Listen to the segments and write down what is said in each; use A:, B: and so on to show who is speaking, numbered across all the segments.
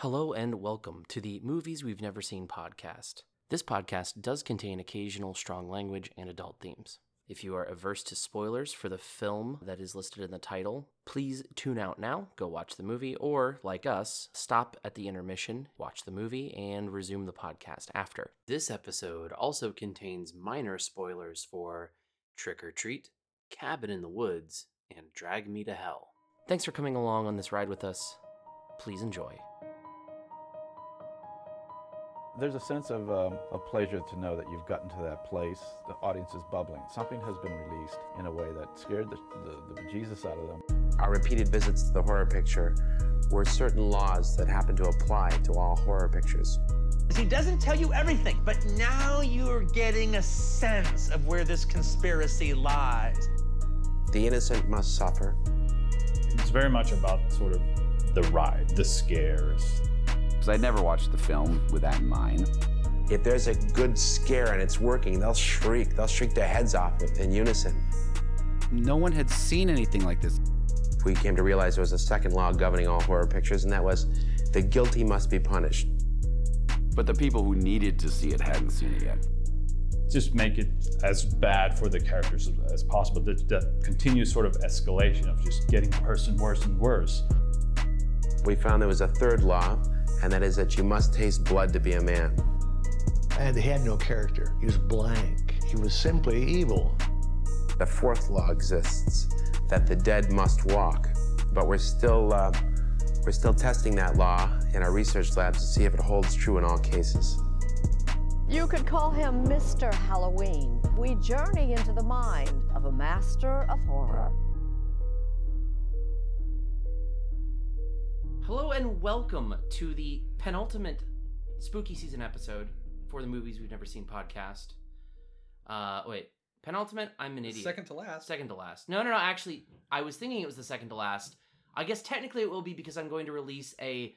A: Hello and welcome to the Movies We've Never Seen podcast. This podcast does contain occasional strong language and adult themes. If you are averse to spoilers for the film that is listed in the title, please tune out now, go watch the movie, or, like us, stop at the intermission, watch the movie, and resume the podcast after. This episode also contains minor spoilers for Trick or Treat, Cabin in the Woods, and Drag Me to Hell. Thanks for coming along on this ride with us. Please enjoy.
B: There's a sense of, um, of pleasure to know that you've gotten to that place. The audience is bubbling. Something has been released in a way that scared the, the, the Jesus out of them.
C: Our repeated visits to the horror picture were certain laws that happen to apply to all horror pictures.
D: He doesn't tell you everything, but now you're getting a sense of where this conspiracy lies.
C: The innocent must suffer.
E: It's very much about sort of the ride, the scares.
F: Because I never watched the film with that in mind.
C: If there's a good scare and it's working, they'll shriek. They'll shriek their heads off in unison.
F: No one had seen anything like this.
C: We came to realize there was a second law governing all horror pictures, and that was the guilty must be punished.
F: But the people who needed to see it hadn't seen it yet.
E: Just make it as bad for the characters as, as possible. That, that continuous sort of escalation of just getting worse and worse and worse.
C: We found there was a third law, and that is that you must taste blood to be a man.
G: And he had no character. He was blank. He was simply evil.
C: The fourth law exists that the dead must walk, but we're still uh, we're still testing that law in our research labs to see if it holds true in all cases.
H: You could call him Mr. Halloween. We journey into the mind of a master of horror.
A: Hello and welcome to the penultimate spooky season episode for the Movies We've Never Seen podcast. Uh, wait, penultimate? I'm an idiot.
I: Second to last.
A: Second to last. No, no, no. Actually, I was thinking it was the second to last. I guess technically it will be because I'm going to release a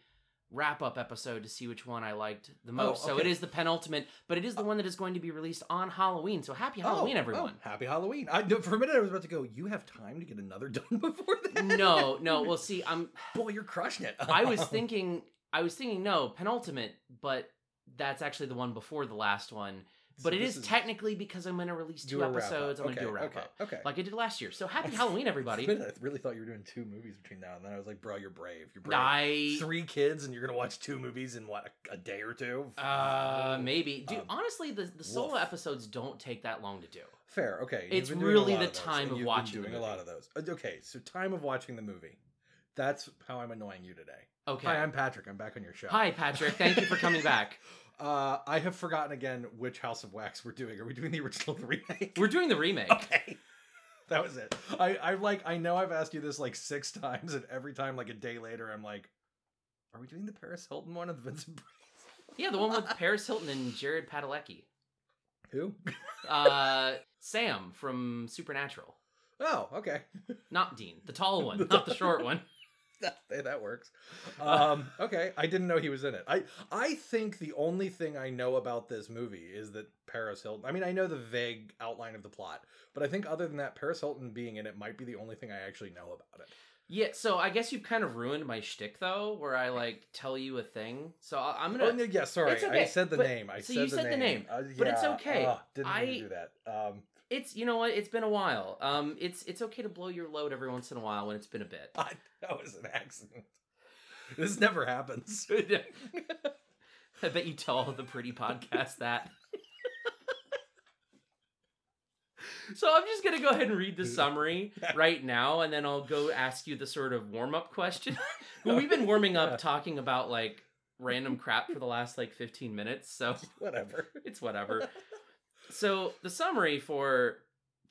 A: wrap up episode to see which one I liked the oh, most. So it
I: okay.
A: is the penultimate, but it is the uh, one that is going to be released on Halloween. So happy oh, Halloween,
I: Oh,
A: everyone.
I: oh, happy Halloween. I, for a minute, I was about to go, you have time to get another done before that?
A: no, no. Well, see, I'm.
I: Boy, you're crushing it.
A: I was thinking. I was thinking no penultimate, but that's actually the one before the last one. But
I: So
A: it is,
I: is-
A: technically because I'm going to release two episodes. I'm going to do a
I: Okay,
A: wrap
I: okay,
A: up,
I: okay.
A: like I did last year. So happy Halloween, everybody!
I: I really thought you were doing two movies between now and then. I was like, bro, you're brave. You're brave.
A: I
I: Three kids, and you're going to watch two movies in what, a, a day or two?
A: uh maybe, dude.
I: Um,
A: honestly, the the solo
I: woof.
A: episodes don't take that long to do.
I: Fair, okay.
A: It's
I: You've
A: really the
I: of
A: time of watching the
I: doing a lot of those. Uh, Okay, so time of watching the movie. That's how I'm annoying you today.
A: Okay.
I: Hi, I'm Patrick. I'm back on your show.
A: Hi, Patrick. Thank you for coming back.
I: Uh, I have forgotten again which House of Wax we're doing. Are we doing the original or the remake?
A: We're doing the remake.
I: okay. That was it. I, I like I know I've asked you this like six times, and every time like a day later, I'm like, "Are we doing the Paris Hilton one of the Vincent Price?"
A: Yeah, the one with Paris Hilton and Jared Padalecki.
I: Who?
A: Uh, Sam from Supernatural.
I: Oh, okay.
A: Not Dean, the tall one, not the short one.
I: that that works. Um, okay, I didn't know he was in it. I I think the only thing I know about this movie is that Paris Hilton. I mean, I know the vague outline of the plot, but I think other than that, Paris Hilton being in it might be the only thing I actually know about it.
A: Yeah, so I guess you've kind of ruined my shtick though, where I like tell you a thing. So I- I'm gonna.
I: Oh, yeah, sorry,
A: okay,
I: I said the
A: but-
I: name. I
A: so
I: said
A: you
I: the
A: said the name,
I: Uh,
A: but it's okay.
I: ugh, didn't
A: I-
I: to do that. Um,
A: It's you know what? It's been a while. Um, it's it's okay to blow your load every once in a while when it's been a bit.
I: I, that was an accident. This never happens.
A: I bet you tell the pretty podcast that. so I'm just gonna go ahead and read the summary right now, and then I'll go ask you the sort of warm up question. We've been warming up talking about like random crap for the last like 15 minutes, so
I: Whatever.
A: it's whatever. So the summary for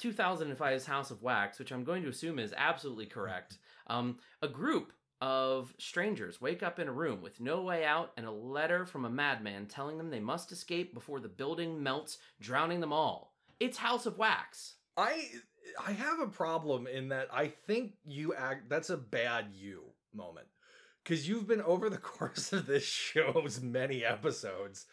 A: 2005's House of Wax, which I'm going to assume is absolutely correct, um, a group of strangers wake up in a room with no way out and a letter from a madman telling them they must escape before the building melts, drowning them all. It's House of Wax.
I: I I have a problem in that I think you act. That's a bad you moment because you've been over the course of this show's many episodes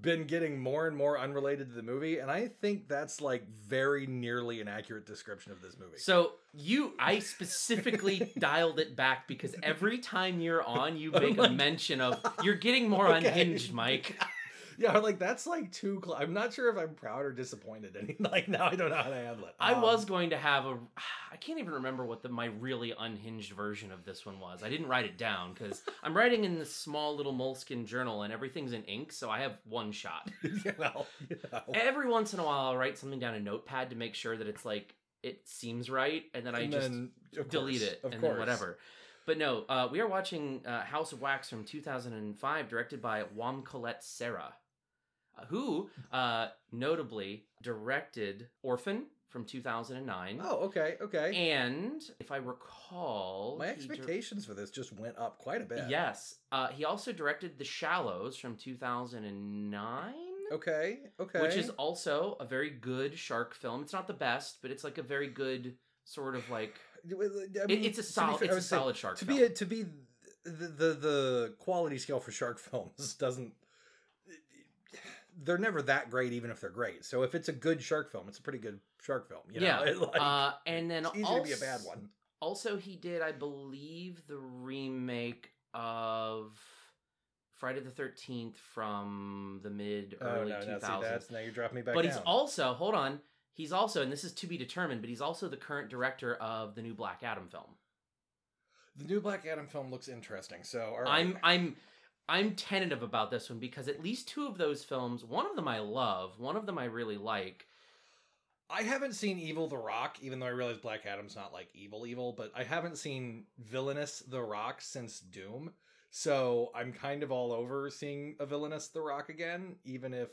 I: been getting more and more unrelated to the movie, and I think that's like very nearly an accurate description of this movie.
A: So you, I specifically dialed it back because every time you're on, you oh make a mention of you're getting more
I: Okay.
A: unhinged, Mike.
I: yeah, like that's like too. Cl- I'm not sure if I'm proud or disappointed. Any like now I don't know how to handle it.
A: I
I: Um,
A: was going to have a. I can't even remember what the my really unhinged version of this one was. I didn't write it down because I'm writing in this small little moleskin journal and everything's in ink, so I have one shot.
I: you know, you know.
A: Every once in a while, I'll write something down in Notepad to make sure that it's like it seems right, and then I
I: And
A: just
I: then, of
A: delete
I: course,
A: it and
I: course.
A: then whatever. But no, uh, we are watching uh, House of Wax from 2005, directed by Jaume Collet-Serra, uh, who uh, notably directed Orphan from 2009.
I: Oh, okay, okay.
A: And if I recall,
I: My
A: dir-
I: expectations for this just went up quite a bit.
A: Yes, uh, he also directed The Shallows from 2009.
I: Okay. Okay.
A: Which is also a very good shark film. It's not the best, but it's like a very good sort of like
I: I
A: It- it's a solid-
I: fair,
A: it's a
I: would say,
A: solid shark
I: to
A: film.
I: be a, to be the, the the quality scale for shark films doesn't. They're never that great, even if they're great. So if it's a good shark film, it's a pretty good shark film. You know?
A: yeah.
I: It, like,
A: uh, and then
I: it's
A: also,
I: to be a bad one.
A: Also, he did, I believe, the remake of Friday the Thirteenth from the mid
I: Oh
A: early
I: no,
A: two
I: no,
A: thousands.
I: that's now you're dropping me back.
A: But he's also hold on. He's also, and this is to be determined, but he's also the current director of the new Black Adam film.
I: the new Black Adam film looks interesting. So right.
A: I'm I'm I'm tentative about this one because at least two of those films, one of them I love, one of them I really like.
I: I haven't seen Evil the Rock, even though I realize Black Adam's not like evil evil, but I haven't seen Villainous the Rock since Doom. So I'm kind of all over seeing a Villainous the Rock again, even if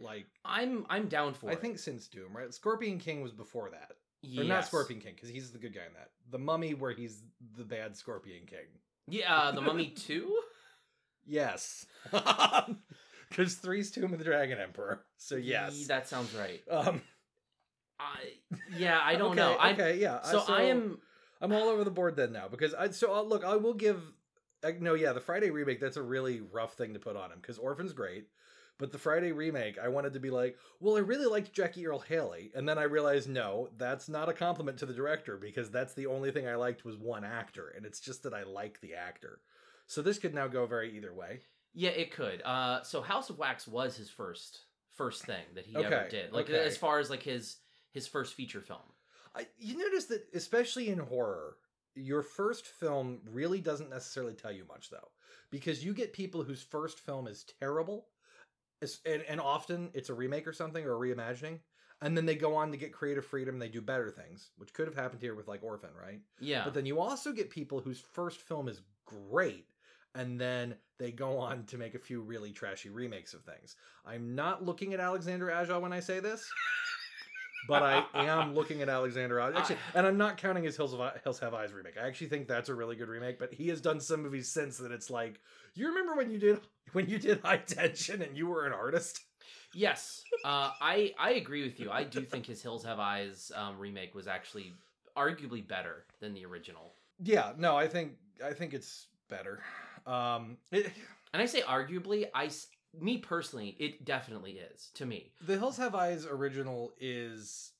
I: like
A: I'm I'm down for
I: I
A: it.
I: think since Doom, right? Scorpion King was before that. Or not Scorpion King, because he's the good guy in that. The Mummy, where he's the bad Scorpion King.
A: Yeah, uh, The Mummy 2?
I: Yes. Because three's Tomb of the Dragon Emperor. So yes.
A: Ye- That sounds right.
I: Um
A: I yeah, I don't
I: okay,
A: know. I
I: Okay, yeah. uh,
A: so, I am
I: I'm all over the board then now because I so uh, look I will give uh, no yeah the Friday remake that's a really rough thing to put on him because Orphan's great, but the Friday remake I wanted to be like well I really liked Jackie Earle Haley and then I realized no that's not a compliment to the director because that's the only thing I liked was one actor and it's just that I like the actor, so this could now go very either way.
A: yeah, it could. Uh so House of Wax was his first first thing that he ever did. Like
I: okay.
A: as far as like his his first feature film.
I: I, you notice that especially in horror your first film really doesn't necessarily tell you much though because you get people whose first film is terrible and, and often it's a remake or something or a reimagining and then they go on to get creative freedom they do better things which could have happened here with like orphan right
A: Yeah.
I: but then you also get people whose first film is great and then they go on to make a few really trashy remakes of things i'm not looking at alexander aja when i say this but I am looking at Alexander Aja. Actually, and I'm not counting his Hills, of, I- Hills Have Eyes remake. I actually think that's a really good remake. But he has done some movies since that it's like, you remember when you did when you did High Tension and you were an artist?
A: Yes, uh, I I agree with you. I do think his Hills Have Eyes um, remake was actually arguably better than the original.
I: Yeah, no, I think I think it's better. Um, it,
A: And I say arguably, I s- me personally, it definitely is to me.
I: the Hills Have Eyes original is.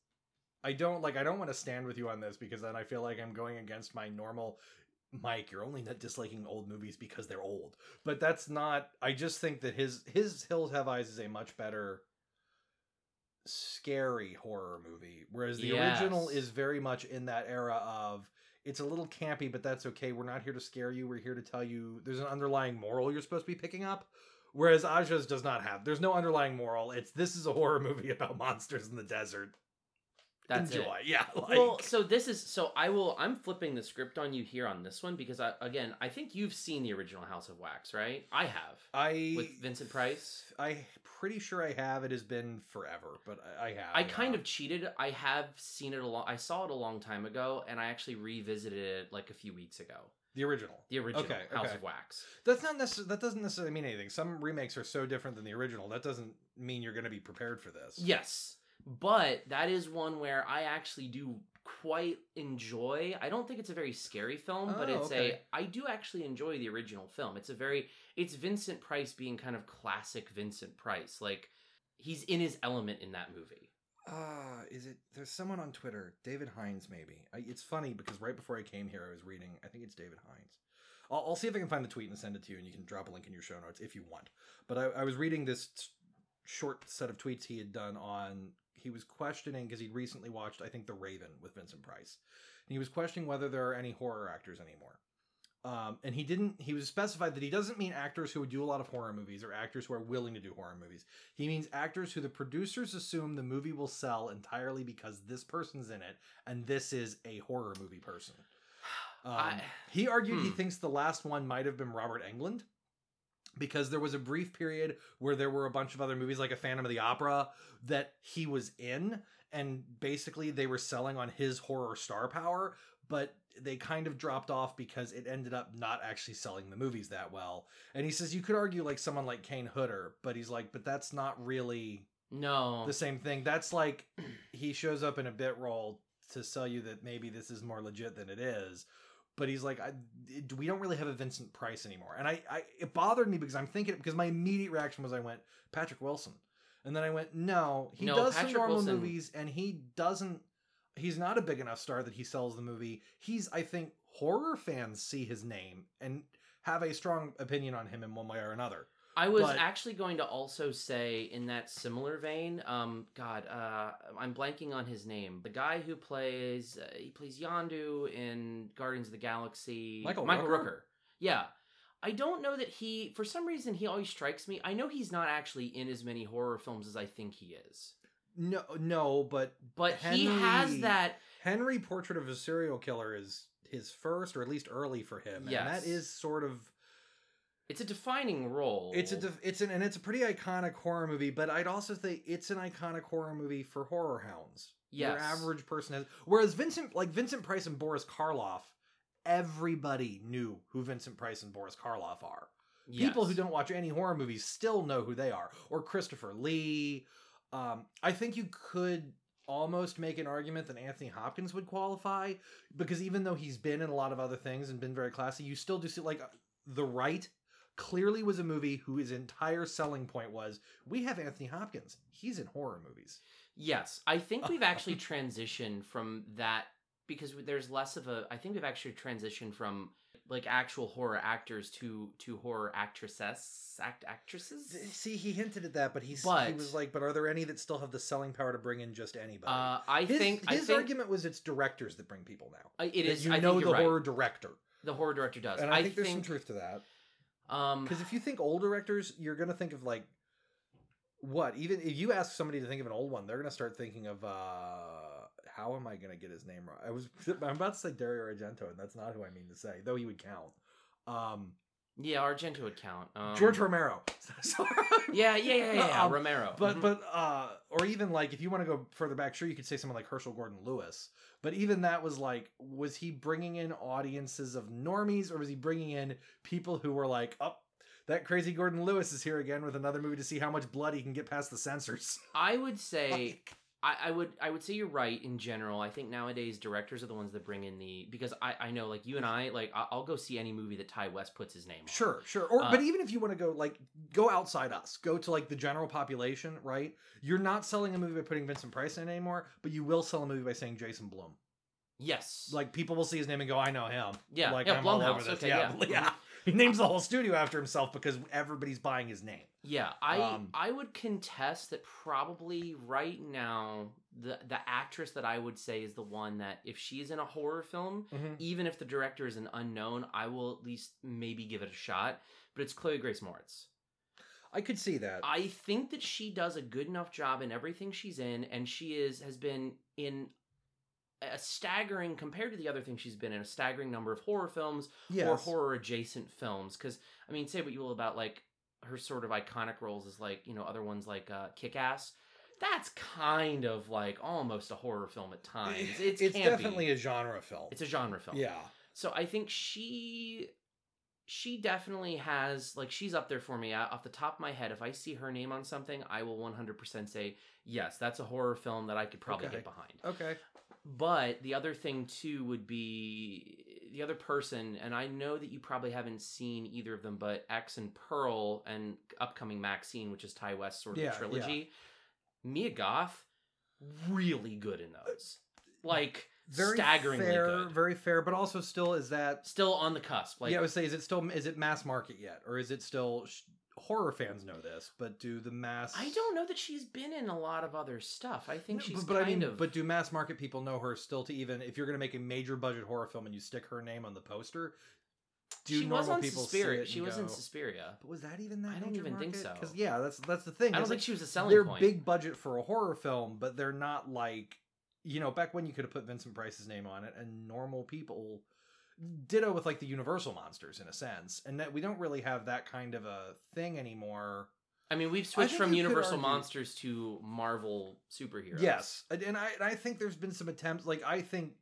I: I don't like. I don't want to stand with you on this because then I feel like I'm going against my normal. Mike, you're only not disliking old movies because they're old, but that's not. I just think that his his Hills Have Eyes is a much better scary horror movie, whereas the original is very much in that era of it's a little campy, but that's okay. We're not here to scare you. We're here to tell you there's an underlying moral you're supposed to be picking up. Whereas Aja's does not have. There's no underlying moral. It's this is a horror movie about monsters in the desert.
A: That's
I: Enjoy.
A: it.
I: Yeah. Like,
A: well, so this is so I will. I'm flipping the script on you here on this one because I again I think you've seen the original House of Wax, right? I have
I: I
A: with Vincent Price.
I: I pretty sure I have. It has been forever, but I, I have.
A: I kind of cheated. I have seen it a long. I saw it a long time ago, and I actually revisited it like a few weeks ago.
I: the original.
A: The original
I: Okay,
A: House
I: okay.
A: of Wax.
I: That's not necessarily. That doesn't necessarily mean anything. Some remakes are so different than the original. That doesn't mean you're going to be prepared for this.
A: Yes, but that is one where I actually do quite enjoy. I don't think it's a very scary film, but
I: Oh,
A: it's
I: okay.
A: a I do actually enjoy the original film. It's a very it's Vincent Price being kind of classic Vincent Price. Like he's in his element in that movie.
I: Uh, is it? There's someone on Twitter, David Hines, maybe. I, it's funny because right before I came here, I was reading. I think it's David Hines. I'll, I'll see if I can find the tweet and send it to you, and you can drop a link in your show notes if you want. But I, I was reading this t- short set of tweets he had done on. He was questioning because he'd recently watched, I think, The Raven with Vincent Price, and he was questioning whether there are any horror actors anymore. Um, and he didn't. He was specified that he doesn't mean actors who would do a lot of horror movies or actors who are willing to do horror movies. He means actors who the producers assume the movie will sell entirely because this person's in it, and this is a horror movie person. Um,
A: I-
I: he argued he
A: hmm.
I: thinks the last one might have been Robert Englund because there was a brief period where there were a bunch of other movies like a Phantom of the Opera that he was in and basically they were selling on his horror star power but they kind of dropped off because it ended up not actually selling the movies that well and he says you could argue like someone like Kane Hodder but he's like but that's not really
A: No.
I: the same thing that's like he shows up in a bit role to sell you that maybe this is more legit than it is but he's like I, we don't really have a vincent price anymore. And I, I it bothered me because i'm thinking because my immediate reaction was i went patrick wilson. And then i went no he
A: No,
I: does some normal
A: Wilson-
I: movies and he doesn't he's not a big enough star that he sells the movie. He's i think horror fans see his name and have a strong opinion on him in one way or another
A: I was
I: But-
A: actually going to also say in that similar vein, um, God, uh, I'm blanking on his name. The guy who plays uh, he plays Yondu in Guardians of the Galaxy.
I: Michael
A: Mike
I: Rooker?
A: Rooker. Yeah. I don't know that he for some reason he always strikes me. I know he's not actually in as many horror films as I think he is.
I: no no but
A: But he has that
I: Henry Portrait of a Serial Killer is his first, or at least early for him. And that is sort of
A: it's a defining role.
I: it's a def- it's an and it's a pretty iconic horror movie. But I'd also say it's an iconic horror movie for horror hounds. Your average person has. Whereas Vincent, like Vincent Price and Boris Karloff, everybody knew who Vincent Price and Boris Karloff are. People who don't watch any horror movies still know who they are. Or Christopher Lee. Um, I think you could almost make an argument that Anthony Hopkins would qualify because even though he's been in a lot of other things and been very classy, you still do see like The Rite clearly was a movie whose entire selling point was we have Anthony Hopkins. He's in horror movies.
A: Yes, I think we've actually transitioned from that because there's less of a. I think we've actually transitioned from like actual horror actors to to horror actresses, act actresses.
I: See, he hinted at that, but he's he
A: But-
I: was like, "But are there any that still have the selling power to bring in just anybody?"
A: Uh, I
I: his,
A: think I
I: his
A: think
I: argument was it's directors that bring people now.
A: uh, it is.
I: You
A: I
I: know
A: think
I: the
A: you're right.
I: horror director,
A: The horror director does,
I: and I, think there's some truth to that.
A: Um,
I: Because if you think old directors, you're gonna think of like what? Even if you ask somebody to think of an old one, they're gonna start thinking of uh how am I gonna get his name right? I was I'm about to say Dario Argento, and that's not who I mean to say, though he would count. Um
A: yeah, Argento would count. Um,
I: George Romero. Sorry.
A: Yeah, yeah, yeah, yeah. yeah,
I: Um,
A: Romero.
I: But
A: Mhm.
I: but uh or even like if you want to go further back, sure you could say someone like Herschel Gordon Lewis. But even that was like, was he bringing in audiences of normies, or was he bringing in people who were like, oh, that crazy Gordon Lewis is here again with another movie to see how much blood he can get past the censors.
A: I would say I, I would I would say you're right in general. I think nowadays directors are the ones that bring in the because I I know like you and I like I'll go see any movie that Ti West puts his name on.
I: Sure, sure. Or
A: Uh,
I: but even if you want to go like go outside us, go to like the general population, right? You're not selling a movie by putting Vincent Price in anymore, but you will sell a movie by saying Jason Blum.
A: Yes.
I: Like people will see his name and go, "I know him."
A: Yeah,
I: like
A: yeah,
I: I'm all over
A: Blumhouse,
I: this.
A: okay,
I: yeah,
A: yeah.
I: yeah. He names the whole studio after himself because everybody's buying his name.
A: Yeah, I
I: Um,
A: I would contest that probably right now the the actress that I would say is the one that if she's in a horror film,
I: Mhm.
A: even if the director is an unknown, I will at least maybe give it a shot. But it's Chloe Grace Moretz.
I: I could see that.
A: I think that she does a good enough job in everything she's in, and she is has been in a staggering compared to the other things she's been in a staggering number of horror films or horror adjacent films. Because I mean, say what you will about like her sort of iconic roles is like you know other ones like uh, Kick Ass. That's kind of like almost a horror film at times. It's,
I: it's
A: campy.
I: definitely a genre film.
A: it's a genre film.
I: yeah.
A: So I think she she definitely has like she's up there for me Uh, off the top of my head. If I see her name on something, I will 100% say yes, that's a horror film that I could probably
I: Okay.
A: get behind.
I: Okay.
A: But the other thing too would be the other person, and I know that you probably haven't seen either of them, but X and Pearl and upcoming MaXXXine, which is Ti West sort of
I: Yeah,
A: trilogy. Mia Goth, really good in uh, those. Like
I: Very
A: staggeringly
I: fair,
A: good.
I: very fair, but also still is that
A: Still on the cusp. Like
I: yeah, I would say is it still is it mass market yet, or is it still horror fans know this, but do the mass?
A: I don't know that she's been in a lot of other stuff. I think
I: No,
A: she's
I: but, but
A: kind
I: I mean,
A: of.
I: but do mass market people know her still to even if you're going to make a major budget horror film and you stick her name on the poster? Do
A: she was
I: normal
A: on
I: people
A: Suspiria.
I: see it
A: She was in
I: go,
A: Suspiria.
I: But was that even that?
A: I don't even think so.
I: Because yeah, that's that's the thing.
A: I don't think
I: like,
A: she was a selling
I: They're
A: point.
I: big budget for a horror film, but they're not like you know back when you could have put Vincent Price's name on it, and normal people. Ditto with like the Universal monsters in a sense, and that we don't really have that kind of a thing anymore.
A: I mean, we've switched from Universal Monsters to Marvel superheroes.
I: Yes, and, and I and I think there's been some attempts. Like I think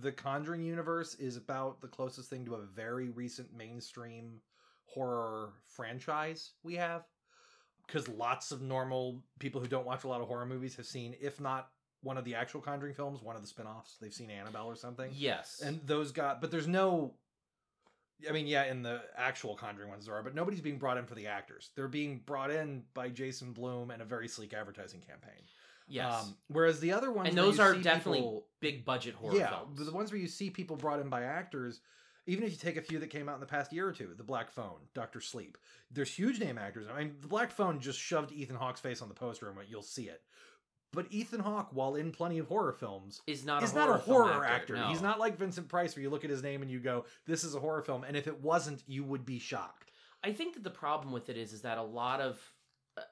I: the Conjuring universe is about the closest thing to a very recent mainstream horror franchise we have. Because lots of normal people who don't watch a lot of horror movies have seen, if not one of the actual Conjuring films, one of the spin-offs. They've seen Annabelle or something.
A: Yes.
I: And those got, but there's no. I mean, yeah, in the actual Conjuring ones there are, but nobody's being brought in for the actors. They're being brought in by Jason Blum and a very sleek advertising campaign.
A: yes.
I: Um, whereas the other ones,
A: and those are definitely
I: people-
A: big budget horror
I: yeah,
A: films.
I: the ones where you see people brought in by actors. Even if you take a few that came out in the past year or two, The Black Phone, Doctor Sleep, there's huge name actors. I mean, The Black Phone just shoved Ethan Hawke's face on the poster, and you'll see it. But Ethan Hawke, while in plenty of horror films,
A: is not
I: is
A: a
I: not
A: horror
I: a horror
A: actor.
I: actor. He's not like Vincent Price, where you look at his name and you go, "This is a horror film," and if it wasn't, you would be shocked.
A: I think that the problem with it is is that a lot of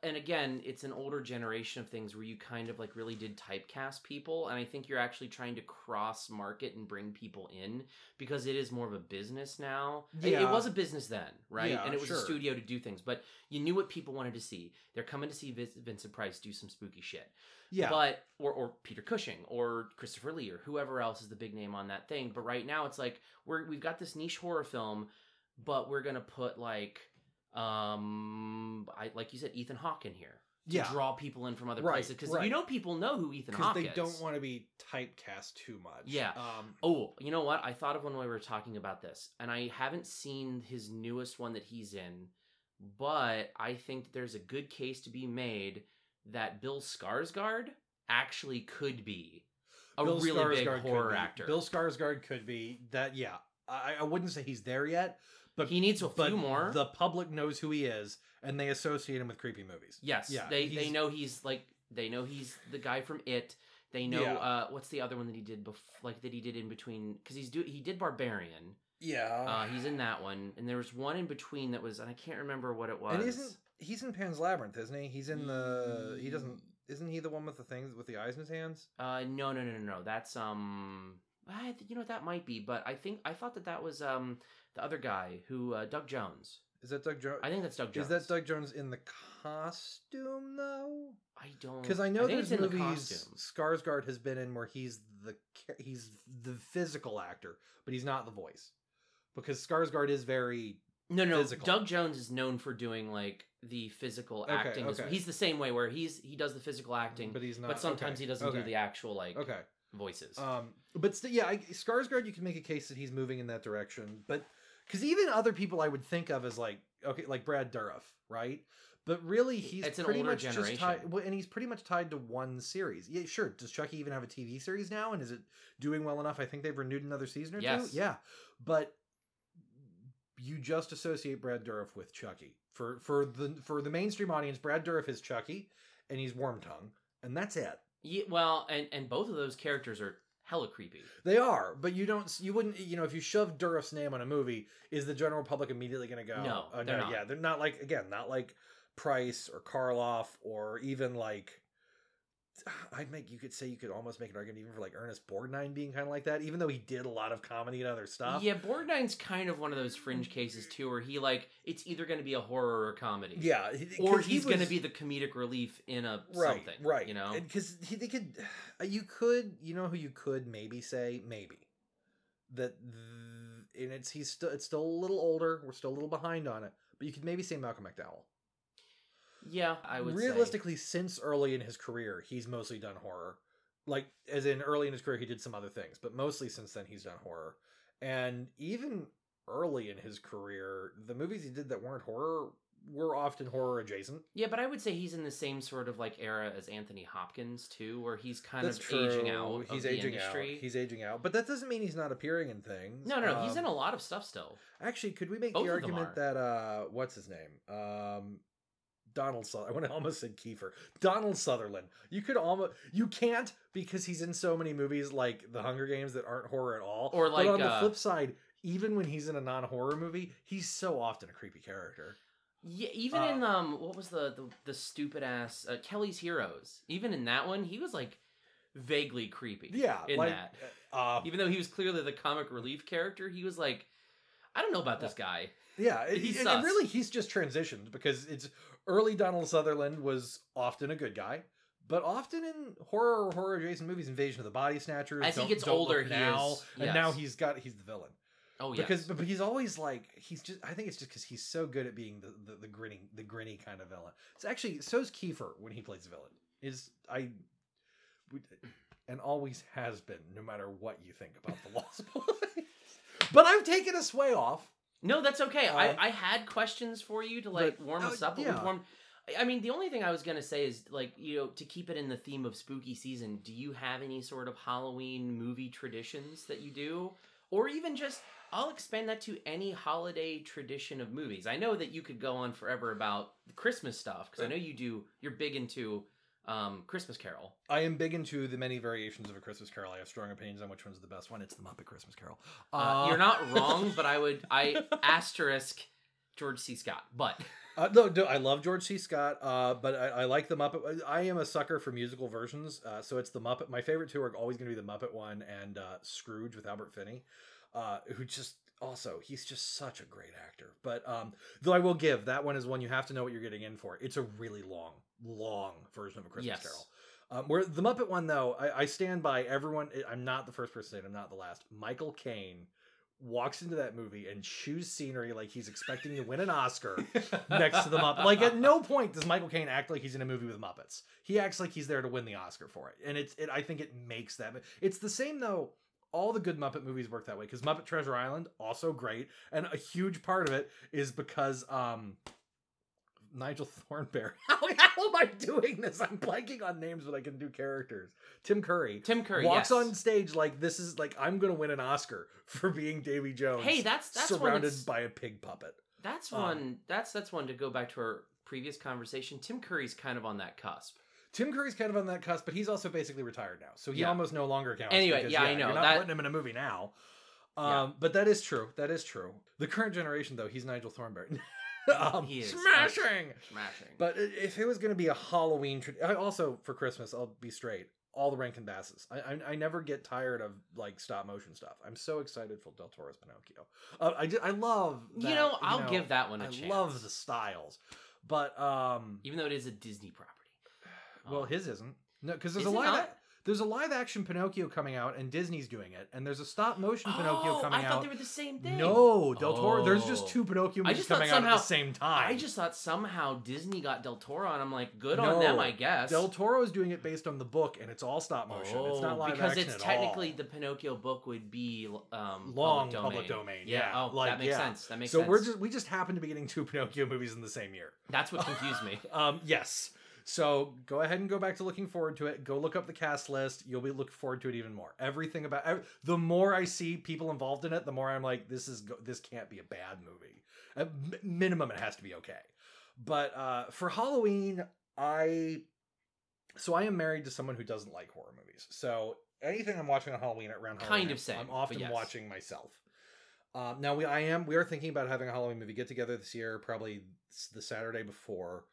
A: and again, it's an older generation of things where you kind of like really did typecast people and I think you're actually trying to cross market and bring people in because it is more of a business now. It- It, was a business then, right?
I: Yeah,
A: and it was a studio to do things, but you knew what people wanted to see. They're coming to see Vincent Price do some spooky shit.
I: Yeah,
A: But or or Peter Cushing or Christopher Lee or whoever else is the big name on that thing. But right now it's like we're we've got this niche horror film, but we're gonna put like um I like you said Ethan Hawke in here to
I: Yeah.
A: draw people in from other
I: Right,
A: places because
I: right.
A: you know people know who Ethan
I: because
A: Hawke
I: they
A: is.
I: don't want to be typecast too much.
A: Yeah.
I: Um,
A: Oh, you know what? I thought of one when we were talking about this, and I haven't seen his newest one that he's in, but I think there's a good case to be made that Bill Skarsgård actually could be a
I: Bill
A: really big
I: Skarsgård could
A: horror actor.
I: Bill Skarsgård could be that. Yeah, I, I wouldn't say he's there yet, but
A: he needs a
I: but
A: few more.
I: The public knows who he is, and they associate him with creepy movies.
A: yes,
I: yeah,
A: they they know he's like they know he's the guy from It. They know
I: Yeah.
A: uh, what's the other one that he did before, like that he did in between because he's do he did Barbarian.
I: Yeah,
A: Uh, he's in that one, and there was one in between that was, and I can't remember what it was.
I: and isn't he's in Pan's Labyrinth, isn't he? He's in the. He doesn't. Isn't he the one with the things with the eyes in his hands?
A: Uh, no, no, no, no, no. That's um, I, you know that might be, but I think I thought that that was um the other guy who uh, Doug Jones.
I: Is that Doug Jones?
A: I think that's Doug Jones.
I: Is that Doug Jones in the costume though?
A: I don't
I: Because I know
A: think
I: there's
A: the
I: movies
A: costume.
I: Skarsgård has been in where he's the he's the physical actor, but he's not the voice. Because Skarsgård is very
A: No, no.
I: physical.
A: Doug Jones is known for doing like the physical
I: Okay,
A: acting.
I: okay.
A: He's the same way where he's he does the physical acting,
I: but he's not.
A: but sometimes
I: okay,
A: he doesn't do the actual like
I: Okay.
A: voices.
I: Um, but st- yeah, I, Skarsgård, you can make a case that he's moving in that direction. But because even other people I would think of as like okay, like Brad Dourif, right? But really, he's
A: It's an
I: pretty
A: older
I: much just
A: generation.
I: tied, well, and he's pretty much tied to one series. Yeah, sure. Does Chucky even have a TV series now? And is it doing well enough? I think they've renewed another season or
A: Yes.
I: two. Yeah, but you just associate Brad Dourif with Chucky for for the for the mainstream audience. Brad Dourif is Chucky, and he's Wormtongue, and that's it.
A: yeah, well, and and both of those characters are hella creepy.
I: They are, but you don't. You wouldn't. You know, if you shove Dourif's name on a movie, is the general public immediately going to go?
A: No,
I: oh, no,
A: not.
I: yeah, they're not like again, not like Price or Karloff or even like. I'd make you could say you could almost make an argument even for like Ernest Borgnine being kind of like that, even though he did a lot of comedy and other stuff.
A: Yeah, Borgnine's kind of one of those fringe cases too, where he like it's either going to be a horror or a comedy.
I: yeah,
A: or
I: 'cause he
A: he's going to be the comedic relief in a
I: right,
A: something,
I: right?
A: You know,
I: because they could, you could, you know, who you could maybe say maybe that, th- and it's he's still it's still a little older. We're still a little behind on it, but you could maybe say Malcolm McDowell.
A: Yeah, I would say.
I: realistically since early in his career he's mostly done horror like as in early in his career he did some other things, but mostly since then he's done horror. And even early in his career, the movies he did that weren't horror were often horror adjacent.
A: Yeah, but I would say he's in the same sort of like era as Anthony Hopkins too, where he's kind
I: That's
A: of
I: true.
A: aging out.
I: He's
A: of the
I: aging
A: industry.
I: out. He's aging out, but that doesn't mean he's not appearing in things.
A: No, no, no, he's
I: Um,
A: in a lot of stuff still.
I: Actually, could we make
A: Both
I: the argument that uh, what's his name? Um, Donald Sutherland. I want to almost said Kiefer. Donald Sutherland. You could almost you can't because he's in so many movies like The Hunger Games that aren't horror at all.
A: Or like,
I: but on the
A: uh,
I: flip side, even when he's in a non-horror movie, he's so often a creepy character.
A: Yeah, even
I: Uh,
A: in um, what was the the, the stupid ass uh, Kelly's Heroes? Even in that one, he was like vaguely creepy.
I: Yeah,
A: in
I: like,
A: that.
I: Uh,
A: Even though he was clearly the comic relief character, he was like, I don't know about this guy.
I: Yeah,
A: He's
I: and, and really he's just transitioned because it's early Donald Sutherland was often a good guy, but often in horror or horror adjacent movies, Invasion of the Body Snatchers.
A: As he gets older,
I: Look
A: he
I: now,
A: is-
I: and now he's got he's the villain.
A: Oh yeah,
I: Because but, but he's always like he's just I think it's just because he's so good at being the, the the grinning the grinny kind of villain. It's actually so's Kiefer when he plays the villain. Is I we- and always has been, no matter what you think about the Lost Boys. but I've taken a sway off.
A: No, that's okay.
I: Um,
A: I, I had questions for you to like
I: but-
A: warm us up. but
I: yeah.
A: I- I mean, the only thing I was gonna say is like you know to keep it in the theme of spooky season. Do you have any sort of Halloween movie traditions that you do, or even just I'll expand that to any holiday tradition of movies. I know that you could go on forever about the Christmas stuff because I know you do. You're big into um, Christmas Carol.
I: I am big into the many variations of a Christmas Carol. I have strong opinions on which one's the best one. It's the Muppet Christmas Carol.
A: Uh, you're not wrong, but I would I asterisk George C. Scott, but.
I: Uh, no, no, I love George C. Scott, uh, but I, I like the Muppet. I am a sucker for musical versions, uh, so it's the Muppet. My favorite two are always going to be the Muppet one and uh, Scrooge with Albert Finney, uh, who just also he's just such a great actor. But um, though I will give that one is one you have to know what you're getting in for. It's a really long, long version of a Christmas
A: Yes.
I: Carol. Um, where the Muppet one though, I, I stand by everyone. I'm not the first person to. I'm not the last. Michael Caine walks into that movie and chews scenery like he's expecting to win an Oscar next to the Muppet. Like at no point does Michael Caine act like he's in a movie with Muppets. He acts like he's there to win the Oscar for it, and it's it. I think it makes that. It's the same though. All the good Muppet movies work that way because Muppet Treasure Island also great, and a huge part of it is because um Nigel Thornberry. How, how am I doing this? I'm blanking on names, but I can do characters. Tim Curry.
A: Tim Curry
I: walks
A: yes.
I: on stage like this is like I'm gonna win an Oscar for being Davy Jones.
A: Hey, that's- that's one
I: surrounded
A: that's-
I: by a pig puppet.
A: That's
I: Um,
A: one. That's that's one to go back to our previous conversation. Tim Curry's kind of on that cusp.
I: Tim Curry's kind of on that cusp, but he's also basically retired now, so he
A: Yeah.
I: almost no longer counts.
A: Anyway,
I: because,
A: yeah, I know,
I: You're not
A: that-
I: putting him in a movie now. Um,
A: Yeah.
I: but that is true. That is true. The current generation, though, he's Nigel Thornberry. um,
A: He is.
I: smashing.
A: Smashing.
I: But if it was going to be a Halloween, tra- I also for Christmas, I'll be straight. All the Rankin Basses. I, I I never get tired of like stop motion stuff. I'm so excited for Del Toro's Pinocchio. Uh, I I love.
A: You know, I'll give that one a
I: I
A: chance.
I: I love the styles, but um,
A: even though it is a Disney property.
I: well,
A: Um,
I: his isn't. No, because there's
A: Is
I: a
A: it
I: live.
A: not?
I: There's a live action Pinocchio coming out, and Disney's doing it, and there's a stop motion Pinocchio
A: Oh,
I: coming out.
A: I
I: out.
A: thought they were the same thing.
I: No, Del Toro. There's just
A: Oh.
I: two Pinocchio movies coming out at the same time.
A: I just thought somehow Disney got Del Toro, and I'm like, good on them, I guess.
I: Del Toro is doing it based on the book, and it's all stop motion. it's not live action.
A: Oh, because
I: action
A: it's technically
I: all.
A: the Pinocchio book would be um,
I: long
A: public domain.
I: Yeah,
A: Oh,
I: like,
A: that makes
I: yeah.
A: sense. That makes
I: so
A: sense.
I: So we're just we just happen to be getting two Pinocchio movies in the same year.
A: That's what confused me.
I: Um, yes. So go ahead and go back to looking forward to it. Go look up the cast list. You'll be looking forward to it even more. Everything about ev- the more I see people involved in it, the more I'm like, this is this can't be a bad movie. At minimum, it has to be okay. But uh, for Halloween, I so I am married to someone who doesn't like horror movies. So anything I'm watching on Halloween at around
A: Kind
I: Halloween,
A: of same,
I: I'm often
A: yes.
I: watching myself. Um, now we I am we are thinking about having a Halloween movie get together this year, probably the Saturday before,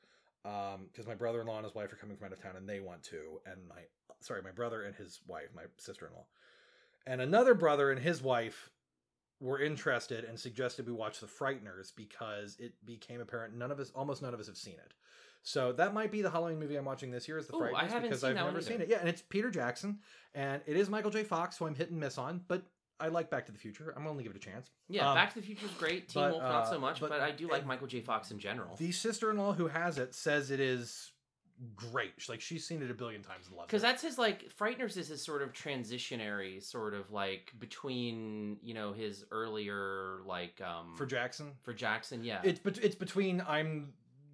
I: Um, because my brother in law and his wife are coming from out of town and they want to, and my sorry my brother and his wife, my sister in law, and another brother and his wife were interested and suggested we watch The Frighteners because it became apparent none of us almost none of us have seen it. So that might be the Halloween movie I'm watching this year is The
A: Ooh, I
I: Frighteners
A: haven't
I: because
A: seen
I: I've never seen it. Yeah, and it's Peter Jackson and it is Michael J. Fox, who I'm hit and miss on, but I like Back to the Future. I'm gonna give it a chance.
A: Yeah,
I: Um,
A: Back to the Future is great. Teen
I: but,
A: Wolf not
I: uh,
A: so much,
I: but-
A: but, I do like Michael J. Fox in general.
I: The sister-in-law who has it says it is great. She's like she's seen it a billion times and loves
A: because that's his like frighteners is his sort of transitionary sort of like between you know his earlier like um
I: for Jackson.
A: for jackson yeah
I: It's bet- it's between I'm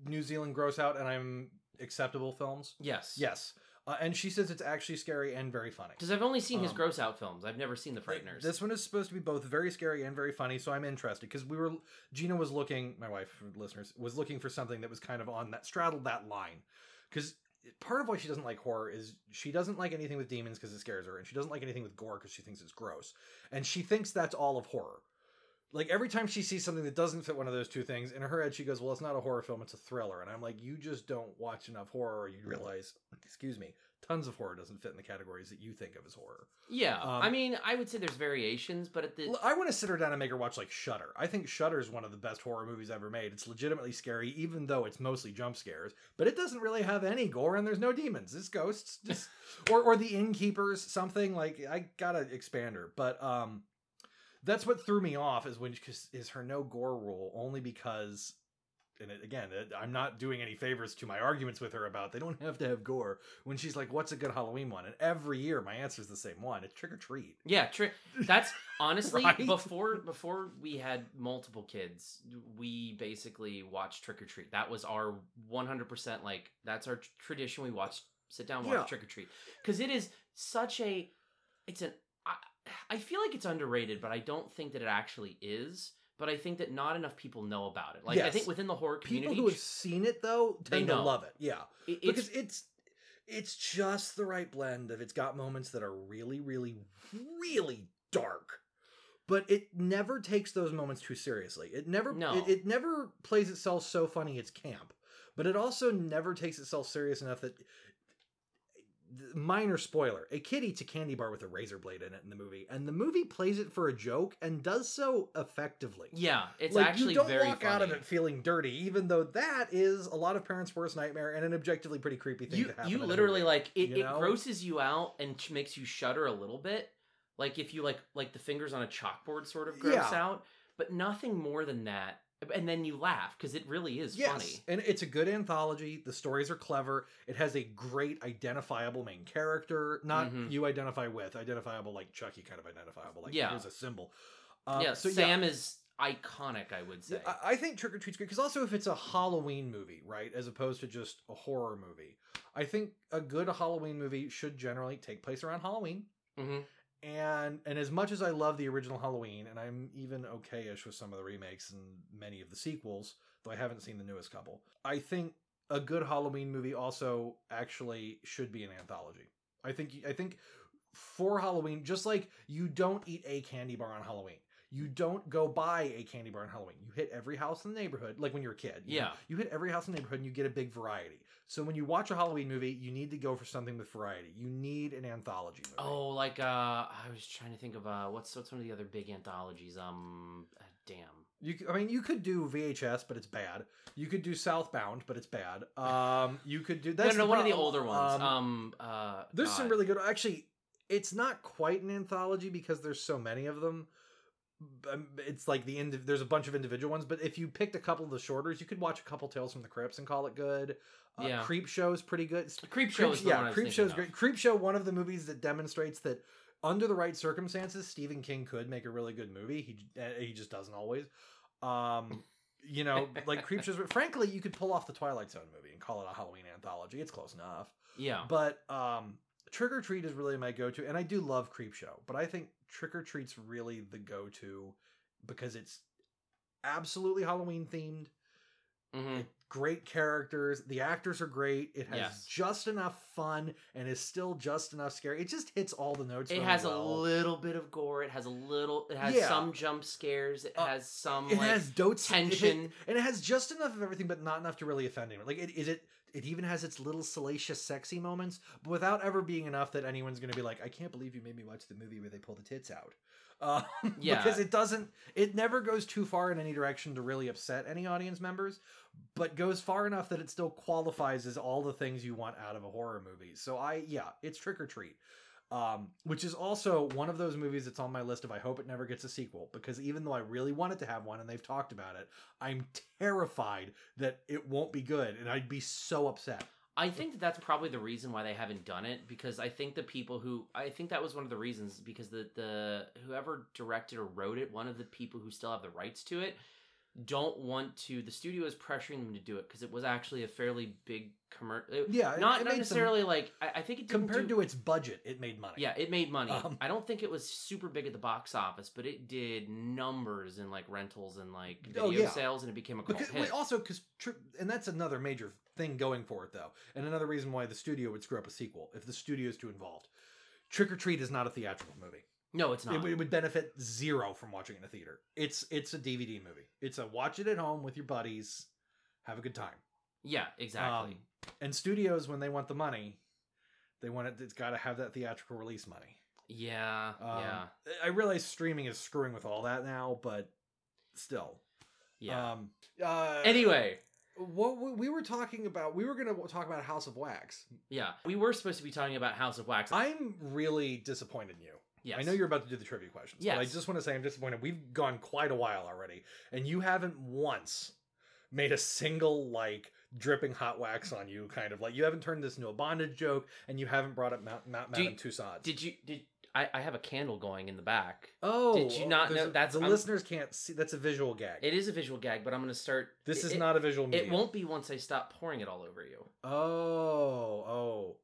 I: New Zealand gross out and I'm acceptable films.
A: yes
I: Yes, uh, and she says it's actually scary and very funny.
A: because i've only seen his
I: Um,
A: gross out films i've never seen the frighteners
I: This one is supposed to be both very scary and very funny, so I'm interested because we were Gina was looking, my wife, listeners, was looking for something that was kind of on that straddled that line. Because part of why she doesn't like horror is she doesn't like anything with demons because it scares her, and she doesn't like anything with gore because she thinks it's gross, and she thinks that's all of horror. Like every time she sees something that doesn't fit one of those two things, in her head she goes, "Well, it's not a horror film; it's a thriller." And I'm like, "You just don't watch enough horror, or you realize, excuse me, tons of horror doesn't fit in the categories that you think of as horror."
A: yeah
I: um,
A: i mean i would say there's variations but at the
I: L- I want to sit her down and make her watch like Shutter. I think Shutter is one of the best horror movies ever made. It's legitimately scary, even though it's mostly jump scares. But it doesn't really have any gore, and there's no demons. It's ghosts, just or or the innkeepers, something like. I gotta expand her, but um, that's what threw me off is when is her no gore rule only because. And it, again, it, I'm not doing any favors to my arguments with her about they don't have to have gore. When she's like, "What's a good Halloween one?" and every year my answer is the same one: it's trick or treat.
A: Yeah, tri- that's honestly
I: Right?
A: before before we had multiple kids, we basically watched Trick or Treat. That was our 100% like that's our tradition. We watch sit down watch
I: Yeah.
A: Trick or Treat cuz it is such a it's an I, feel like it's underrated, but I don't think that it actually is. But I think that not enough people know about it. Like I think within the horror community,
I: people who have seen it though
A: They
I: tend to love it. Yeah,
A: it-
I: because
A: it's
I: it's it's just the right blend of it's got moments that are really, really, really dark, but it never takes those moments too seriously. It never
A: No.
I: it, it never plays itself so funny it's camp, but it also never takes itself serious enough that. Minor spoiler: A kid eats a candy bar with a razor blade in it in the movie, and the movie plays it for a joke and does so effectively
A: yeah, it's
I: like
A: actually
I: you don't
A: very
I: walk
A: funny.
I: out of it feeling dirty, even though that is a lot of parents' worst nightmare and an objectively pretty creepy thing
A: you
I: to happen.
A: you literally
I: movie,
A: like it,
I: you
A: it grosses you out and makes you shudder a little bit like if you like like the fingers on a chalkboard sort of gross
I: Yeah.
A: out but nothing more than that and then you laugh because it really is
I: Yes,
A: funny
I: and it's a good anthology. The stories are clever. It has a great identifiable main character. Not
A: Mhm.
I: you identify with identifiable like Chucky kind of identifiable. Like
A: Yeah.
I: here's a symbol. Um,
A: yeah
I: so
A: sam is iconic i would say
I: I, I think Trick or Treat's great because also if it's a Halloween movie, right, as opposed to just a horror movie, I think a good Halloween movie should generally take place around Halloween.
A: hmm
I: and and as much as I love the original Halloween, and I'm even okayish with some of the remakes and many of the sequels, though I haven't seen the newest couple, I think a good Halloween movie also actually should be an anthology. I think I think for Halloween, just like you don't eat a candy bar on Halloween. You don't go buy a candy bar on Halloween. You hit every house in the neighborhood, like when you're a kid. you know?
A: Yeah.
I: You hit every house in the neighborhood and you get a big variety. So when you watch a Halloween movie, you need to go for something with variety. You need an anthology movie.
A: oh like uh i was trying to think of uh what's what's one of the other big anthologies um uh, damn
I: You, I mean, you could do VHS, but it's bad. You could do Southbound, but it's bad. Um, you could do that's
A: no, no,
I: the
A: one of the older ones.
I: Um,
A: Um, uh,
I: there's some really good. Actually, it's not quite an anthology because there's so many of them. Um, It's like the end. There's a bunch of individual ones, but if you picked a couple of the shorters, you could watch a couple Tales from the Crypts and call it good. Uh,
A: Yeah.
I: Creepshow is pretty good.
A: Creepshow is
I: yeah, Creepshow is great. Creepshow, one of the movies that demonstrates that under the right circumstances, Stephen King could make a really good movie. He uh, he just doesn't always. Um, you know, like Creepshows. Frankly, you could pull off the Twilight Zone movie and call it a Halloween anthology. It's close enough.
A: Yeah.
I: But um, Trick or Treat is really my go-to, and I do love Creepshow, but I think Trick or Treat's really the go-to because it's absolutely Halloween themed.
A: Mhm.
I: It- great characters. The actors are great. It has
A: Yes.
I: just enough fun and is still just enough scary. It just hits all the notes.
A: It
I: really
A: has a little bit of gore. It has a little. It has
I: Yeah.
A: some jump scares. It
I: Uh,
A: has some
I: It
A: like
I: has dotes
A: tension.
I: it- and it has just enough of everything, but not enough to really offend anyone. Like it is it. It even has its little salacious, sexy moments, but without ever being enough that anyone's going to be like, "I can't believe you made me watch the movie where they pull the tits out." Uh,
A: Yeah.
I: because it doesn't. It never goes too far in any direction to really upset any audience members, but goes far enough that it still qualifies as all the things you want out of a horror movie. So I, yeah, it's Trick or Treat. Um, which is also one of those movies that's on my list of I hope it never gets a sequel because even though I really want it to have one and they've talked about it, I'm terrified that it won't be good and I'd be so upset.
A: I think that that's probably the reason why they haven't done it because I think the people who I think that was one of the reasons because the the whoever directed or wrote it, one of the people who still have the rights to it, don't want to. The studio is pressuring them to do it because it was actually a fairly big commercial.
I: Yeah, it-
A: not
I: it
A: not
I: made some-
A: necessarily like I, I think it
I: Compared
A: do-
I: to its budget, it made money.
A: yeah, it made money.
I: Um,
A: I don't think it was super big at the box office, but it did numbers in like rentals and like video
I: Oh, yeah.
A: sales, and it became a cult
I: Because,
A: hit.
I: wait, also, because and that's another major thing going for it, though, and another reason why the studio would screw up a sequel if the studio is too involved. Trick or Treat is not a theatrical movie.
A: No, it's not.
I: It, would- it would benefit zero from watching it in a theater. It's it's a DVD movie. It's a watch it at home with your buddies, have a good time.
A: yeah, exactly.
I: Um, and studios, when they want the money, they want it. It's got to have that theatrical release money.
A: yeah,
I: Um,
A: yeah,
I: I realize streaming is screwing with all that now, but still.
A: yeah.
I: Um, uh,
A: anyway,
I: what we- we were talking about, we were going to talk about House of Wax.
A: yeah, we were supposed to be talking about House of Wax.
I: I'm really disappointed in you.
A: Yes.
I: I know you're about to do the trivia questions, but I just want to say I'm disappointed. We've gone quite a while already, and you haven't once made a single like dripping hot wax on you, kind of like you haven't turned this into a bondage joke, and you haven't brought up Mount, Mount
A: Do you-
I: Madame Tussauds.
A: Did you did I, I have a candle going in the back.
I: Oh,
A: Did you not know-
I: a-
A: that's-
I: the
A: I'm-
I: listeners can't see. That's a visual gag.
A: It is a visual gag, but I'm going to start.
I: this
A: it-
I: is not a visual. Medium.
A: It won't be once I stop pouring it all over you.
I: Oh, oh.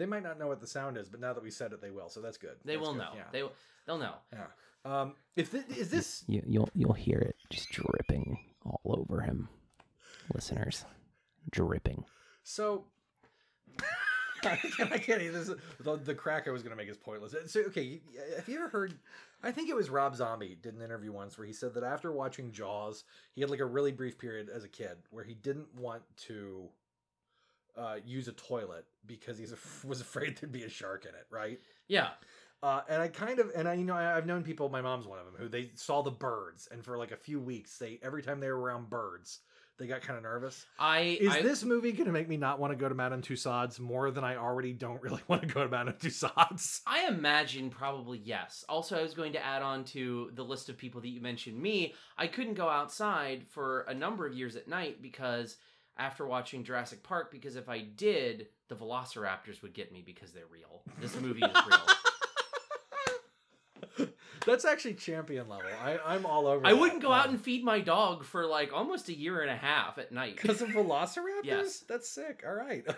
I: They might not know what the sound is, but now that we said it, they will. So that's good.
A: They
I: That's
A: will
I: good,
A: know.
I: Yeah.
A: They will. They'll know.
I: yeah. Um, if this, is this
A: You, you'll you'll hear it just dripping all over him, listeners, dripping.
I: so. I can't, I can't even. This is, the, the crack I was going to make is pointless. So, okay, have you ever heard? I think it was Rob Zombie did an interview once where he said that after watching Jaws, he had like a really brief period as a kid where he didn't want to uh, use a toilet because he was afraid there'd be a shark in it, right?
A: Yeah.
I: Uh, and I kind of, and I, you know, I, I've known people. My mom's one of them who they saw the birds, and for like a few weeks, they every time they were around birds, they got kind of nervous.
A: I
I: Is
A: I,
I: this movie going to make me not want to go to Madame Tussauds more than I already don't really want to go to Madame Tussauds?
A: I imagine probably yes. Also, I was going to add on to the list of people that you mentioned. Me, I couldn't go outside for a number of years at night because after watching Jurassic Park, because if I did, the Velociraptors would get me because they're real. This movie is real.
I: That's actually champion level. I, I'm all over.
A: I
I: that.
A: wouldn't go out
I: Um,
A: and feed my dog for like almost a year and a half at night.
I: because of Velociraptors.
A: Yes.
I: that's sick. All right.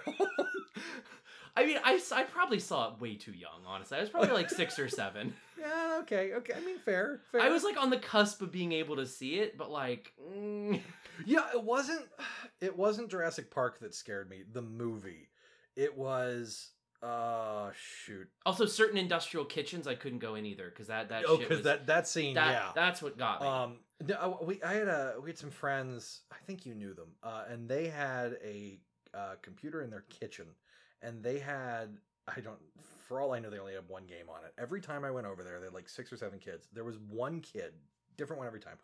A: I mean, I, I probably saw it way too young, honestly. I was probably like six or seven.
I: yeah. Okay. Okay. I mean, fair. Fair.
A: I was like on the cusp of being able to see it, but like, mm,
I: Yeah, it wasn't it wasn't Jurassic Park that scared me, the movie. It was uh shoot.
A: also certain industrial kitchens I couldn't go in either because that that
I: oh, cuz that that scene,
A: that
I: yeah.
A: that's what got me.
I: um no, we I had a we had some friends, I think you knew them. Uh and they had a uh computer in their kitchen and they had I don't for all I know they only had one game on it. Every time I went over there, they had like six or seven kids. There was one kid, different one every time,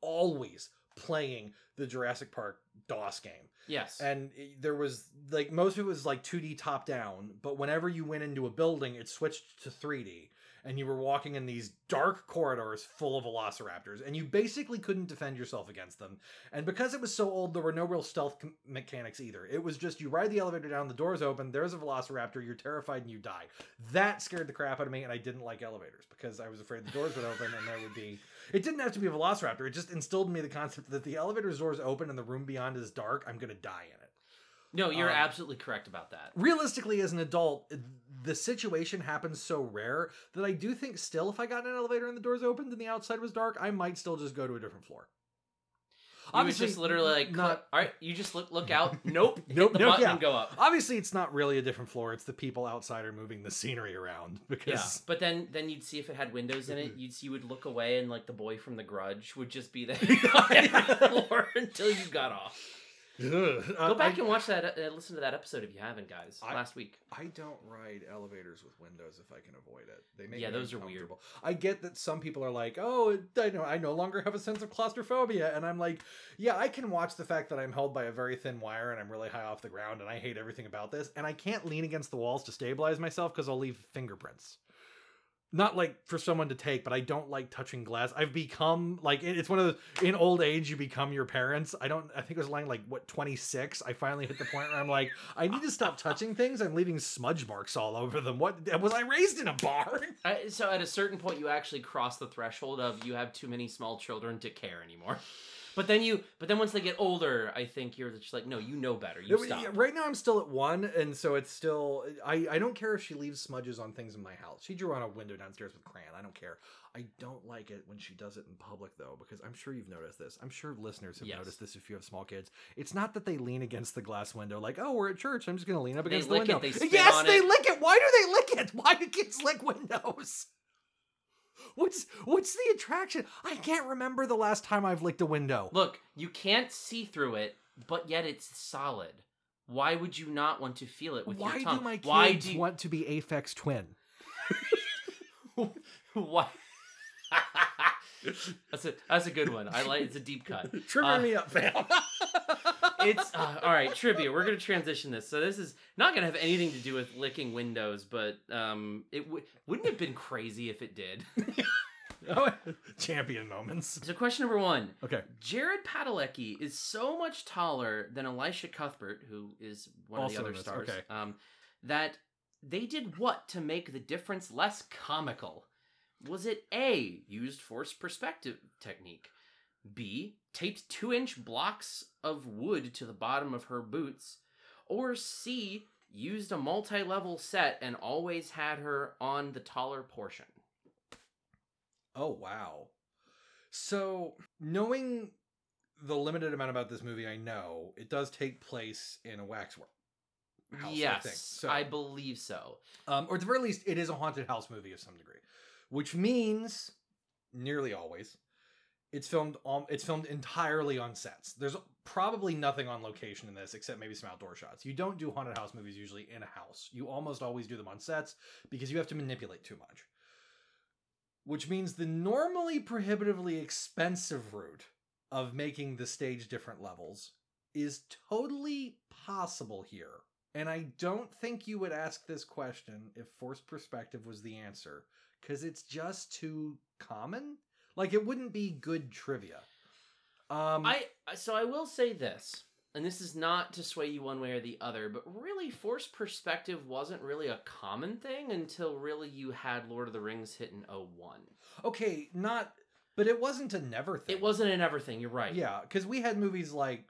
I: always playing the Jurassic Park DOS game.
A: yes,
I: and there was like most of it was like 2D top down, but whenever you went into a building, it switched to 3D, and you were walking in these dark corridors full of velociraptors, and you basically couldn't defend yourself against them. And because it was so old, there were no real stealth com- mechanics either. It was just you ride the elevator down, the doors open, there's a velociraptor, you're terrified, and you die. That scared the crap out of me, and I didn't like elevators because I was afraid the doors would open and there would be. It didn't have to be a velociraptor. It just instilled in me the concept that the elevator's doors open and the room beyond is dark. I'm gonna die in it.
A: no, you're
I: um,
A: absolutely correct about that.
I: Realistically, as an adult, the situation happens so rare that I do think still, if I got in an elevator and the doors opened and the outside was dark, I might still just go to a different floor.
A: You was just literally like,
I: not.
A: all right, you just look look out. Nope,
I: Nope,
A: the
I: nope,
A: button
I: yeah.
A: go up.
I: Obviously, it's not really a different floor. It's the people outside are moving the scenery around
A: Yeah,
I: because
A: but then then you'd see if it had windows in it. You'd see you would look away, and like the boy from The Grudge would just be there on every floor until you got off. Go back
I: I,
A: and watch that. Uh, listen to that episode if you haven't, guys.
I: I-
A: last week.
I: I don't ride elevators with windows if I can avoid it. They make
A: Yeah, those are weird.
I: I get that some people are like, "Oh, I know, I no longer have a sense of claustrophobia," and I'm like, "Yeah, I can watch the fact that I'm held by a very thin wire and I'm really high off the ground, and I hate everything about this, and I can't lean against the walls to stabilize myself because I'll leave fingerprints." Not like for someone to take, but I don't like touching glass. I've become like it's one of those in old age you become your parents. I don't. I think it was line like what twenty six. I finally hit the point where I'm like, I need to stop touching things. I'm leaving smudge marks all over them. What was I raised in a barn?
A: I, so at a certain point, you actually cross the threshold of you have too many small children to care anymore. But then you, but then once they get older, I think you're just like, no, you know better. You stop.
I: Right now, I'm still at one, and so it's still. I I don't care if she leaves smudges on things in my house. She drew on a window downstairs with crayon. I don't care. I don't like it when she does it in public though, because I'm sure you've noticed this. I'm sure listeners have
A: Yes.
I: noticed this if you have small kids. It's not that they lean against the glass window like, oh, we're at church. I'm just gonna lean up
A: They
I: against
A: lick
I: the
A: it,
I: window.
A: they spit
I: yes, they
A: it.
I: lick it. Why do they lick it? Why do kids lick windows? What's what's the attraction? I can't remember the last time I've licked a window.
A: Look, you can't see through it, but yet it's solid. Why would you not want to feel it with
I: Why
A: your
I: do
A: tongue?
I: my kids
A: Why do you,
I: want to be Aphex Twin?
A: Why? that's a that's a good one. I like it's a deep cut.
I: Trivia
A: Uh,
I: me up, fam.
A: It's uh, all right trivia we're gonna transition this so this is not gonna have anything to do with licking windows but um it w- wouldn't have been crazy if it did oh,
I: Champion moments.
A: so question number one
I: Okay.
A: jared padalecki is so much taller than elisha cuthbert who is one of the other
I: this,
A: stars
I: okay.
A: um that they did what to make the difference less comical was it a used forced perspective technique B. Taped two inch blocks of wood to the bottom of her boots. Or C. Used a multi level set and always had her on the taller portion.
I: Oh wow. So knowing the limited amount about this movie, I know it does take place in a waxwork. House,
A: yes,
I: I, think. So,
A: I believe so.
I: um, or at the very least, it is a haunted house movie of some degree, which means nearly always it's filmed on it's filmed entirely on sets. There's probably nothing on location in this except maybe some outdoor shots. You don't do haunted house movies usually in a house. You almost always do them on sets because you have to manipulate too much. Which means the normally prohibitively expensive route of making the stage different levels is totally possible here. And I don't think you would ask this question if forced perspective was the answer because it's just too common. Like it wouldn't be good trivia. Um,
A: I so I will say this, and this is not to sway you one way or the other, but really forced perspective wasn't really a common thing until really you had Lord of the Rings hit in 01.
I: okay, not, but it wasn't a never thing.
A: It wasn't an ever thing, you're right.
I: Yeah, because we had movies like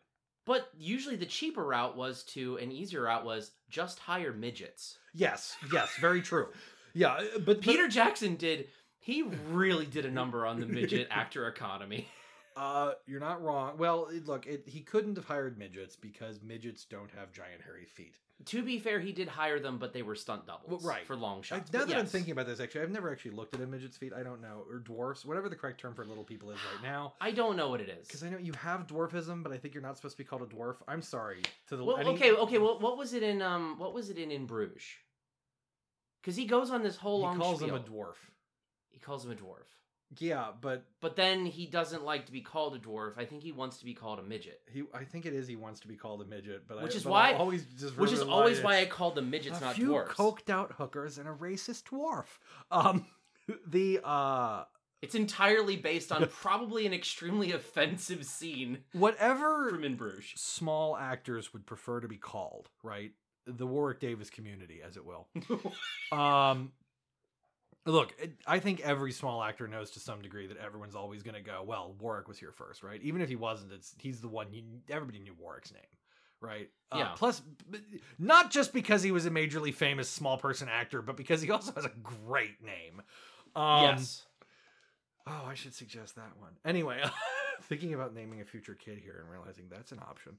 A: But usually the cheaper route was to, an easier route was just hire midgets.
I: yes, yes, very true. Yeah, but
A: Peter Jackson did, he really did a number on the midget actor economy.
I: Uh, you're not wrong. Well, look, it, he couldn't have hired midgets because midgets don't have giant hairy feet.
A: to be fair, he did hire them, but they were stunt doubles
I: Well, right.
A: for long
I: I,
A: shots.
I: now
A: But
I: that I'm thinking about this, actually, I've never actually looked at a midget's feet. I don't know, or dwarfs, whatever the correct term for little people is right now.
A: I don't know what it is.
I: Because I know you have dwarfism, but I think you're not supposed to be called a dwarf. I'm sorry to the.
A: Well,
I: any-
A: okay, okay. Well, what was it in um? What was it in in Bruges? Because he goes on this whole
I: He
A: long.
I: He calls
A: spiel.
I: him a dwarf.
A: He calls him a dwarf.
I: Yeah, but
A: But then he doesn't like to be called a dwarf. I think he wants to be called a midget.
I: he, I think it is he wants to be called a midget, but
A: Which
I: I,
A: is
I: but
A: why-
I: I'll always just
A: Which is
I: remember
A: always
I: line
A: why I call them midgets,
I: a
A: not
I: few
A: dwarfs.
I: coked out hookers and a racist dwarf. Um, the uh,
A: It's entirely based on probably an extremely offensive scene
I: whatever
A: from In Bruges.
I: small actors would prefer to be called, right? The Warwick Davis community, as it will. um, look, it- I think every small actor knows to some degree that everyone's always going to go, well, Warwick was here first, right? Even if he wasn't, it's he's the one. You, everybody knew Warwick's name, right? Uh,
A: Yeah.
I: plus, not just because he was a majorly famous small person actor, but because he also has a great name. Um,
A: yes.
I: Oh, I should suggest that one. Anyway, thinking about naming a future kid here and realizing that's an option.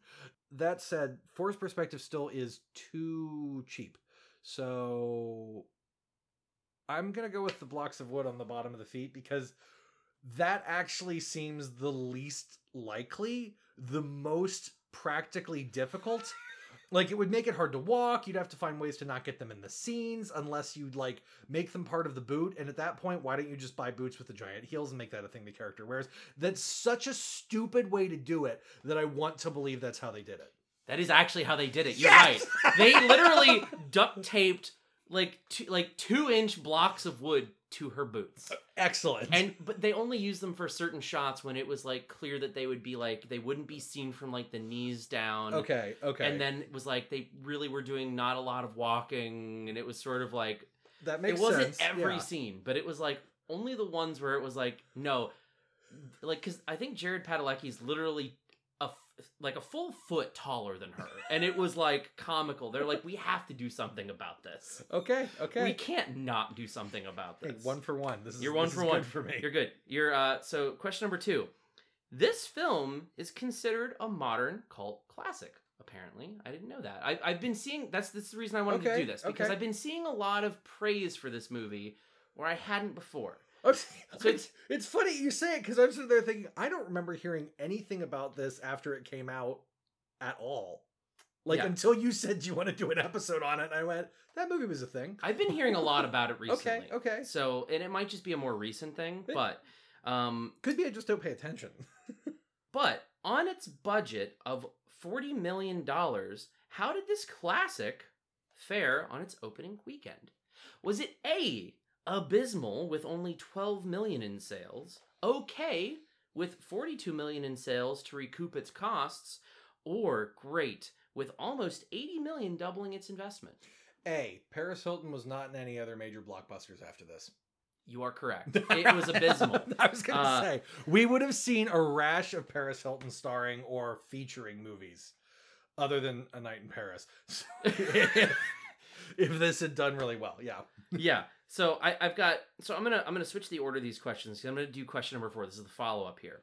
I: That said, Force Perspective still is too cheap. So I'm going to go with the blocks of wood on the bottom of the feet because that actually seems the least likely, the most practically difficult. Like it would make it hard to walk. You'd have to find ways to not get them in the scenes unless you'd like make them part of the boot. And at that point, why don't you just buy boots with the giant heels and make that a thing the character wears? That's such a stupid way to do it that I want to believe that's how they did it.
A: That is actually how they did it. You're
I: Yes!
A: right. They literally duct taped like two, like two inch blocks of wood to her boots.
I: Uh, excellent.
A: And but they only used them for certain shots when it was like clear that they would be like they wouldn't be seen from like the knees down.
I: okay, okay.
A: And then it was like they really were doing not a lot of walking and it was sort of like
I: that makes
A: it wasn't
I: sense.
A: every
I: yeah.
A: scene, but it was like only the ones where it was like no, like because I think Jared Padalecki is literally like a full foot taller than her, and it was like comical. They're like, we have to do something about this.
I: Okay, okay.
A: We can't not do something about
I: Hey,
A: this.
I: one for one. This is
A: You're one for one
I: for me.
A: You're good. You're uh. So question number two. This film is considered a modern cult classic. Apparently, I didn't know that. I, I've been seeing. That's that's the reason I wanted to do this because
I: okay.
A: I've been seeing a lot of praise for this movie where I hadn't before. So
I: it's it's funny you say it because I'm sitting there thinking I don't remember hearing anything about this after it came out at all. Like
A: Yeah.
I: until you said you want to do an episode on it, and I went, "That movie was a thing."
A: I've been hearing a lot about it recently.
I: Okay, okay.
A: So and it might just be a more recent thing,
I: It-
A: but um,
I: Could be I just don't pay attention.
A: But on its budget of $40 million, how did this classic fare on its opening weekend? Was it A, abysmal with only 12 million in sales, okay with 42 million in sales to recoup its costs, or great with almost 80 million doubling its investment?
I: A. Paris Hilton was not in any other major blockbusters after this.
A: You are correct. It was abysmal.
I: I was gonna
A: Uh,
I: say we would have seen a rash of Paris Hilton starring or featuring movies, other than A Night in Paris. If, if this had done really well, yeah.
A: yeah. So I, I've got. So I'm gonna I'm gonna switch the order of these questions. I'm gonna do question number four. This is the follow up here.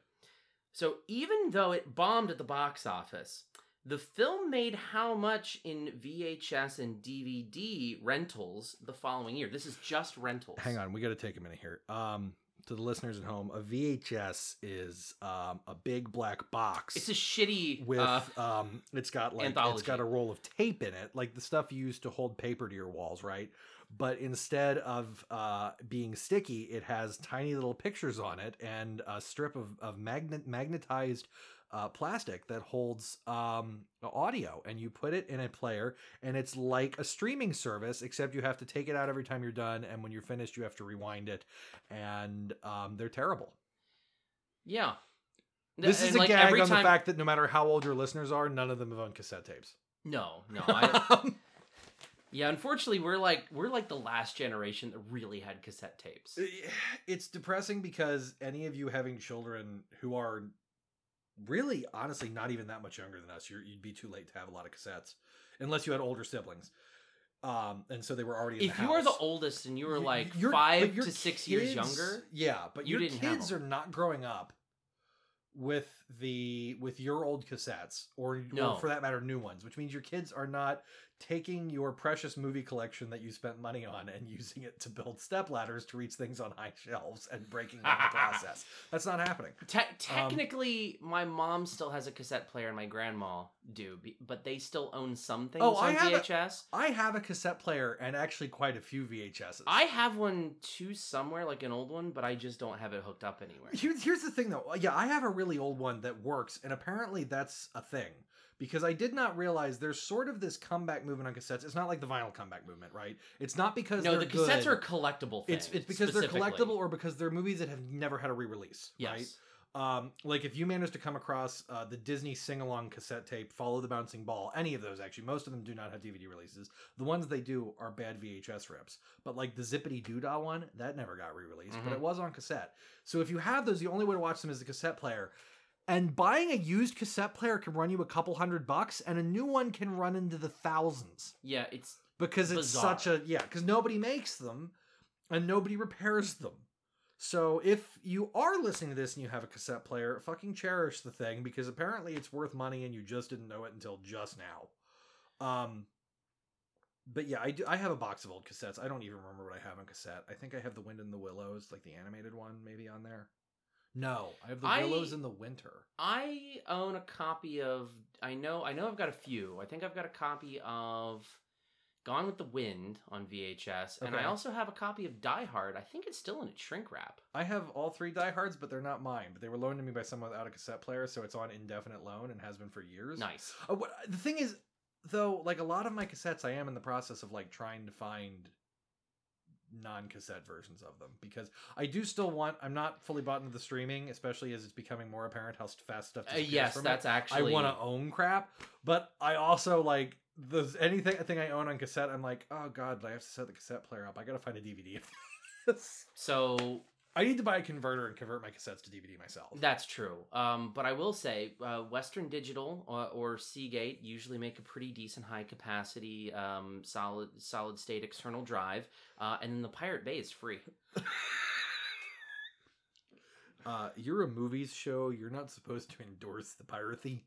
A: So even though it bombed at the box office, the film made how much in VHS and DVD rentals the following year? This is just rentals.
I: Hang on, we got to take a minute here. Um, to the listeners at home, a VHS is um, a big black box.
A: It's a shitty
I: with
A: uh,
I: um, it's got like it's got a roll of tape in it, like the stuff you use to hold paper to your walls, right? But instead of uh, being sticky, it has tiny little pictures on it and a strip of of magnet magnetized uh, plastic that holds um, audio, and you put it in a player, and it's like a streaming service, except you have to take it out every time you're done, and when you're finished, you have to rewind it, and um, they're terrible.
A: yeah.
I: This
A: And,
I: is a
A: like,
I: gag on
A: time-
I: the fact that no matter how old your listeners are, none of them have owned cassette tapes.
A: No, no. I, yeah, unfortunately, we're like we're like the last generation that really had cassette tapes.
I: it's depressing because any of you having children who are really honestly not even that much younger than us you're, you'd be too late to have a lot of cassettes unless you had older siblings. Um and so they were already in
A: If you are the oldest and you were like
I: your-
A: five to six years younger,
I: yeah but
A: you
I: your
A: didn't
I: kids are not growing up with the with your old cassettes or,
A: No.
I: or for that matter new ones which means your kids are not taking your precious movie collection that you spent money on and using it to build step ladders to reach things on high shelves and breaking the process that's not happening
A: Te- um, technically, my mom still has a cassette player, and my grandma do, but they still own some things
I: Oh,
A: on
I: I have
A: VHS.
I: I have a cassette player and actually quite a few VHSs.
A: I have one too somewhere, like an old one, but I just don't have it hooked up anywhere.
I: Here- Here's the thing though. Yeah, I have a really old one that works, and apparently that's a thing. Because I did not realize there's sort of this comeback movement on cassettes. It's not like the vinyl comeback movement, right? It's not because
A: No, the cassettes
I: good.
A: are collectible thing.
I: It's it's because they're collectible or because they're movies that have never had a re-release, right? Um, like if you manage to come across uh, the Disney sing-along cassette tape, "Follow the Bouncing Ball," any of those actually, most of them do not have DVD releases. The ones they do are bad VHS rips. But like the Zippity Doodah one, that never got re-released, but
A: Mhm.
I: it was on cassette. So if you have those, the only way to watch them is the cassette player. And buying a used cassette player can run you a couple hundred bucks, and a new one can run into the thousands.
A: Yeah, it's
I: because it's
A: Bizarre.
I: such a yeah because nobody makes them and nobody repairs them. So if you are listening to this and you have a cassette player fucking cherish the thing because apparently it's worth money and you just didn't know it until just now. Um but yeah i do i have a box of old cassettes. I don't even remember what i have on cassette. I think i have the wind in the willows like the animated one maybe on there no i have the
A: I-
I: willows in the winter
A: I own a copy of I know I know I've got a few. I think I've got a copy of Gone with the Wind on VHS, and I also have a copy of Die Hard. I think it's still in its shrink wrap.
I: I have all three Die Hards, but they're not mine. But they were loaned to me by someone without a cassette player, so it's on indefinite loan and has been for years.
A: Nice.
I: Uh, what, the thing is, though, like a lot of my cassettes, I am in the process of like trying to find non-cassette versions of them because I do still want. I'm not fully bought into the streaming, especially as it's becoming more apparent how fast stuff.
A: Uh, yes, that's
I: it.
A: actually-
I: I want to own crap, but I also like the anything I think I own on cassette. I'm like, oh god, I have to set the cassette player up. I gotta find a DVD. of this.
A: So
I: I need to buy a converter and convert my cassettes to DVD myself.
A: That's true. Um, but I will say, uh, Western Digital or, or Seagate usually make a pretty decent high capacity um, solid solid state external drive, uh, and then the Pirate Bay is free.
I: Uh, you're a movies show. You're not supposed to endorse the piracy.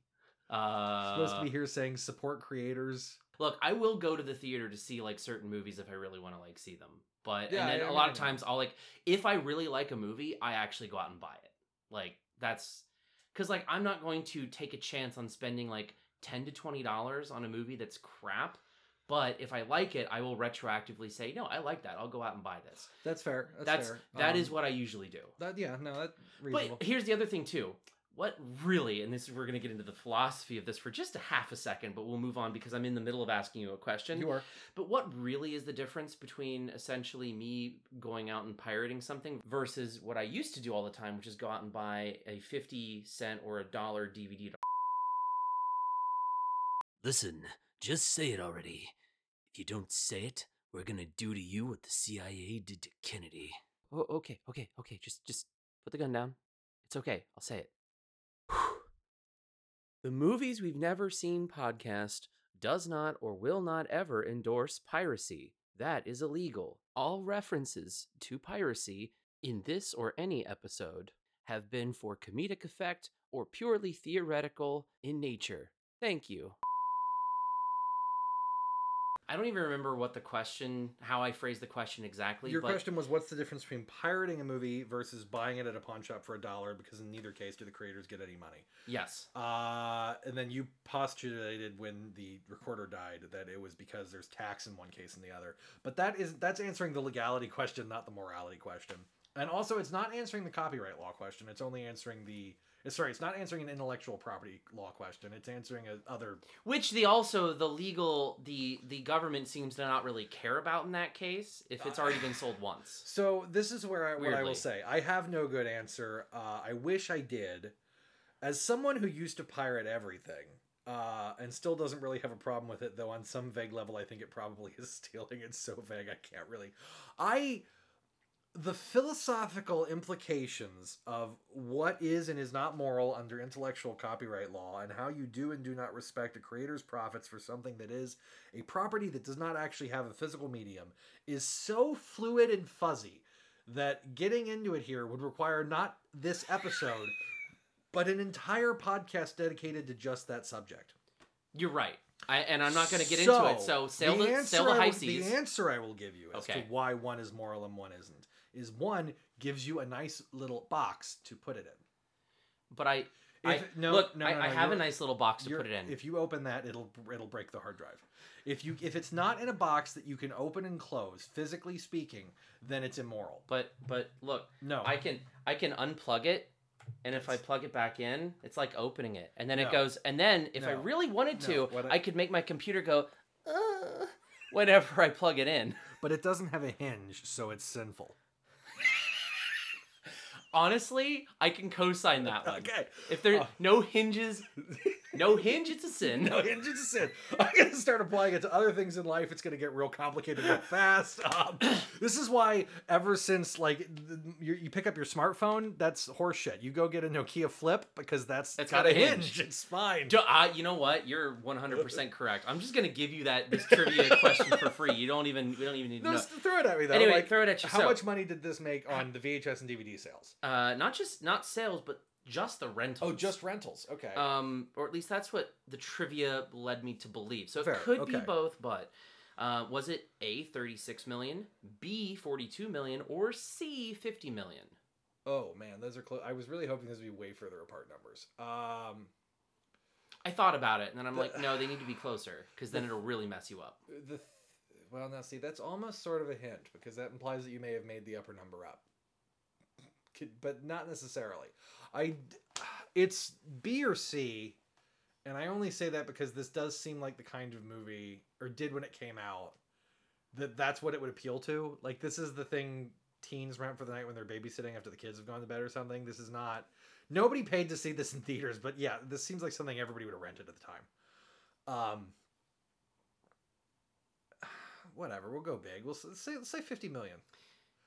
A: Uh,
I: supposed to be here saying support creators.
A: Look, I will go to the theater to see like certain movies if I really want to like see them. But
I: Yeah,
A: and then
I: yeah,
A: a lot
I: mean,
A: of times I'll like if I really like a movie, I actually go out and buy it. Like that's because like I'm not going to take a chance on spending like ten to twenty dollars on a movie that's crap. But if I like it, I will retroactively say, no, I like that. I'll go out and buy this.
I: That's fair. That's,
A: That's
I: fair.
A: that is
I: Um,
A: what I usually do.
I: That yeah, no, that reasonable.
A: But here's the other thing too. What really, and this we're gonna get into the philosophy of this for just a half a second, but we'll move on because I'm in the middle of asking you a question.
I: You are.
A: But what really is the difference between essentially me going out and pirating something versus what I used to do all the time, which is go out and buy a 50 cent or a dollar DVD to
J: Listen, just say it already. If you don't say it, we're gonna do to you what the CIA did to Kennedy.
A: Oh, okay, okay, okay. Just, just put the gun down. It's okay. I'll say it. The Movies We've Never Seen podcast does not or will not ever endorse piracy. That is illegal. All references to piracy in this or any episode have been for comedic effect or purely theoretical in nature. Thank you. I don't even remember what the question, how I phrased the question exactly.
I: Your question was, what's the difference between pirating a movie versus buying it at a pawn shop for a dollar? Because in neither case do the creators get any money.
A: Yes.
I: Uh, and then you postulated when the recorder died that it was because there's tax in one case and the other. But that is that's answering the legality question, not the morality question. And also, it's not answering the copyright law question. It's only answering the. Sorry, it's not answering an intellectual property law question. It's answering a other.
A: Which the also the legal the the government seems to not really care about in that case if it's already been sold once.
I: So this is where I, what I will
A: Weirdly.
I: say. I have no good answer. Uh, I wish I did. As someone who used to pirate everything, uh, and still doesn't really have a problem with it, though on some vague level, I think it probably is stealing. It's so vague, I can't really. I. The philosophical implications of what is and is not moral under intellectual copyright law, and how you do and do not respect a creator's profits for something that is a property that does not actually have a physical medium, is so fluid and fuzzy that getting into it here would require not this episode, but an entire podcast dedicated to just that subject.
A: You're right. I, and I'm not going to get into it. So sail the,
I: answer
A: sail the
I: I
A: high
I: will- The answer I will give you as
A: Okay.
I: to why one is moral and one isn't is one gives you a nice little box to put it in.
A: But I,
I: If,
A: I
I: no,
A: look,
I: no,
A: I,
I: no,
A: I
I: no,
A: have a nice little box to put it in.
I: If you open that, it'll it'll break the hard drive. If you if it's not in a box that you can open and close, physically speaking, then it's immoral.
A: But but look,
I: No.
A: I can I can unplug it, and if I plug it back in, it's like opening it, and then
I: No.
A: it goes. And then if I really wanted to,
I: No. I-
A: I could make my computer go. Uh, whenever I plug it in.
I: But it doesn't have a hinge, so it's sinful.
A: Honestly, I can co-sign that one.
I: Okay.
A: If there
I: Uh,
A: no hinges, no hinge, it's a sin.
I: No hinge, it's a sin. I'm gonna start applying it to other things in life. It's gonna get real complicated real fast. Um, this is why ever since like you, you pick up your smartphone, that's horseshit. You go get a Nokia Flip because that's
A: It's
I: got,
A: got
I: a hinge.
A: hinge.
I: It's fine.
A: Jo- uh, you know what? You're 100% correct. I'm just gonna give you that this trivia question for free. You don't even we don't even need to
I: No,
A: know.
I: just throw it at me though.
A: Anyway,
I: like,
A: throw it at you.
I: How
A: So-
I: much money did this make on the VHS and DVD sales?
A: Uh, not just not sales, but just the rentals.
I: Oh, just rentals. Okay.
A: Um, or at least that's what the trivia led me to believe. So it
I: Fair,
A: could be both, but uh, was it A 36 million, B 42 million, or C 50 million?
I: oh man, those are close. I was really hoping those would be way further apart numbers. Um,
A: I thought about it, and then I'm
I: The-
A: like, no, they need to be closer because then it'll really mess you up.
I: the th- well now see that's almost sort of a hint because that implies that you may have made the upper number up Could- but not necessarily i it's b or c and i only say that because this does seem like the kind of movie or did when it came out that that's what it would appeal to. Like this is the thing teens rent for the night when they're babysitting after the kids have gone to bed or something. This is not nobody paid to see this in theaters, but yeah, this seems like something everybody would have rented at the time. Um whatever, we'll go big. We'll say say 50 million.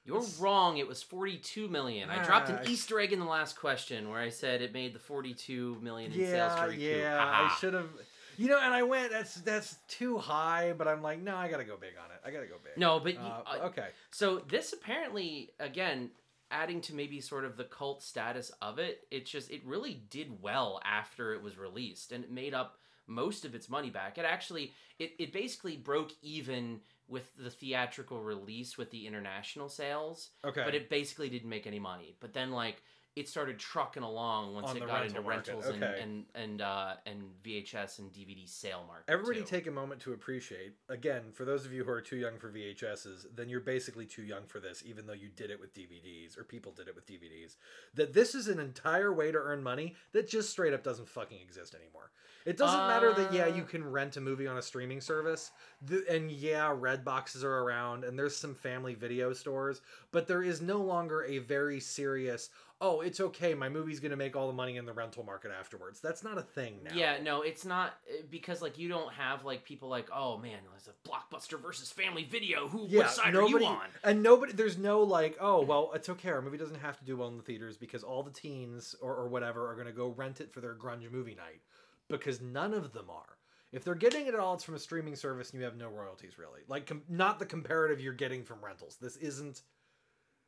A: You're wrong. It was 42 million. I dropped an
I: Ah,
A: Easter egg in the last question where I said it made the 42 million in sales
I: Yeah,
A: to recoup.
I: yeah, I should have you know, and I went that's that's too high, but I'm like, no, I got to go big on it. I got to go big.
A: No, but you-
I: Uh, okay.
A: So this apparently, again, adding to maybe sort of the cult status of it, it just it really did well after it was released, and it made up most of its money back. It actually it it basically broke even with the theatrical release with the international sales.
I: Okay.
A: But it basically didn't make any money. But then like it started trucking along once
I: On
A: it got
I: rental
A: into
I: market,
A: rentals and,
I: okay.
A: and and uh and VHS and DVD sale market.
I: Everybody
A: too.
I: take a moment to appreciate. Again, for those of you who are too young for VHSs, then you're basically too young for this, even though you did it with DVDs or people did it with DVDs. That this is an entire way to earn money that just straight up doesn't fucking exist anymore. It doesn't matter that yeah, you
A: Uh.
I: can rent a movie on a streaming service, th- and yeah, red boxes are around, and there's some family video stores, but there is no longer a very serious. Oh, it's okay. My movie's gonna make all the money in the rental market afterwards. That's not a thing now.
A: Yeah, no, it's not uh, because like you don't have like people like, oh man, there's a blockbuster versus family video. Who what side
I: nobody,
A: are you on?
I: And nobody, there's no like, oh, well, it's okay. Our movie doesn't have to do well in the theaters because all the teens or, or whatever are going to go rent it for their grunge movie night because none of them are. If they're getting it at all, it's from a streaming service and you have no royalties really. Like, com- not the comparative you're getting from rentals. This isn't.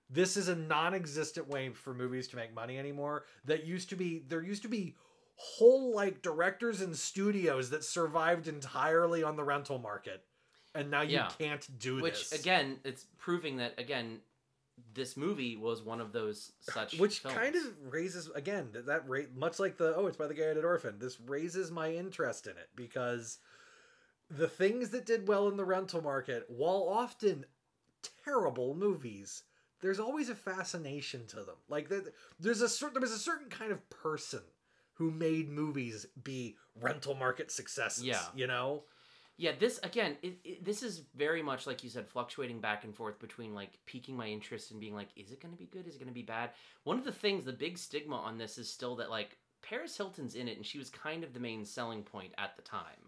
I: This is a non-existent way for movies to make money anymore. That used to be there used to be whole like directors and studios that survived entirely on the rental market. And now you
A: Yeah.
I: can't do
A: Which
I: this.
A: Which again, it's proving that again, this movie was one of those such.
I: which
A: films.
I: kind of raises again that that rate much like the oh it's by the guy did orphan this raises my interest in it because the things that did well in the rental market while often terrible movies there's always a fascination to them like there's a certain there was a certain kind of person who made movies be rental market successes
A: Yeah.
I: you know
A: Yeah, this again, it, it, this is very much like you said, fluctuating back and forth between like piquing my interest and being like, is it going to be good? Is it going to be bad? One of the things, the big stigma on this is still that like Paris Hilton's in it, and she was kind of the main selling point at the time.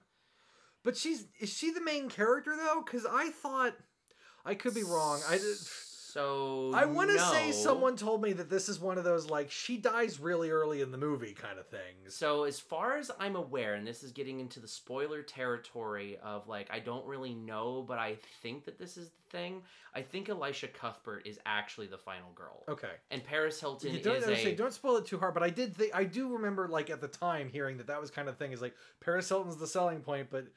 I: but she's is she the main character though because i thought i could be wrong i
A: So
I: I want to
A: no.
I: say someone told me that this is one of those like she dies really early in the movie kind of things.
A: So as far as I'm aware, and this is getting into the spoiler territory of like I don't really know, but I think that this is the thing. I think Elisha Cuthbert is actually the final girl.
I: Okay.
A: And Paris Hilton
I: You don't,
A: is a
I: don't spoil it too hard, but I did think I do remember like at the time hearing that that was kind of thing is like Paris Hilton's the selling point, but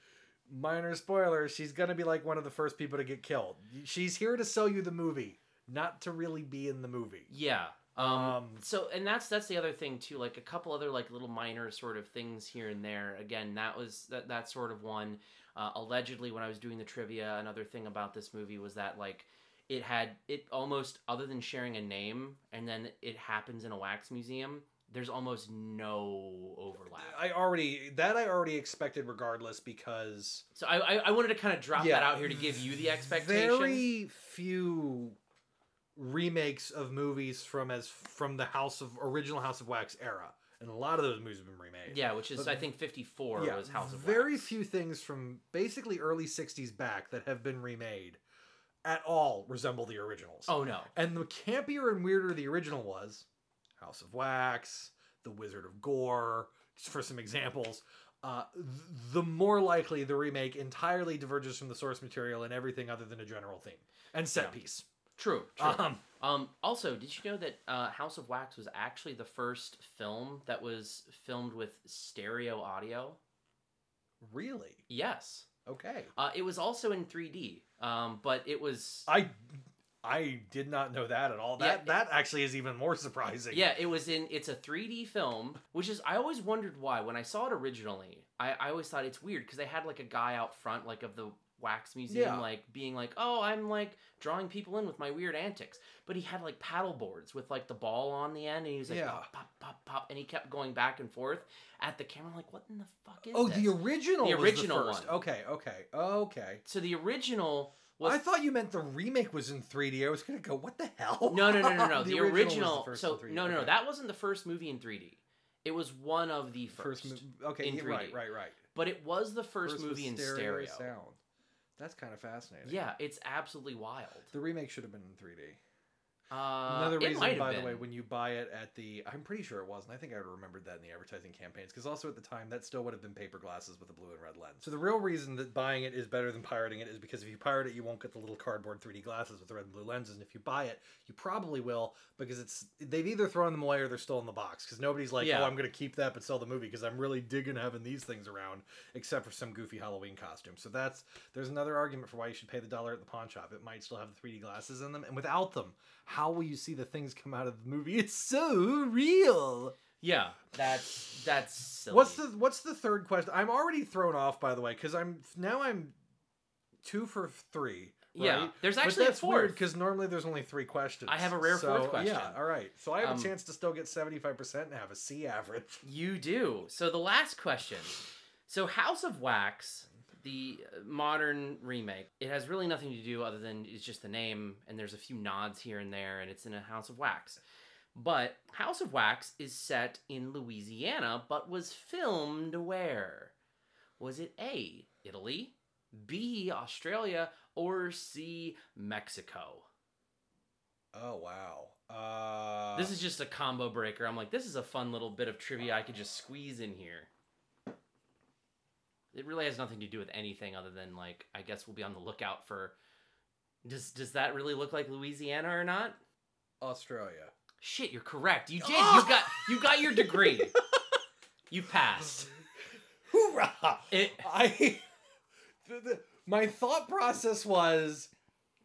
I: minor spoiler, she's gonna be like one of the first people to get killed. She's here to sell you the movie, not to really be in the movie.
A: Yeah. Um,
I: Um,
A: so and that's that's the other thing too like a couple other like little minor sort of things here and there again that was that that sort of one uh, allegedly when i was doing the trivia another thing about this movie was that like it had it almost other than sharing a name and then it happens in a wax museum there's almost no overlap
I: I already that I already expected regardless because
A: so i i, I wanted to kind of drop
I: Yeah,
A: that out here to give you the expectation
I: Very few remakes of movies from as from the House of original House of Wax era, and a lot of those movies have been remade.
A: yeah which is
I: But-
A: i think 54
I: yeah,
A: was house of
I: very
A: wax
I: few things from basically early '60s back that have been remade at all resemble the originals.
A: oh no
I: And the campier and weirder the original was, House of Wax, The Wizard of Gore, just for some examples, uh, th- the more likely the remake entirely diverges from the source material and everything other than a general theme and set
A: Yeah.
I: piece.
A: True. true.
I: Um,
A: Um, also, did you know that uh, House of Wax was actually the first film that was filmed with stereo audio?
I: Really?
A: Yes.
I: Okay.
A: Uh, it was also in 3D, um, but it was.
I: I I did not know that at all.
A: Yeah,
I: That that actually is even more surprising.
A: Yeah, it was in. It's a 3D film, which is. I always wondered why. When I saw it originally, I, I always thought it's weird because they had like a guy out front, like of the wax museum,
I: Yeah.
A: like being like, "Oh, I'm like drawing people in with my weird antics," but he had like paddle boards with like the ball on the end, and he was like,
I: Yeah.
A: pop, pop, pop, pop, and he kept going back and forth at the camera. Like, "What in the fuck is that?
I: Oh,
A: this?"
I: the original.
A: The original
I: first.
A: one.
I: Okay. Okay. Okay.
A: So the original was
I: I thought you meant the remake was in 3D. I was gonna go, what the hell?
A: no, no, no, no, no. the,
I: was
A: original.
I: first
A: so
I: in 3D.
A: no, no, no.
I: Okay.
A: That wasn't the first movie in 3D. It was one of the first.
I: first movie. Okay,
A: in
I: yeah,
A: 3D.
I: right, right, right.
A: But it was the first,
I: with
A: movie in stereo.
I: sound. That's kind of fascinating.
A: Yeah, it's absolutely wild.
I: The remake should have been in 3D.
A: Uh,
I: Another reason, by
A: been.
I: the way, when you buy it at the, I'm pretty sure it was, and I think I remembered that in the advertising campaigns, because also at the time that still would have been paper glasses with a blue and red lens. So the real reason that buying it is better than pirating it is because if you pirate it, you won't get the little cardboard 3D glasses with the red and blue lenses, and if you buy it, you probably will because it's they've either thrown them away or they're still in the box because nobody's like,
A: Yeah.
I: oh, I'm going to keep that but sell the movie because I'm really digging having these things around, except for some goofy Halloween costume. So that's there's another argument for why you should pay the dollar at the pawn shop. It might still have the 3D glasses in them, and without them, how will you see the things come out of the movie? It's so real.
A: Yeah, that's that's silly.
I: What's the What's the third question? I'm already thrown off by the way because I'm now I'm two for three.
A: Yeah,
I: right?
A: there's
I: But
A: actually a
I: that's weird
A: fourth.
I: because normally there's only three questions.
A: I have a rare
I: So,
A: fourth question.
I: Yeah, all right. So I have
A: Um,
I: a chance to still get 75 percent and have a C average.
A: You do. So the last question. So House of Wax, the modern remake, it has really nothing to do other than it's just the name, and there's a few nods here and there, and it's in a House of Wax. But House of Wax is set in Louisiana, but was filmed where? Was it A, Italy, B, Australia, or C, Mexico?
I: Oh wow. Uh,
A: This is just a combo breaker. I'm like, this is a fun little bit of trivia I could just squeeze in here. It really has nothing to do with anything other than like I guess we'll be on the lookout for does does that really look like Louisiana or not?
I: Australia.
A: Shit, you're correct. You did. You ah! got you got your degree. you passed.
I: Hoorah!
A: It
I: I the, the, my thought process was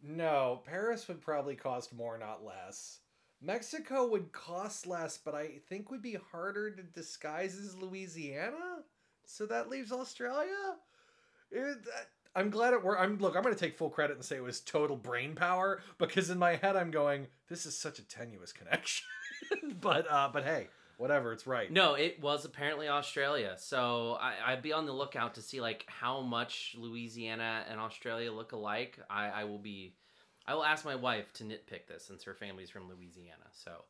I: no, Paris would probably cost more, not less. Mexico would cost less, but I think would be harder to disguise as Louisiana. So that leaves Australia. It, I'm glad it worked. I'm look. I'm going to take full credit and say it was total brain power because in my head I'm going, this is such a tenuous connection. but uh, but hey, whatever. It's right.
A: No, it was apparently Australia. So I, I'd be on the lookout to see like how much Louisiana and Australia look alike. I, I will be, I will ask my wife to nitpick this since her family's from Louisiana. So,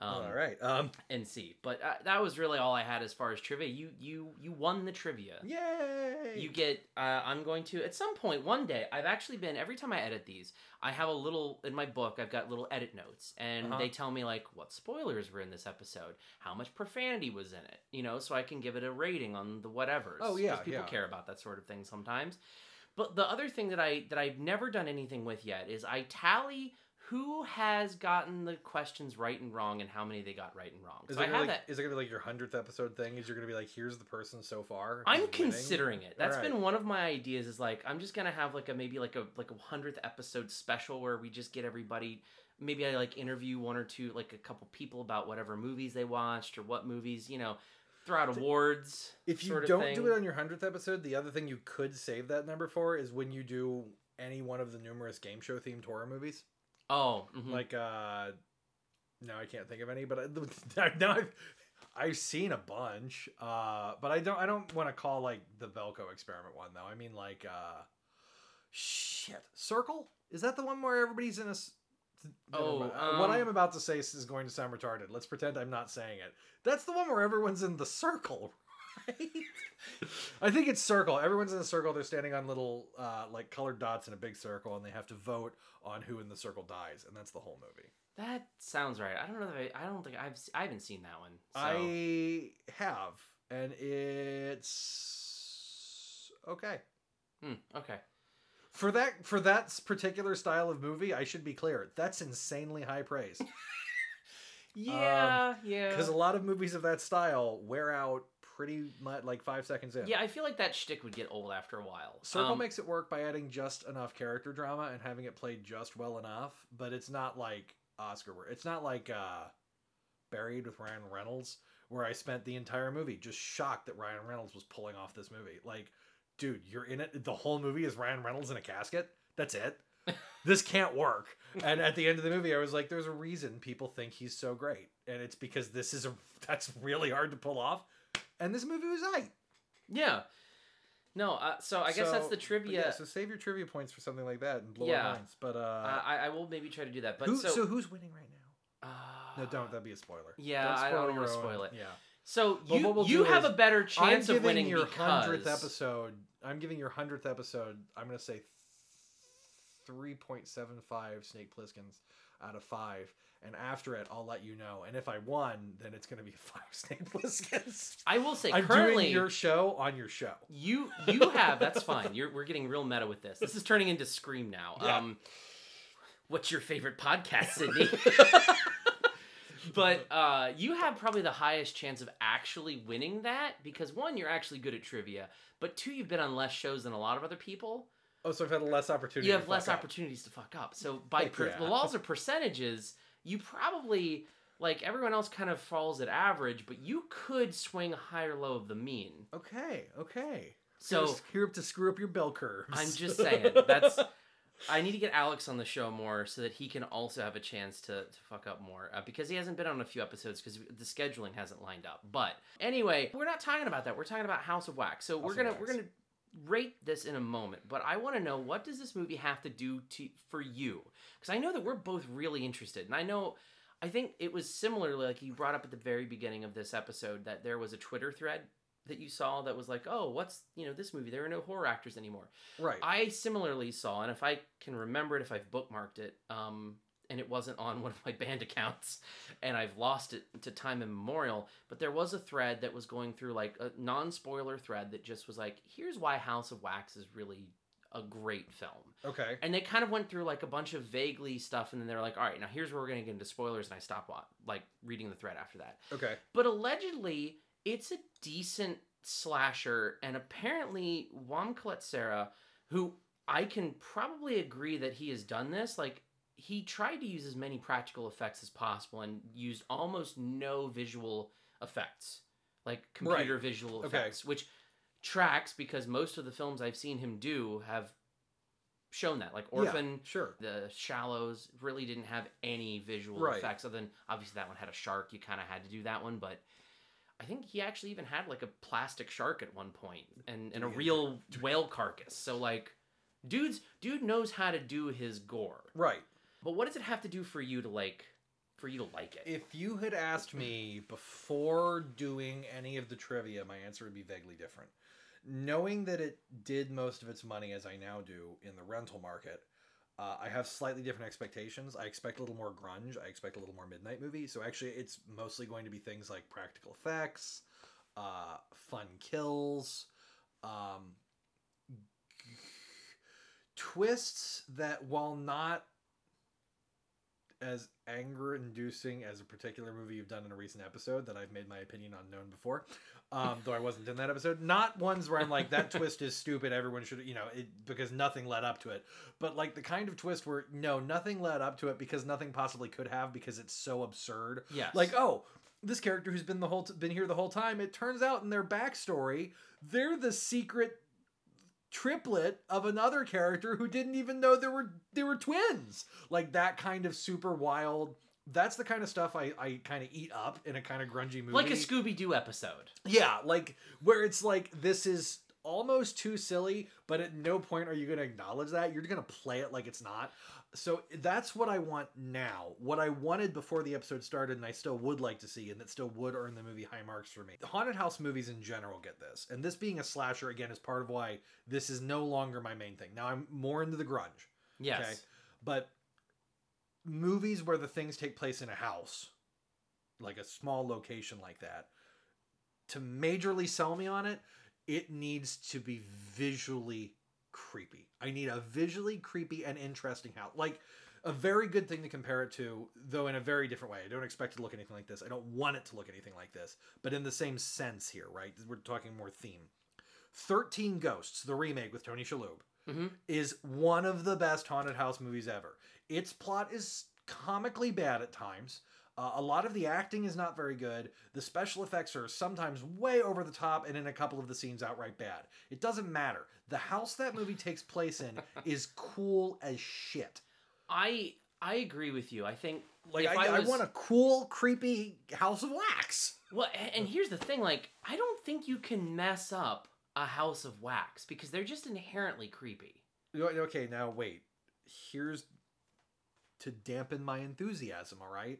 A: um,
I: All right. Um.
A: and see. But uh, that was really all I had as far as trivia. You you you won the trivia.
I: Yay!
A: You get. Uh, I'm going to at some point one day. I've actually been every time I edit these. I have a little in my book. I've got little edit notes, and
I: Uh-huh.
A: they tell me like what spoilers were in this episode, how much profanity was in it. You know, so I can give it a rating on the whatever's.
I: Oh, yeah,
A: people
I: yeah.
A: care about that sort of thing sometimes. But the other thing that I that I've never done anything with yet is I tally who has gotten the questions right and wrong and how many they got right and wrong.
I: Is
A: So
I: it, gonna be like,
A: that.
I: is it gonna be like your hundredth episode thing? Is you're gonna be like, here's the person so far?
A: I'm
I: who's winning?
A: considering it. That's
I: Alright.
A: been one of my ideas. Is like I'm just gonna have like a maybe like a like a hundredth episode special where we just get everybody. Maybe I like interview one or two like a couple people about whatever movies they watched or what movies you know. Throw out awards.
I: If you don't do it on your hundredth episode, the other thing you could save that number for is when you do any one of the numerous game show themed horror movies.
A: Oh, mhm.
I: Like, uh now I can't think of any, but I, now I've I've seen a bunch. Uh, but I don't I don't want to call like the Belko experiment one though. I mean like uh, shit, Circle is that the one where everybody's in a
A: Oh.
I: Uh, what I
A: um,
I: am about to say is going to sound retarded. Let's pretend I'm not saying it. That's the one where everyone's in the circle? I think it's circle. Everyone's in a circle. They're standing on little uh, like colored dots in a big circle, and they have to vote on who in the circle dies, and that's the whole movie.
A: that sounds right. I don't know. That I, I don't think I've I haven't seen that one. So.
I: I have, and it's okay.
A: Hmm, okay.
I: For that for that particular style of movie, I should be clear. That's insanely high praise.
A: Yeah, yeah.
I: Because a lot of movies of that style wear out pretty much like five seconds in.
A: Yeah, I feel like that shtick would get old after a while.
I: Circle
A: Um,
I: makes it work by adding just enough character drama and having it played just well enough, but it's not like Oscar. It's not like uh, Buried with Ryan Reynolds, where I spent the entire movie just shocked that Ryan Reynolds was pulling off this movie. Like, dude, you're in it. The whole movie is Ryan Reynolds in a casket. That's it. this can't work. And at the end of the movie, I was like, there's a reason people think he's so great, and it's because this is a that's really hard to pull off. And this movie was right.
A: Yeah. No, uh, so I guess that's the
I: but
A: trivia.
I: Yeah, so save your trivia points for something like that and blow
A: Yeah.
I: our minds. But uh,
A: uh, I, I will maybe try to do that. But
I: who,
A: so,
I: so, who's winning right now?
A: uh,
I: No, don't. That'd be a spoiler.
A: Yeah, I don't
I: spoil
A: wanna
I: your
A: spoil it.
I: Yeah.
A: so
I: But
A: you
I: what we'll
A: you
I: do
A: have
I: is
A: a better
I: I'm
A: chance of
I: giving
A: winning
I: your
A: because
I: hundredth episode. I'm giving your hundredth episode. I'm gonna say three point seven five Snake Plisskens out of five. And after it, I'll let you know. And if I won, then it's gonna be five Snake Plisskens.
A: I will say
I: I'm
A: currently
I: doing your show on your show.
A: You you have that's fine. You're we're getting real meta with this. This is turning into Scream now.
I: Yeah.
A: Um, what's your favorite podcast, Sidney? but uh, you have probably the highest chance of actually winning that because one, you're actually good at trivia, but two, you've been on less shows than a lot of other people.
I: Oh, so I've had less opportunity.
A: You have less
I: up.
A: opportunities to fuck up. So by per-
I: yeah.
A: the laws of percentages, you probably like everyone else kind of falls at average, but you could swing high or low of the mean.
I: Okay, okay.
A: So-
I: here to screw up your bell curves.
A: I'm just saying that's. I need to get Alex on the show more so that he can also have a chance to, to fuck up more uh, because he hasn't been on a few episodes because the scheduling hasn't lined up. But anyway, we're not talking about that. We're talking about House of Wax. So we're gonna we're gonna rate this in a moment. But I want to know what does this movie have to do to for you? Because I know that we're both really interested, and I know. I think it was similarly like you brought up at the very beginning of this episode that there was a Twitter thread that you saw that was like, oh, what's you know this movie? There are no horror actors anymore.
I: right.
A: I similarly saw, and if I can remember it, if I've bookmarked it, um, and it wasn't on one of my band accounts, and I've lost it to time immemorial, but there was a thread that was going through like a non spoiler thread that just was like, here's why House of Wax is really a great film.
I: okay.
A: And they kind of went through like a bunch of vaguely stuff, and then they're like, all right, now here's where we're going to get into spoilers, and I stopped like reading the thread after that.
I: Okay.
A: But allegedly, it's a decent slasher, and apparently, Juan Sarah, who I can probably agree that he has done this, like he tried to use as many practical effects as possible and used almost no visual effects, like computer visual
I: Okay.
A: effects, which tracks because most of the films I've seen him do have shown that. Like Orphan,
I: sure.
A: the Shallows really didn't have any visual
I: Right.
A: effects other than obviously that one had a shark. You kind of had to do that one, but I think he actually even had like a plastic shark at one point and, and a real whale carcass. So like, dude's dude knows how to do his gore.
I: Right.
A: But what does it have to do for you to like, for you to like it?
I: If you had asked me before doing any of the trivia, my answer would be vaguely different. Knowing that it did most of its money as I now do in the rental market, uh, I have slightly different expectations. I expect a little more grunge. I expect a little more midnight movie. So actually, it's mostly going to be things like practical effects, uh, fun kills, um, twists that, while not as anger inducing as a particular movie you've done in a recent episode that I've made my opinion on known before. Um, though I wasn't in that episode. Not ones where I'm like, that twist is stupid. Everyone should, you know, it, because nothing led up to it. But like the kind of twist where, no, nothing led up to it because nothing possibly could have because it's so absurd.
A: Yes.
I: Like, oh, this character who's been the whole t- been here the whole time. It turns out in their backstory, they're the secret triplet of another character who didn't even know there were they were twins. Like that kind of super wild. That's the kind of stuff I, I kind of eat up in a kind of grungy movie.
A: like a Scooby Doo episode.
I: Yeah, like where it's like this is almost too silly, but at no point are you going to acknowledge that. You're going to play it like it's not. So that's what I want now. What I wanted before the episode started, and I still would like to see, and that still would earn the movie high marks for me. The haunted house movies in general get this, and this being a slasher again is part of why this is no longer my main thing. Now I'm more into the grunge.
A: Yes.
I: but movies where the things take place in a house, like a small location like that, to majorly sell me on it, it needs to be visually creepy. I need a visually creepy and interesting house. Like a very good thing to compare it to, though in a very different way. I don't expect it to look anything like this. I don't want it to look anything like this, but in the same sense here, right? We're talking more theme. 13 Ghosts, the remake with Tony Shalhoub,
A: Mhm.
I: is one of the best haunted house movies ever. Its plot is comically bad at times. Uh, a lot of the acting is not very good. The special effects are sometimes way over the top, and in a couple of the scenes, outright bad. It doesn't matter. The house that movie takes place in is cool as shit.
A: I I agree with you. I think
I: Like I, I,
A: was-
I: want a cool, creepy House of Wax.
A: Well, and here's the thing: like, I don't think you can mess up a House of Wax because they're just inherently creepy.
I: Okay, now wait. Here's to dampen my enthusiasm, all right?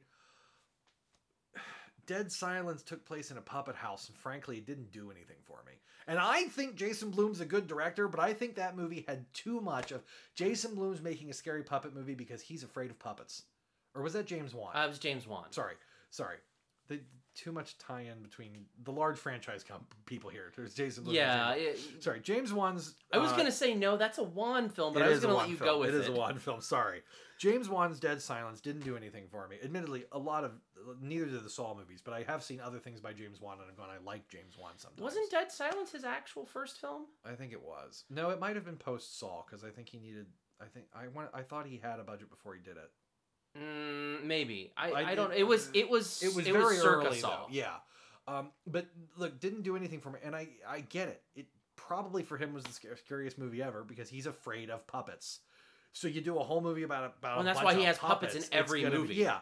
I: Dead Silence took place in a puppet house, and frankly, it didn't do anything for me. And I think Jason Blum's a good director, but I think that movie had too much of Jason Blum's making a scary puppet movie because he's afraid of puppets. Or was that James Wan?
A: Uh, it was James Wan.
I: Sorry, sorry. The, too much tie-in between the large franchise comp- people here. There's Jason. Blum
A: Yeah, it-
I: sorry. James Wan's.
A: I was
I: uh,
A: gonna say no, that's a Wan film, but I was gonna let you
I: film.
A: go with it.
I: It is a Wan film. Sorry, James Wan's Dead Silence didn't do anything for me. Admittedly, a lot of neither did the Saw movies, but I have seen other things by James Wan and I've gone. I like James Wan sometimes.
A: Wasn't Dead Silence his actual first film?
I: I think it was. No, it might have been post Saw because I think he needed. I think I want. I thought he had a budget before he did it.
A: Mm, maybe. I,
I: I
A: I, don't.
I: did-
A: It was. It was.
I: It was
A: it
I: very
A: was
I: early, though. Yeah. Um, but look, didn't do anything for me, and I I get it. It probably for him was the scariest movie ever because he's afraid of puppets. So you do a whole movie about about.
A: Well, and that's why he has puppets in every
I: gonna be-
A: movie.
I: yeah,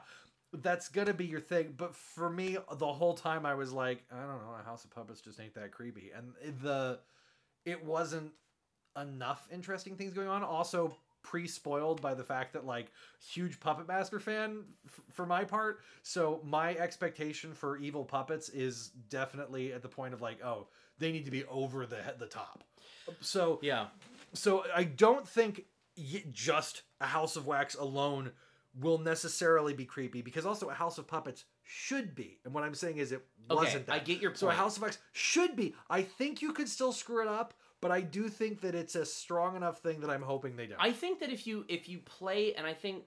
I: that's gonna be your thing. But for me, the whole time I was like, I don't know, a House of Puppets just ain't that creepy, and the it wasn't enough interesting things going on. Also pre-spoiled by the fact that like huge puppet master fan f- for my part so my expectation for evil puppets is definitely at the point of like oh they need to be over the the top so
A: Yeah.
I: so i don't think y- just a house of wax alone will necessarily be creepy because also a house of puppets should be and what i'm saying is it
A: Okay,
I: wasn't that.
A: I get your point.
I: so a house of wax should be i think you could still screw it up but i do think that it's a strong enough thing that i'm hoping they don't.
A: I think that if you if you play, and I think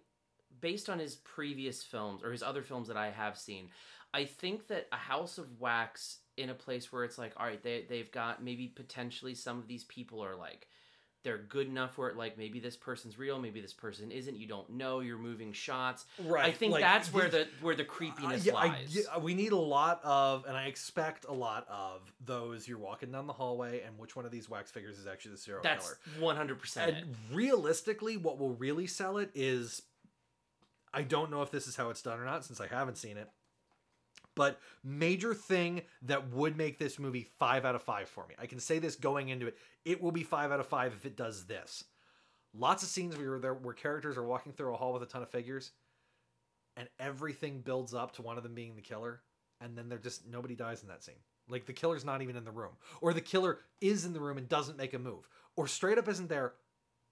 A: based on his previous films or his other films that I have seen, I think that a House of Wax in a place where it's like, all right, they they've got maybe potentially some of these people are like they're good enough where it like maybe this person's real, maybe this person isn't. You don't know. You're moving shots.
I: Right,
A: I think
I: like,
A: that's where the where the creepiness
I: yeah, I
A: lies.
I: get- we need a lot of, and I expect a lot of those. You're walking down the hallway, and which one of these wax figures is actually the serial
A: that's
I: killer?
A: one hundred percent
I: realistically, what will really sell it is, I don't know if this is how it's done or not, since I haven't seen it. But major thing that would make this movie five out of five for me. I can say this going into it. It will be five out of five if it does this. Lots of scenes where there where characters are walking through a hall with a ton of figures, and everything builds up to one of them being the killer, and then they're just nobody dies in that scene. Like the killer's not even in the room, or the killer is in the room and doesn't make a move, or straight up isn't there.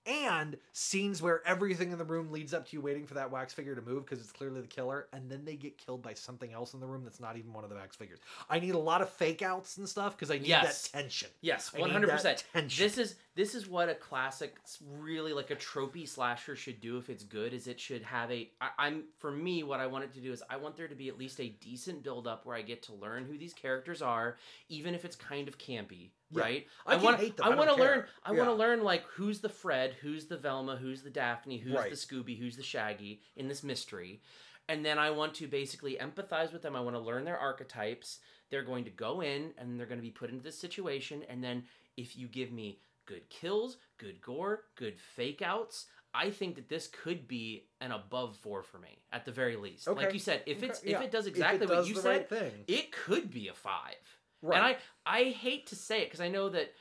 I: And scenes where everything in the room leads up to you waiting for that wax figure to move because it's clearly the killer, and then they get killed by something else in the room that's not even one of the wax figures. I need a lot of fake outs and stuff because I need
A: Yes.
I: that tension.
A: Yes,
I: I need
A: one hundred percent.
I: that tension.
A: This is this is what a classic, really like a tropey slasher should do if it's good. Is it should have a. I, I'm for me, what I want it to do is I want there to be at least a decent build up where I get to learn who these characters are, even if it's kind of campy,
I: Yeah.
A: right?
I: I
A: want
I: hate them,
A: I want to learn. I want to learn like who's the Fred, who's the Velma, who's the Daphne, who's
I: Right.
A: the Scooby, who's the Shaggy in this mystery. And then I want to basically empathize with them. I want to learn their archetypes. They're going to go in and they're going to be put into this situation. And then if you give me good kills, good gore, good fake outs, I think that this could be an above four for me at the very least. Like you said, if
I: Okay,
A: it's
I: yeah.
A: if it does
I: If it
A: exactly what
I: does
A: you said,
I: right
A: it could be a five.
I: Right.
A: And I I hate to say it because I know that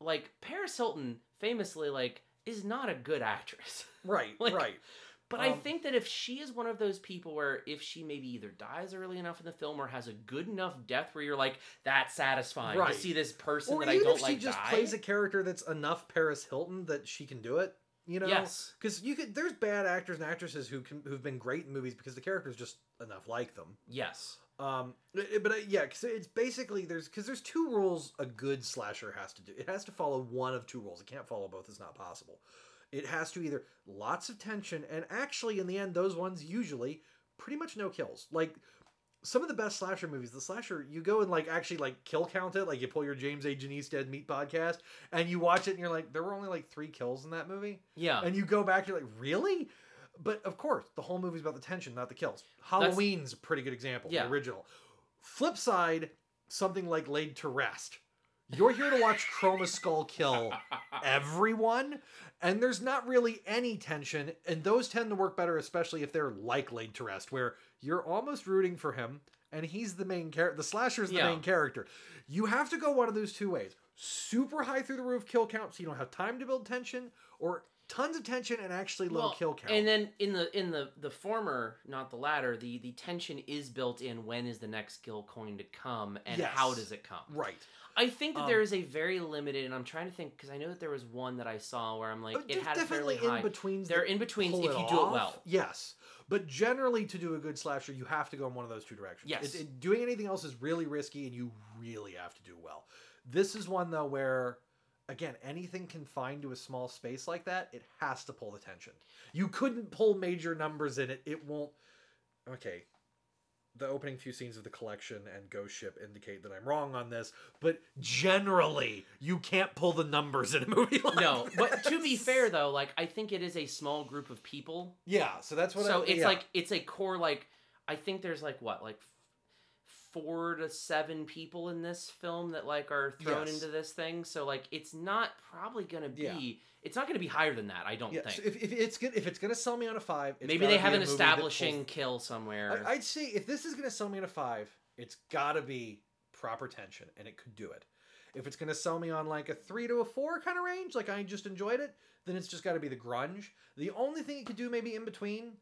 A: like Paris Hilton famously like is not a good actress.
I: Right,
A: Like,
I: right.
A: But I
I: Um,
A: think that if she is one of those people where if she maybe either dies early enough in the film or has a good enough death where you're like that's satisfying
I: Right.
A: to see this person
I: or
A: that I don't
I: if she
A: like
I: just
A: die.
I: plays a character that's enough Paris Hilton that she can do it. You know,
A: Yes.
I: because you could. There's bad actors and actresses who can who've been great in movies because the character's just enough like them.
A: yes.
I: Um, it- but uh, yeah, because it's basically there's because there's two rules a good slasher has to do. It has to follow one of two rules. It can't follow both. It's not possible. It has to either lots of tension and actually in the end those ones usually pretty much no kills. Like some of the best slasher movies, the slasher you go and like actually like kill count it, like you pull your James A. Janisse Dead Meat podcast and you watch it and you're like there were only like three kills in that movie.
A: Yeah.
I: And you go back, you're like, really? But of course, the whole movie's about the tension, not the kills. Halloween's a pretty good example,
A: Yeah.
I: the original. Flip side, something like Laid to Rest. You're here to watch Chromeskull kill everyone, and there's not really any tension, and those tend to work better, especially if they're like Laid to Rest, where you're almost rooting for him, and he's the main character. The slasher's the
A: Yeah.
I: main character. You have to go one of those two ways. super high through the roof kill count so you don't have time to build tension or tons of tension and actually low
A: Well,
I: kill count.
A: And then in the in the the former, not the latter, the the tension is built in. When is the next skill going to come, and how does it come?
I: right.
A: I think that
I: Um,
A: there is a very limited, and I'm trying to think because I know that there was one that I saw where I'm like,
I: Uh,
A: it had a fairly
I: definitely
A: high.
I: in betweens.
A: They're in betweens
I: pull
A: if you do it well.
I: Yes, but generally to do a good slasher, you have to go in one of those two directions.
A: Yes.
I: It- it- doing anything else is really risky, and you really have to do well. This is one though where, again, anything confined to a small space like that, it has to pull the tension. You couldn't pull major numbers in it; it won't. Okay. The opening few scenes of the collection and Ghost Ship indicate that I'm wrong on this, but generally, you can't pull the numbers in a movie like
A: No, but to be fair though, like I think it is a small group of people.
I: Yeah, so that's what
A: so
I: I,
A: it's
I: yeah.
A: like it's a core like I think there's like what like four to seven people in this film that like are thrown
I: Yes.
A: into this thing. So like it's not probably gonna be
I: Yeah.
A: it's not gonna be higher than that. I don't
I: yeah,
A: think.
I: so if, if it's good, if it's gonna sell me on a five, it's
A: Maybe they have an establishing
I: pulls-
A: kill somewhere.
I: I, I'd say if this is gonna sell me on a five, it's gotta be proper tension, and it could do it. If it's gonna sell me on like a three to a four kind of range, like I just enjoyed it, then it's just got to be the grunge. The only thing it could do maybe in between,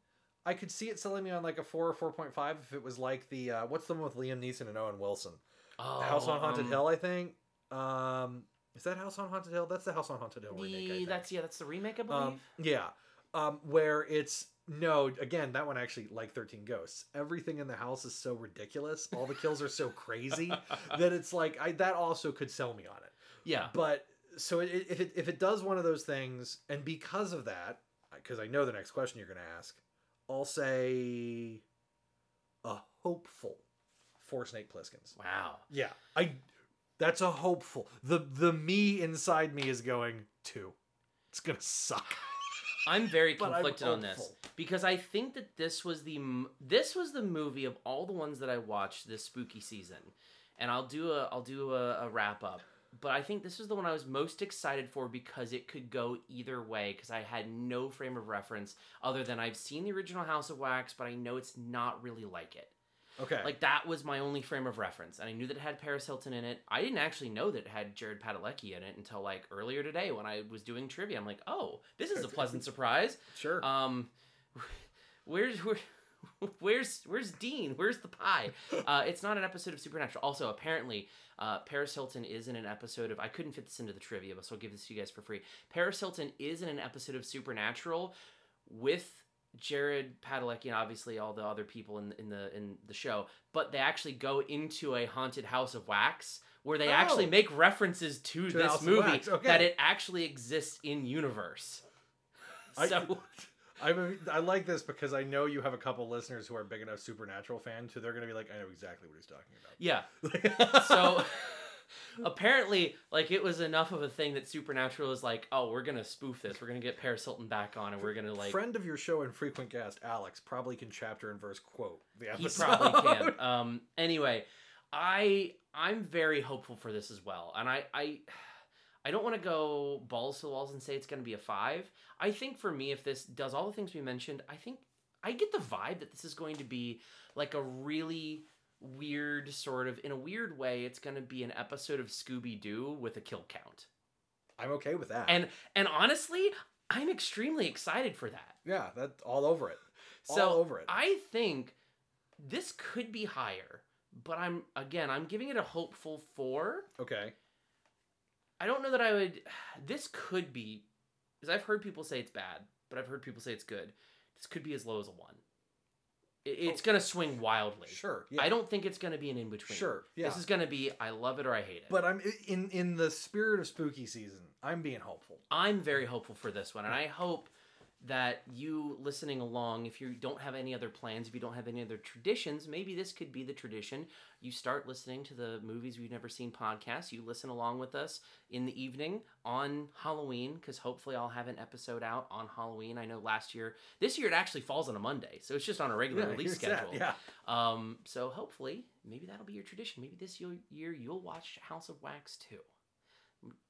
I: I could see it selling me on like a four or four point five if it was like the uh, what's the one with Liam Neeson and Owen Wilson,
A: oh,
I: House on Haunted
A: um,
I: Hill, I think. Um, is that House on Haunted Hill? That's the House on Haunted Hill remake.
A: The-
I: think.
A: that's yeah, that's the remake, I believe.
I: Um, yeah. Um, where it's no, again, that one actually like 13 Ghosts. Everything in the house is so ridiculous. All the kills are so crazy that it's like I that also could sell me on it.
A: yeah.
I: But so it, if it if it does one of those things, and because of that, because I know the next question you're going to ask, I'll say a hopeful four Snake Plissken's.
A: Wow.
I: Yeah, I. That's a hopeful. The the me inside me is going two. It's gonna suck.
A: I'm very
I: But I'm
A: conflicted on this because I think that this was the this was the movie of all the ones that I watched this spooky season, and I'll do a I'll do a, a wrap up. But I think this was the one I was most excited for because it could go either way because I had no frame of reference other than I've seen the original House of Wax, but I know it's not really like it.
I: Okay.
A: Like that was my only frame of reference, and I knew that it had Paris Hilton in it. I didn't actually know that it had Jared Padalecki in it until like earlier today when I was doing trivia. I'm like, oh, this is a pleasant surprise.
I: sure.
A: Um, where's where, where's where's Dean? Where's the pie? Uh, it's not an episode of Supernatural. Also, apparently, uh, Paris Hilton is in an episode of. I couldn't fit this into the trivia, but so I'll give this to you guys for free. Paris Hilton is in an episode of Supernatural with Jared Padalecki and obviously all the other people in in the in the show, but they actually go into a haunted house of wax where they actually
I: Oh.
A: make references to,
I: To
A: this movie
I: okay.
A: that it actually exists in universe.
I: I-
A: So
I: I I like this because I know you have a couple listeners who are big enough Supernatural fans who they're gonna be like, I know exactly what he's talking about.
A: yeah, so apparently like it was enough of a thing that supernatural is like oh we're gonna spoof this we're gonna get paris hilton back on and we're gonna like
I: friend of your show and frequent guest Alex probably can chapter and verse quote the episode.
A: he probably can um anyway i i'm very hopeful for this as well and i i I don't want to go balls to the walls and say it's going to be a five. I think for me, if this does all the things we mentioned, I think I get the vibe that this is going to be like a really weird sort of, in a weird way, it's going to be an episode of Scooby Doo with a kill count.
I: I'm okay with that.
A: And and honestly, I'm extremely excited for that.
I: yeah, that all over it.
A: So
I: all over it.
A: I think this could be higher, but I'm again, I'm giving it a hopeful four.
I: okay.
A: I don't know that I would. This could be, because I've heard people say it's bad, but I've heard people say it's good. This could be as low as a one. It- It's oh. gonna swing wildly.
I: Oh. Sure. Yeah.
A: I don't think it's gonna be an in between.
I: Sure, yeah.
A: This is gonna be I love it or I hate it.
I: But I'm in in the spirit of spooky season. I'm being hopeful.
A: I'm very hopeful for this one, and I hope that you listening along, if you don't have any other plans, if you don't have any other traditions, maybe this could be the tradition. You start listening to the movies we've never seen podcast. You listen along with us in the evening on Halloween, because hopefully I'll have an episode out on Halloween. I know last year, this year it actually falls on a Monday, so it's just on a regular
I: Yeah,
A: release schedule.
I: yeah.
A: Um, so hopefully, maybe that'll be your tradition. Maybe this year you'll watch House of Wax too.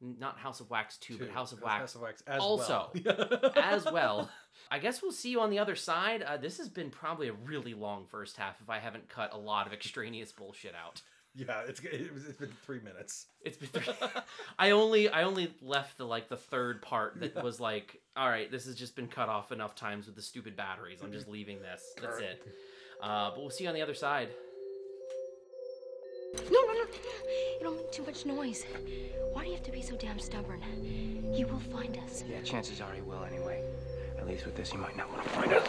A: Not House of Wax 2, but House of Wax.
I: House of Wax as
A: also
I: well.
A: as well. I guess we'll see you on the other side. Uh, this has been probably a really long first half if I haven't cut a lot of extraneous bullshit out.
I: Yeah, it's it's been three minutes.
A: It's been three. I only I only left the like the third part that
I: Yeah.
A: was like, all right, this has just been cut off enough times with the stupid batteries. I'm just leaving this. That's it. Uh, but we'll see you on the other side.
K: No, no, no. You don't make too much noise. Why do you have to be so damn stubborn? He will find us.
L: Yeah, chances are he will anyway. At least with this, he might not want to find us.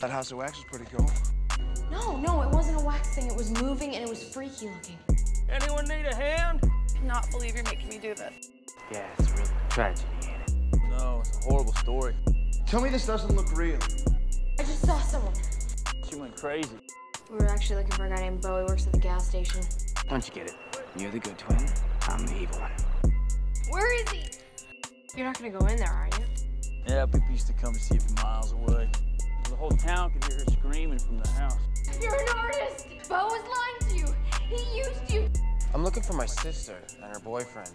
L: That house of wax is pretty cool.
K: No, no, it wasn't a wax thing. It was moving and it was freaky looking.
L: Anyone need a hand?
M: I Cannot believe you're making me do this.
L: Yeah, it's a real tragedy, ain't it? No, it's a horrible story. Tell me this doesn't look real.
K: I just saw someone.
L: She went crazy.
K: We were actually looking for a guy named Bo. He works at the gas station.
L: Don't you get it? You're the good twin. I'm the evil one.
K: Where is he? You're not gonna go in there, are you?
L: Yeah, people used to come to see it from miles away. The whole town could hear her screaming from the house.
K: You're an artist! Bo was lying to you! He used you!
C: I'm looking for my sister and her boyfriend.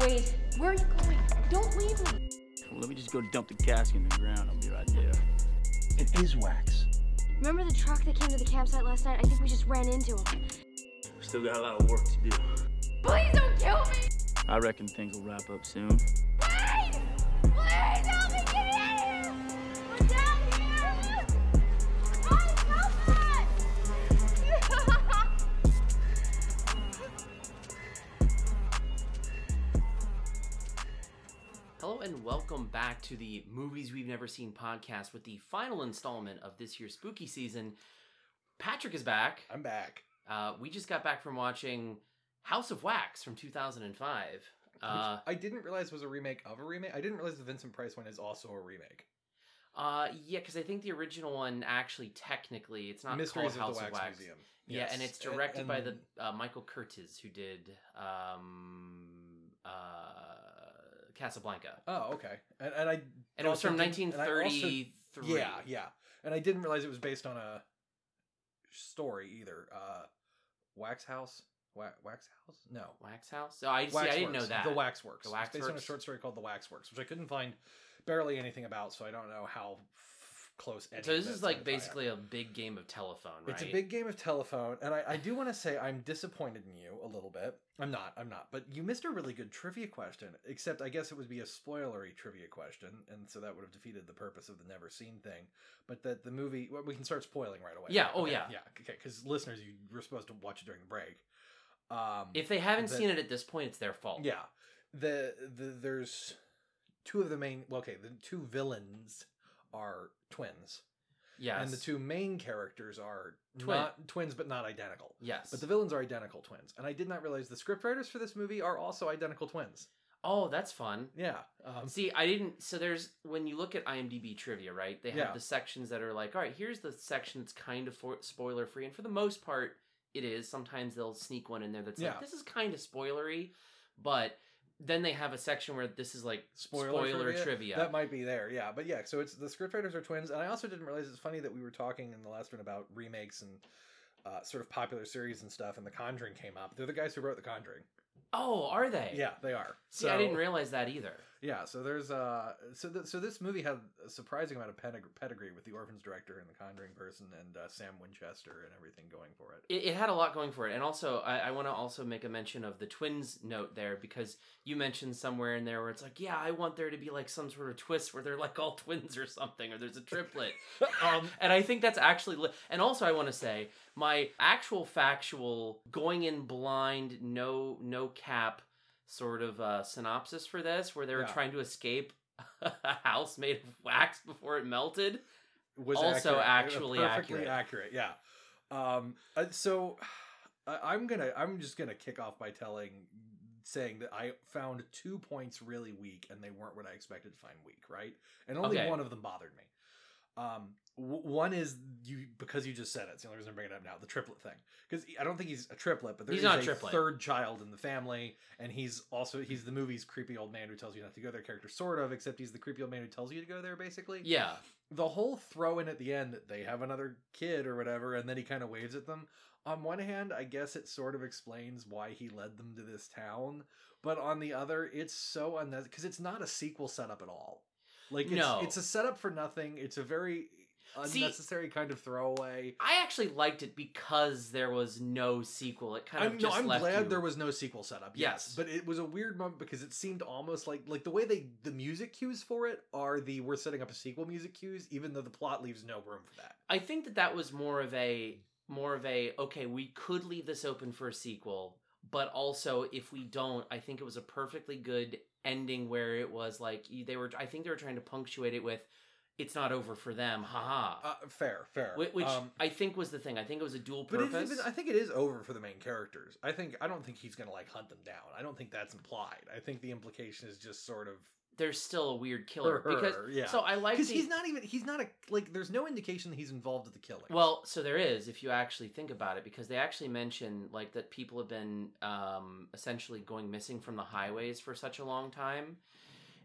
K: Wait, where are you going? Don't leave me!
L: Well, let me just go dump the casket in the ground. I'll be right there. It is wax.
K: Remember the truck that came to the campsite last night? I think we just ran into him.
L: Still got a lot of work to do.
K: Please don't kill me!
L: I reckon things will wrap up soon.
K: Please! Please
A: and welcome back to the Movies We've Never Seen podcast with the final installment of this year's spooky season. Patrick is back.
I: I'm back.
A: Uh, we just got back from watching House of Wax from 2005. Uh,
I: I didn't realize was a remake of a remake. I didn't realize the Vincent Price one is also a remake.
A: uh, yeah, because I think the original one actually, technically, it's not
I: Mysteries
A: called
I: of the
A: House
I: Wax
A: of Wax.
I: Museum.
A: Yeah, and it's directed by the uh, Michael Curtiz, who did um, uh, Casablanca.
I: Oh, okay. And, and I
A: And it was from
I: I also-
A: 1933.
I: Yeah, yeah. And I didn't realize it was based on a story either. Uh, Wax House. Wa- Wax House? No.
A: Wax House. Oh, I see. I didn't know that.
I: The Waxworks.
A: The wax
I: It's based on a short story called The Waxworks, which I couldn't find barely anything about, so I don't know how close.
A: So this is like
I: gonna tie up.
A: basically a big game of telephone, right?
I: It's a big game of telephone, and I, I do want to say I'm disappointed in you a little bit. I'm not, I'm not, but you missed a really good trivia question. Except I guess it would be a spoilery trivia question, and so that would have defeated the purpose of the never seen thing. But that the movie, well, we can start spoiling right away.
A: Yeah, oh,
I: Okay,
A: yeah.
I: yeah. Okay, because listeners, you were supposed to watch it during the break. Um,
A: If they haven't
I: the-
A: seen it at this point, it's their fault.
I: yeah, the the there's two of the main. Well, okay, the two villains are twins.
A: Yes.
I: And the two main characters are not twins, but not identical.
A: Yes.
I: But the villains are identical twins, and I did not realize the scriptwriters for this movie are also identical twins.
A: Oh, that's fun.
I: Yeah. Um,
A: See, I didn't. So there's when you look at IMDb trivia, right? They have
I: Yeah.
A: the sections that are like, all right, here's the section that's kind of for, spoiler free, and for the most part, it is. Sometimes they'll sneak one in there that's
I: Yeah.
A: like, this is kind of spoilery, but then they have a section where this is like spoiler, trivia.
I: That might be there, yeah. But yeah, so it's the scriptwriters are twins, and I also didn't realize it's funny that we were talking in the last one about remakes and uh, sort of popular series and stuff, and The Conjuring came up. They're the guys who wrote The Conjuring.
A: oh, are they?
I: Yeah, they are.
A: See, I didn't realize that either.
I: Yeah, so there's uh, so th- so this movie had a surprising amount of pedig- pedigree with the Orphans director and the Conjuring person and uh, Sam Winchester and everything going for it.
A: It, it had a lot going for it, and also I, I want to also make a mention of the twins note there because you mentioned somewhere in there where it's like, yeah, I want there to be like some sort of twist where they're like all twins or something, or there's a triplet. um, and I think that's actually, li- and also I want to say my actual factual going in blind, no no cap sort of uh, synopsis for this, where they were
I: Yeah.
A: trying to escape a house made of wax before it melted.
I: was
A: also
I: accurate,
A: actually
I: perfectly
A: accurate.
I: accurate. Yeah. Um. uh, So I, I'm gonna I'm just gonna kick off by telling saying that I found two points really weak and they weren't what I expected to find weak. Right. And only
A: Okay.
I: one of them bothered me. Um. W- One is you because you just said it. It's the only reason I'm bringing it up now. The triplet thing because I don't think he's a triplet, but there
A: He's
I: is
A: not a
I: a third child in the family, and he's also he's the movie's creepy old man who tells you not to go there. Character sort of, except he's the creepy old man who tells you to go there. Basically,
A: Yeah.
I: the whole throw in at the end that they have another kid or whatever, and then he kind of waves at them. On one hand, I guess it sort of explains why he led them to this town, but on the other, it's so unnecessary because it's not a sequel setup at all. Like, it's,
A: No.
I: it's a setup for nothing. It's a very
A: See-
I: unnecessary kind of throwaway.
A: I actually liked it because there was no sequel. It kind of
I: I'm, no, I'm glad
A: you-
I: there was no sequel set up. Yes,
A: Yes.
I: but it was a weird moment because it seemed almost like like the way they the music cues for it are the we're setting up a sequel music cues, even though the plot leaves no room for that.
A: I think that that was more of a more of a okay, we could leave this open for a sequel, but also if we don't, I think it was a perfectly good ending where it was like they were. I think they were trying to punctuate it with, "It's not over for them," haha.
I: Uh, fair, fair.
A: Whi- Which
I: Um,
A: I think was the thing. I think it was a dual
I: But
A: purpose.
I: even, I think it is over for the main characters. I think I don't think he's gonna like hunt them down. I don't think that's implied. I think the implication is just sort of
A: There's still a weird killer
I: her,
A: because
I: yeah.
A: so I like
I: because he's not even he's not a like. There's no indication that he's involved with the killing.
A: Well, so there is, if you actually think about it, because they actually mention like that people have been um, essentially going missing from the highways for such a long time,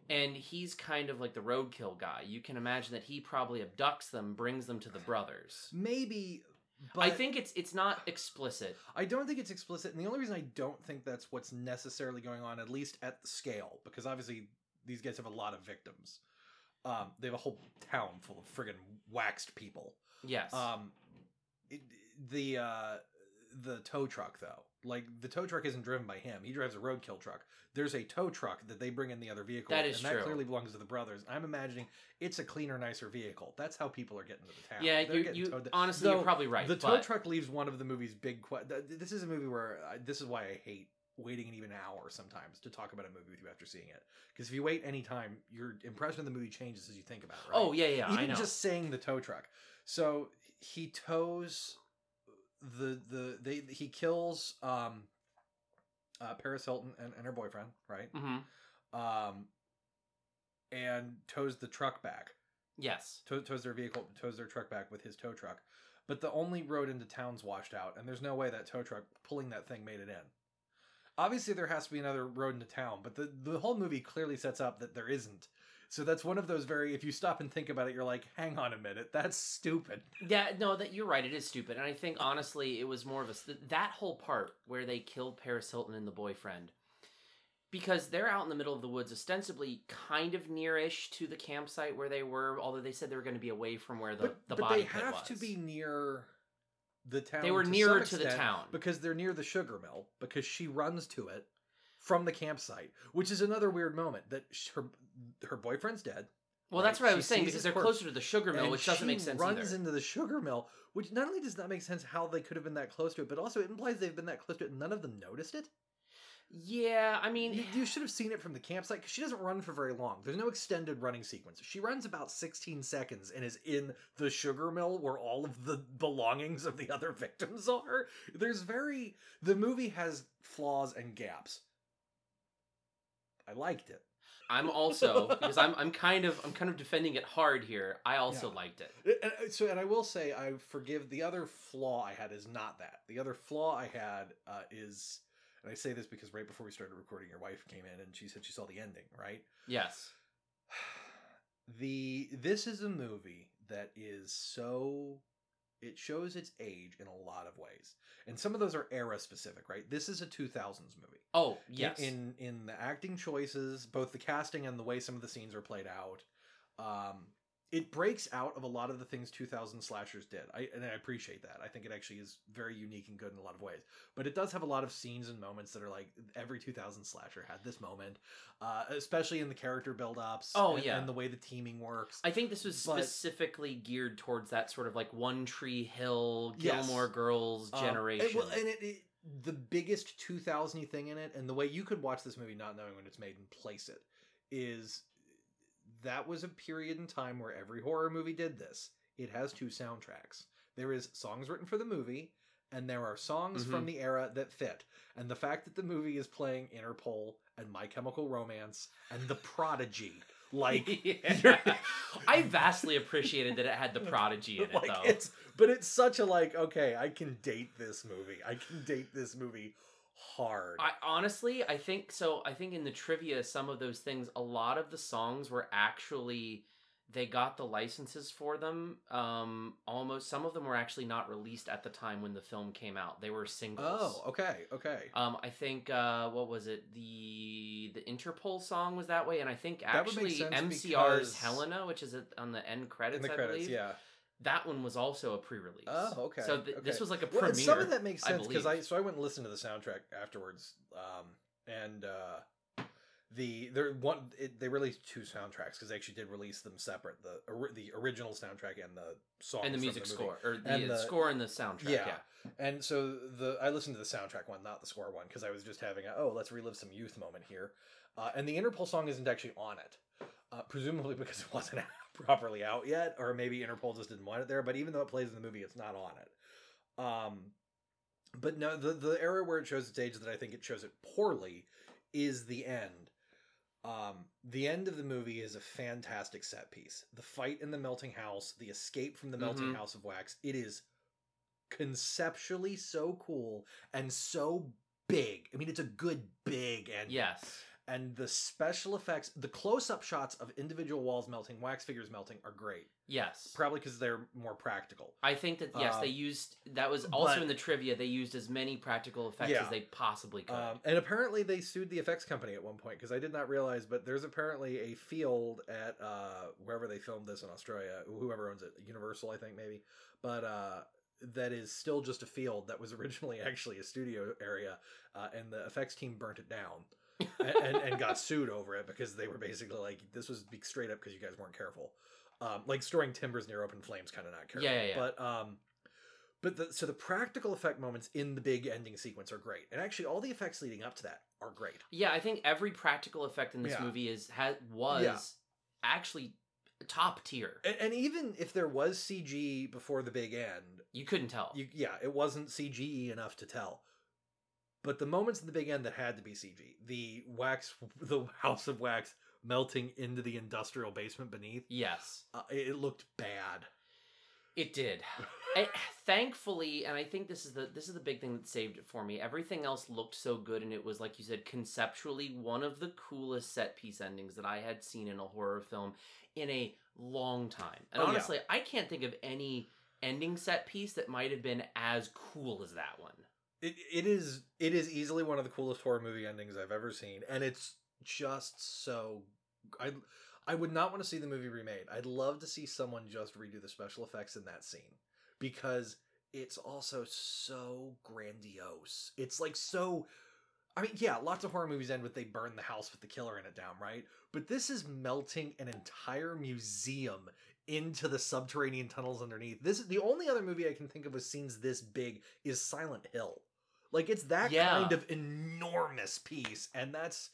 A: and he's kind of like the roadkill guy. You can imagine that he probably abducts them, brings them to the brothers.
I: Maybe, but
A: I think it's it's not explicit.
I: I don't think it's explicit, and the only reason I don't think that's what's necessarily going on, at least at the scale, because obviously these guys have a lot of victims. Um, they have a whole town full of friggin' waxed people.
A: Yes.
I: Um, it, the uh, the tow truck though, like the tow truck isn't driven by him. He drives a roadkill truck. There's a tow truck that they bring in the other vehicle,
A: That is
I: and
A: true.
I: that clearly belongs to the brothers. I'm imagining it's a cleaner, nicer vehicle. That's how people are getting to the town.
A: Yeah,
I: They're
A: you-
I: getting
A: you-
I: towed-
A: honestly, you're probably right,
I: The tow
A: but-
I: truck leaves one of the movie's big. Que- th- this is a movie where I, this is why I hate waiting an even hour sometimes to talk about a movie with you after seeing it. Because if you wait any time, your impression of the movie changes as you think about it. Right?
A: Oh, yeah, yeah, I
I: Even
A: know.
I: just saying the tow truck. So he tows the the they he kills um uh Paris Hilton and, and her boyfriend, right?
A: Mm-hmm.
I: Um and tows the truck back.
A: Yes.
I: Tow, tows their vehicle, tows their truck back with his tow truck. But the only road into town's washed out, and there's no way that tow truck pulling that thing made it in. Obviously, there has to be another road into town, but the, the whole movie clearly sets up that there isn't. So that's one of those very, if you stop and think about it, you're like, hang on a minute, that's stupid.
A: Yeah, no, that you're right. It is stupid, and I think honestly, it was more of a that whole part where they killed Paris Hilton and the boyfriend, because they're out in the middle of the woods, ostensibly kind of nearish to the campsite where they were. Although they said they were going to be away from where the
I: But,
A: the
I: but
A: body
I: they have
A: was.
I: to be near the town.
A: They were
I: to
A: nearer to the town.
I: because they're near the sugar mill. Because she runs to it from the campsite, which is another weird moment that sh- her her boyfriend's dead.
A: Well,
I: right?
A: that's what I was saying because they're
I: corpse,
A: closer to the sugar mill, which doesn't make sense She
I: runs
A: either.
I: into the sugar mill, which not only does not make sense how they could have been that close to it, but also it implies they've been that close to it and none of them noticed it.
A: Yeah, I mean,
I: you, you should have seen it from the campsite because she doesn't run for very long. There's no extended running sequence. She runs about 16 seconds and is in the sugar mill where all of the belongings of the other victims are. There's very the movie has flaws and gaps. I liked it.
A: I'm also because I'm I'm kind of I'm kind of defending it hard here. I also
I: Yeah.
A: liked it.
I: And, and- so, and I will say, I forgive the other flaw I had is not that. The other flaw I had uh, is, and I say this because right before we started recording, your wife came in and she said she saw the ending, right?
A: Yes.
I: the this is a movie that is so it shows its age in a lot of ways. And some of those are era specific right? This is a 2000s movie.
A: Oh
I: In-
A: yes.
I: in in the acting choices both the casting and the way some of the scenes are played out um it breaks out of a lot of the things 2000 slashers did I, and i appreciate that i think it actually is very unique and good in a lot of ways but it does have a lot of scenes and moments that are like every 2000 slasher had this moment uh, especially in the character build-ups
A: Oh,
I: and,
A: yeah.
I: and the way the teaming works
A: I think this was
I: But-
A: specifically geared towards that sort of like One Tree Hill,
I: Yes.
A: Gilmore Girls
I: Um,
A: generation.
I: and, well, and it, it, the biggest 2000 thing in it, and the way you could watch this movie not knowing when it's made and place it, is that was a period in time where every horror movie did this. It has two soundtracks. There is songs written for the movie, and there are songs from
A: Mhm.
I: the era that fit. And the fact that the movie is playing Interpol and My Chemical Romance and The Prodigy, like
A: Yeah. I vastly appreciated that it had the prodigy in it
I: like
A: though.
I: it's but it's such a like okay i can date this movie i can date this movie hard
A: I honestly, I think so. I think in the trivia, some of those things, a lot of the songs were actually they got the licenses for them. Um, almost some of them were actually not released at the time when the film came out. They were singles.
I: oh okay okay
A: Um, I think uh, what was it? The the Interpol song was that way, and I think
I: That would make
A: actually MCR's Helena, which is on the end credits,
I: in the
A: I
I: credits
A: believe,
I: yeah
A: that one was also a pre-release.
I: Oh, okay.
A: So th- this was like a premiere.
I: and some of that makes sense because I,
A: believe.
I: so I went and listened to the soundtrack afterwards, um, and uh, the there one it, they released two soundtracks because they actually did release them separate the ori- the original soundtrack and the song
A: and the music
I: movie.
A: score or the,
I: And
A: uh, score and the soundtrack.
I: yeah.
A: Yeah.
I: And so the I listened to the soundtrack one, not the score one, because I was just having a oh let's relive some youth moment here, uh, and the Interpol song isn't actually on it, uh, presumably because it wasn't properly out yet, or maybe Interpol just didn't want it there. But even though it plays in the movie, it's not on it. Um, but no, the the era where it shows its age that I think it shows it poorly is the end. Um, the end of the movie is a fantastic set piece. The fight in the melting house, the escape from the melting
A: Mhm.
I: house of wax. It is conceptually so cool and so big. I mean, it's a good big and
A: Yes.
I: And the special effects, the close-up shots of individual walls melting, wax figures melting, are great.
A: Yes.
I: Probably because they're more practical.
A: I think that yes, they
I: Um,
A: used that was also
I: but-
A: in the trivia. They used as many practical effects
I: Yeah.
A: as they possibly could.
I: Um, and apparently they sued the effects company at one point because I did not realize, but there's apparently a field at uh, wherever they filmed this in Australia, whoever owns it, Universal, I think maybe, but uh, that is still just a field that was originally actually a studio area, uh, and the effects team burnt it down. And, and, and got sued over it because they were basically like this was straight up because you guys weren't careful um, like storing timbers near open flames kind of not careful
A: Yeah, yeah, yeah.
I: but um but the, so the practical effect moments in the big ending sequence are great, and actually all the effects leading up to that are great.
A: yeah, I think every practical effect in this
I: Yeah.
A: movie is has was
I: Yeah.
A: actually top tier.
I: And, and even if there was CG before the big end,
A: You couldn't tell.
I: you, yeah, it wasn't CGE enough to tell. But the moments in the big end that had to be CG, the wax, the house of wax melting into the industrial basement beneath,
A: yes,
I: uh, it, looked bad.
A: It did. I, thankfully, and I think this is the this is the big thing that saved it for me. Everything else looked so good, and it was like you said, conceptually one of the coolest set piece endings that I had seen in a horror film in a long time. And
I: Oh, yeah.
A: honestly, I can't think of any ending set piece that might have been as cool as that one.
I: It, it is it is easily one of the coolest horror movie endings I've ever seen, and it's just so. I I would not want to see the movie remade. I'd love to see someone just redo the special effects in that scene because it's also so grandiose. It's like so. I mean, yeah, lots of horror movies end with they burn the house with the killer in it down, right? But this is melting an entire museum into the subterranean tunnels underneath. This is the only other movie I can think of with scenes this big is Silent Hill. Like it's that
A: Yeah.
I: kind of enormous piece, and that's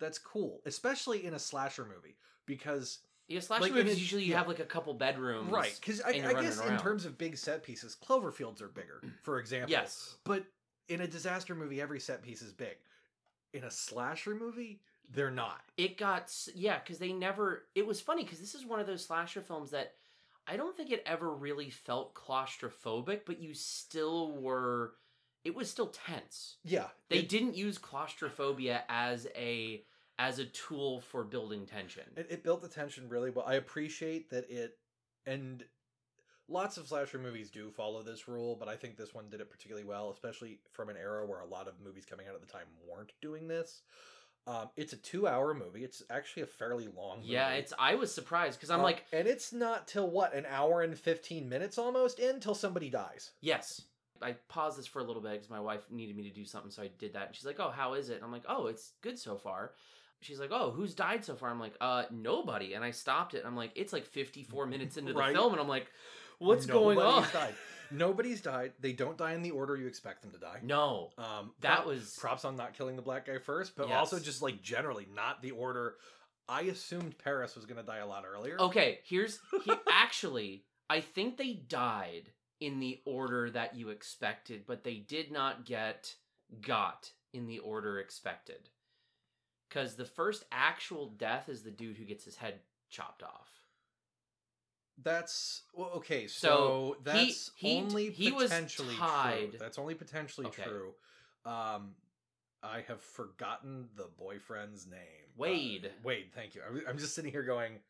I: that's cool, especially in a slasher movie because
A: Yeah, slasher
I: Like,
A: movies usually you
I: yeah.
A: have like a couple bedrooms,
I: right because I, I guess in terms of big set pieces, Cloverfields are bigger, mm. for example.
A: Yes.
I: but in a disaster movie, every set piece is big. In a slasher movie, they're not.
A: it got yeah because they never it was funny because this is one of those slasher films that i don't think it ever really felt claustrophobic but you still were it was still tense
I: Yeah,
A: they
I: it-
A: didn't use claustrophobia as a as a tool for building tension
I: It, it built the tension really well. I appreciate that it, and lots of slasher movies do follow this rule, but I think this one did it particularly well, especially from an era where a lot of movies coming out at the time weren't doing this. Um, it's a two-hour movie. It's actually a fairly long. Movie.
A: yeah it's i was surprised because i'm
I: Uh,
A: like
I: and it's not till what an hour and fifteen minutes almost in till somebody dies.
A: yes i paused this for a little bit because my wife needed me to do something so i did that and she's like oh how is it and i'm like oh it's good so far she's like oh who's died so far i'm like uh nobody and i stopped it i'm like it's like 54 minutes into the
I: Right.
A: film and i'm like what's going on
I: Nobody's died. Nobody's died. They don't die in the order you expect them to die.
A: no
I: Um,
A: That was-
I: props on not killing the black guy first, but
A: Yes.
I: also just like generally not the order. I assumed Paris was going to die a lot earlier.
A: Okay, here's he, actually, I think they died in the order that you expected, but they did not get got in the order expected. Cuz the first actual death is the dude who gets his head chopped off.
I: That's well, okay. So,
A: So,
I: that's
A: he-
I: only
A: he was
I: potentially
A: tied-
I: true. That's only potentially
A: Okay.
I: true. Um, I have forgotten the boyfriend's name. Uh,
A: Wade.
I: Wade. Thank you. I'm- I'm just sitting here going,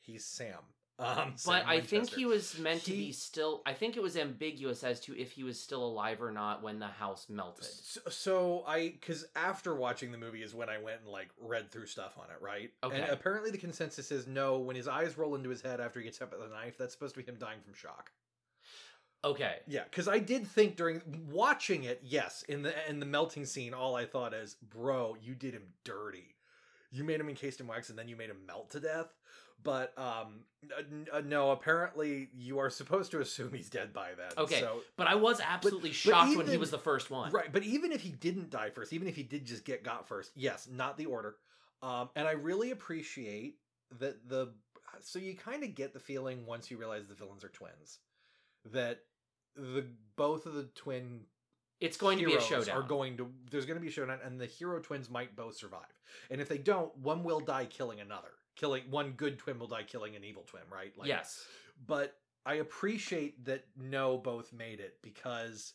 I: he's Sam. Um,
A: but I think he was meant to be still. I think it was ambiguous as to if he was still alive or not when the house melted.
I: So, so I, because after watching the movie is when I went and like read through stuff on it, right? And
A: Okay.
I: apparently the consensus is no. When his eyes roll into his head after he gets hit by the knife, that's supposed to be him dying from shock.
A: Okay.
I: Yeah, because I did think during watching it, yes, in the in the melting scene, all I thought is, bro, you did him dirty. You made him encased in wax, and then you made him melt to death. But um, n- uh, no, apparently you are supposed to assume he's dead by then.
A: Okay.
I: so
A: but I was absolutely
I: but
A: shocked when he was the first one.
I: Right, but even if he didn't die first, even if he did just get got first, yes, not the order. Um, and I really appreciate that the so you kind of get the feeling once you realize the villains are twins that the both of the twin
A: It's going to be a showdown.
I: Are going to there's going to be a showdown, and the hero twins might both survive. And if they don't, one will die killing another. Killing one good twin will die killing an evil twin, right?
A: Like, yes.
I: but I appreciate that no both made it because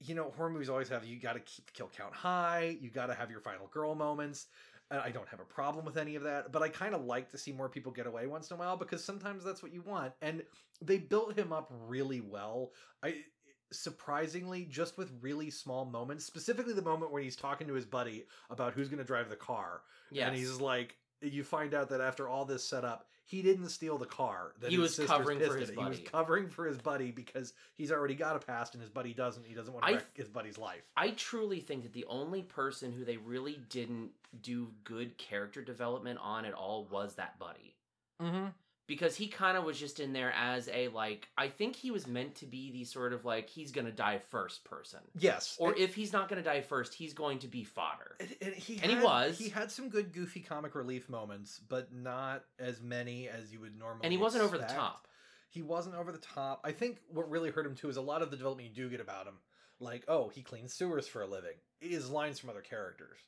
I: you know horror movies always have you got to keep the kill count high, you got to have your final girl moments. And I don't have a problem with any of that, but I kind of like to see more people get away once in a while because sometimes that's what you want. And they built him up really well. I surprisingly just with really small moments, specifically the moment when he's talking to his buddy about who's going to drive the car. And he's like you find out that after all this setup, he didn't steal the car. That
A: He was covering for his
I: at. He was
A: buddy.
I: covering for his buddy because he's already got a past and his buddy doesn't. He doesn't want to
A: I-
I: wreck his buddy's life.
A: I truly think that the only person who they really didn't do good character development on at all was that buddy.
I: Mm-hmm.
A: Because he kind of was just in there as a like I think he was meant to be the sort of like he's gonna die first person.
I: Yes.
A: Or if he's not gonna die first, he's going to be fodder.
I: and, and he
A: and he was.
I: He had some good goofy comic relief moments, but not as many as you would normally.
A: And he wasn't over the top.
I: He wasn't over the top. I think what really hurt him too is a lot of the development you do get about him, like oh he cleans sewers for a living, is lines from other characters.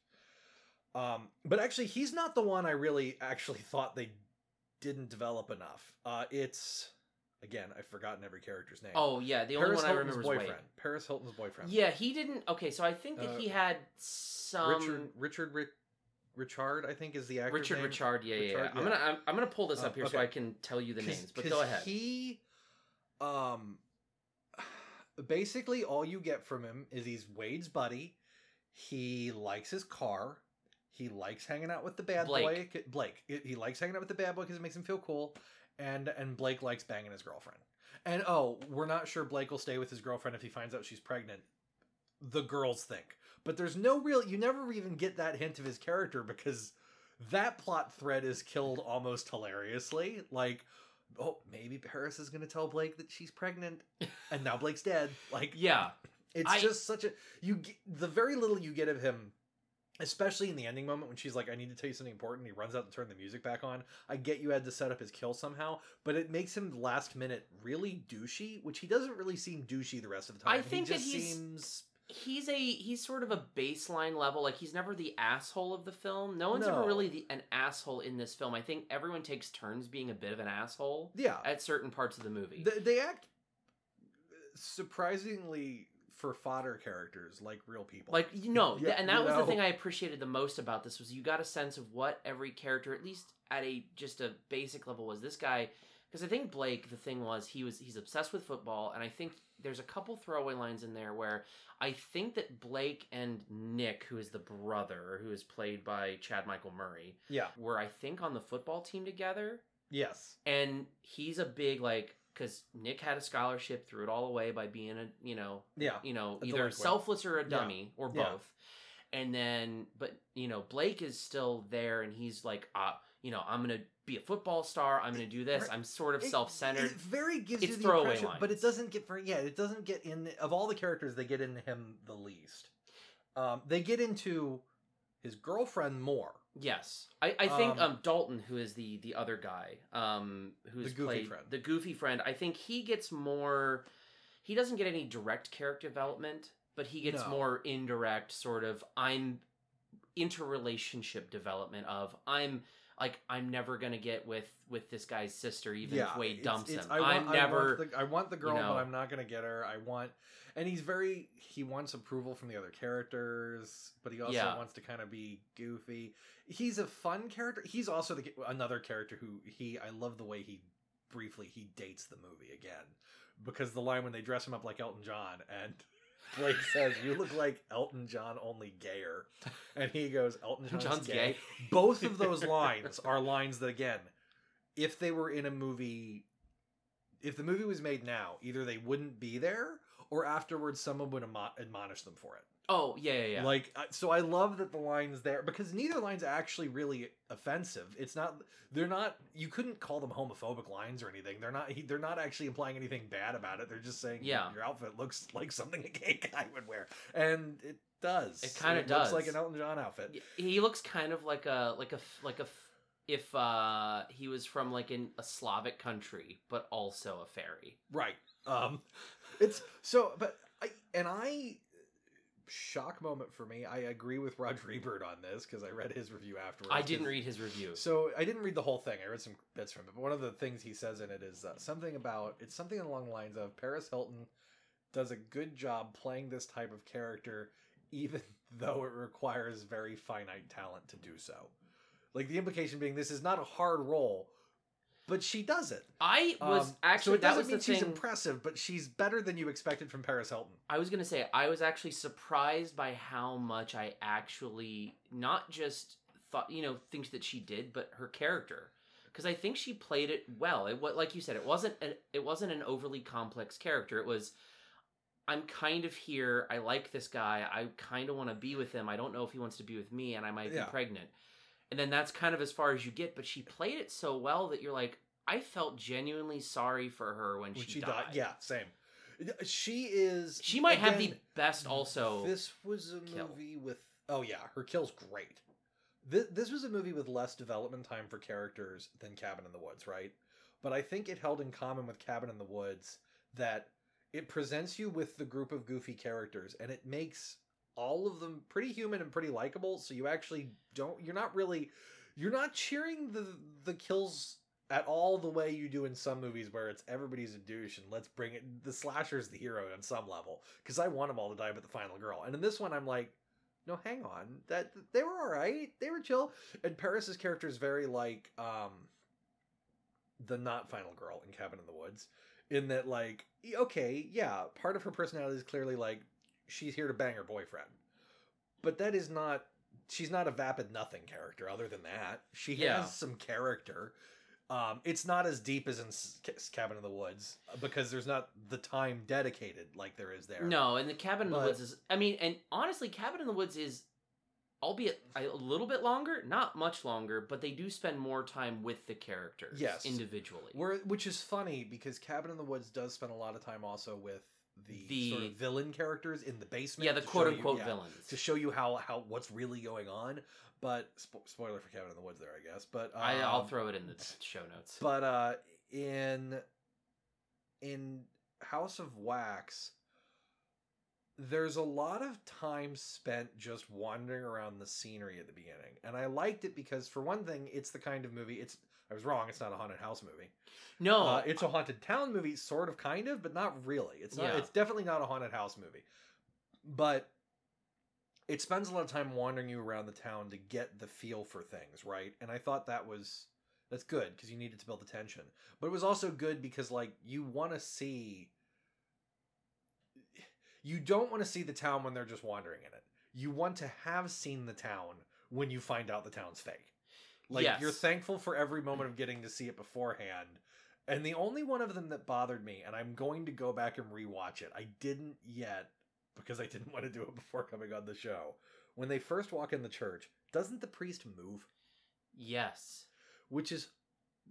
I: Um, but actually, he's not the one I really actually thought they didn't develop enough. Uh, it's again I've forgotten every character's name.
A: Oh yeah, the only
I: Paris
A: one I
I: Hilton's
A: remember was
I: boyfriend.
A: Wade.
I: Paris Hilton's boyfriend.
A: Yeah, he didn't. Okay, so I think that
I: Uh,
A: he had some
I: Richard Richard Richard I think is the actor.
A: Richard
I: name.
A: Richard. Yeah, yeah, yeah. I'm gonna I'm, I'm gonna pull this
I: Oh,
A: up here so
I: okay.
A: I can tell you the names. But go ahead.
I: He, um, basically all you get from him is he's Wade's buddy. He likes his car. He likes hanging out with the bad
A: Blake.
I: boy. Blake. He- likes hanging out with the bad boy because it makes him feel cool. And and Blake likes banging his girlfriend. And oh, we're not sure Blake will stay with his girlfriend if he finds out she's pregnant. The girls think. But there's no real you never even get that hint of his character because that plot thread is killed almost hilariously. Like, oh, maybe Paris is going to tell Blake that she's pregnant, and now Blake's dead. Like,
A: yeah,
I: it's
A: I-
I: just such a you. The very little you get of him, especially in the ending moment when she's like, "I need to tell you something important," he runs out to turn the music back on. I get you had to set up his kill somehow, but it makes him last minute really douchey, which he doesn't really seem douchey the rest of the time.
A: I think
I: he
A: that
I: just
A: he's-
I: seems
A: he's a he's sort of a baseline level like he's never the asshole of the film no one's ever really the, an asshole in this film i think everyone takes turns being a bit of an asshole
I: yeah.
A: at certain parts of the movie
I: They, they act surprisingly for fodder characters like real people.
A: like you know
I: Yeah,
A: and that was the thing i appreciated the most about this was you got a sense of what every character at least at a just a basic level was this guy because i think blake the thing was he was he's obsessed with football and i think there's a couple throwaway lines in there where i think that blake and nick who is the brother who is played by chad michael murray
I: Yeah.
A: were i think on the football team together
I: Yes.
A: and he's a big like because nick had a scholarship threw it all away by being a you know
I: Yeah.
A: you know either selfless or a
I: Yeah.
A: dummy or
I: Yeah.
A: both and then but you know blake is still there and he's like uh you know i'm gonna be a football star i'm gonna do this
I: Right.
A: i'm sort of self-centered
I: It very gives
A: It's
I: you the
A: throwaway
I: impression, but it doesn't get for yeah, it doesn't get in of all the characters they get into him the least. Um, they get into his girlfriend more.
A: Yes i, I think
I: Um,
A: um, dalton who is the the other guy um who's
I: The goofy
A: played
I: friend.
A: the goofy friend i think he gets more he doesn't get any direct character development but he gets
I: No.
A: more indirect sort of i'm interrelationship development of i'm like i'm never gonna get with with this guy's sister even if wade dumps
I: it's-
A: him
I: I want,
A: i'm
I: I
A: never
I: want the, I want the girl,
A: know-
I: but I'm not gonna get her. I want, and he's very he wants approval from the other characters, but he also
A: Yeah.
I: wants to kind of be goofy. He's a fun character. He's also the another character who he I love the way he briefly he dates the movie again because the line when they dress him up like Elton John and Blake says, "You look like Elton John, only gayer," and he goes, "Elton John's,
A: John's
I: gay."
A: gay.
I: Both of those lines are lines that, again, if they were in a movie, if the movie was made now, either they wouldn't be there, or afterwards someone would admonish them for it.
A: Oh yeah, yeah, yeah.
I: Like, so I love that the lines there because neither line's actually really offensive. It's not. They're not. You couldn't call them homophobic lines or anything. They're not. They're not actually implying anything bad about it. They're just saying,
A: Yeah.
I: your outfit looks like something a gay guy would wear, and it does.
A: It kinda
I: looks
A: does.
I: like an Elton John outfit.
A: he looks kind of like a like a like a if uh he was from like in a Slavic country, but also a fairy.
I: Right. Um, it's so, but I and I shock moment for me. I agree with Roger Ebert on this because I read his review afterwards.
A: I didn't read his review.
I: So I didn't read the whole thing. I read some bits from it. But one of the things he says in it is uh, something about it's something along the lines of Paris Hilton does a good job playing this type of character, even though it requires very finite talent to do so. Like the implication being, this is not a hard role, but she does it.
A: I was
I: Um,
A: actually
I: so it
A: that
I: doesn't mean she's
A: thing.
I: impressive, but she's better than you expected from Paris Hilton.
A: I was gonna say I was actually surprised by how much I actually not just thought you know things that she did, but her character because I think she played it well. It what like you said, it wasn't an, it wasn't an overly complex character. It was I'm kind of here. I like this guy. I kind of want to be with him. I don't know if he wants to be with me, and I might
I: Yeah.
A: be pregnant. And then that's kind of as far as you get. But she played it so well that you're like, I felt genuinely sorry for her when,
I: When
A: she,
I: she
A: died.
I: died, yeah, same. She is.
A: She might have the best also.
I: This was a
A: kill.
I: movie with. Oh yeah, her kill's great. This, this was a movie with less development time for characters than Cabin in the Woods, right? But I think it held in common with Cabin in the Woods that it presents you with the group of goofy characters, and it makes all of them pretty human and pretty likable. So you actually don't. You're not really. You're not cheering the the kills at all the way you do in some movies where it's everybody's a douche and let's bring it the slasher's the hero on some level because i want them all to die but the final girl and in this one i'm like no hang on that they were all right they were chill and paris's character is very like um the not final girl in cabin in the woods in that like okay yeah part of her personality is clearly like she's here to bang her boyfriend but that is not she's not a vapid nothing character other than that she
A: Yeah.
I: has some character um, it's not as deep as in S- Cabin in the Woods because there's not the time dedicated like there is there.
A: No, and the Cabin in the Woods is. I mean, and honestly, Cabin in the Woods is, albeit a little bit longer, not much longer, but they do spend more time with the characters.
I: Yes.
A: individually.
I: Where, which is funny because Cabin in the Woods does spend a lot of time also with the,
A: The-
I: sort of villain characters in the basement.
A: Yeah, the quote
I: you-
A: unquote
I: yeah,
A: villains.
I: to show you how how what's really going on. But spo- spoiler for Cabin in the Woods there, I guess. But
A: I, I'll
I: um,
A: throw it in the show notes.
I: But uh in in House of Wax there's a lot of time spent just wandering around the scenery at the beginning. And I liked it because for one thing, it's the kind of movie it's I was wrong, it's not a haunted house movie.
A: no,
I: Uh, it's a haunted town movie, sort of kind of, but not really. It's not
A: Yeah.
I: it's definitely not a haunted house movie. But it spends a lot of time wandering you around the town to get the feel for things, right? And I thought that was that's good because you needed to build the tension. But it was also good because like you want to see you don't want to see the town when they're just wandering in it. You want to have seen the town when you find out the town's fake. Like
A: Yes.
I: you're thankful for every mm. moment of getting to see it beforehand. And the only one of them that bothered me, and I'm going to go back and rewatch it. I didn't yet because I didn't want to do it before coming on the show. When they first walk in the church, doesn't the priest move?
A: yes.
I: Which is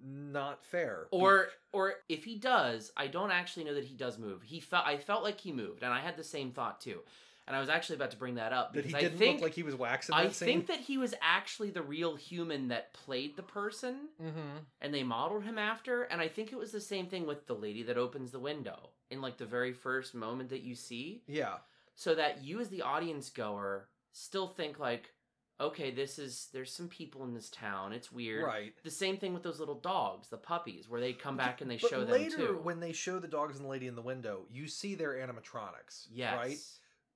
I: not fair.
A: Or or if he does, I don't actually know that he does move. He felt I felt like he moved, and I had the same thought too. And I was actually about to bring that up
I: that
A: because
I: he
A: I
I: didn't
A: think
I: look like he was waxing
A: I
I: scene.
A: think that he was actually the real human that played the person,
I: mm-hmm.
A: and they modeled him after. And I think it was the same thing with the lady that opens the window in like the very first moment that you see,
I: Yeah.
A: so that you as the audience goer still think like, okay, this is there's some people in this town. It's weird.
I: Right.
A: The same thing with those little dogs, the puppies, where they come back and they
I: But
A: show them too.
I: when they show the dogs and the lady in the window, you see their animatronics.
A: yes.
I: Right?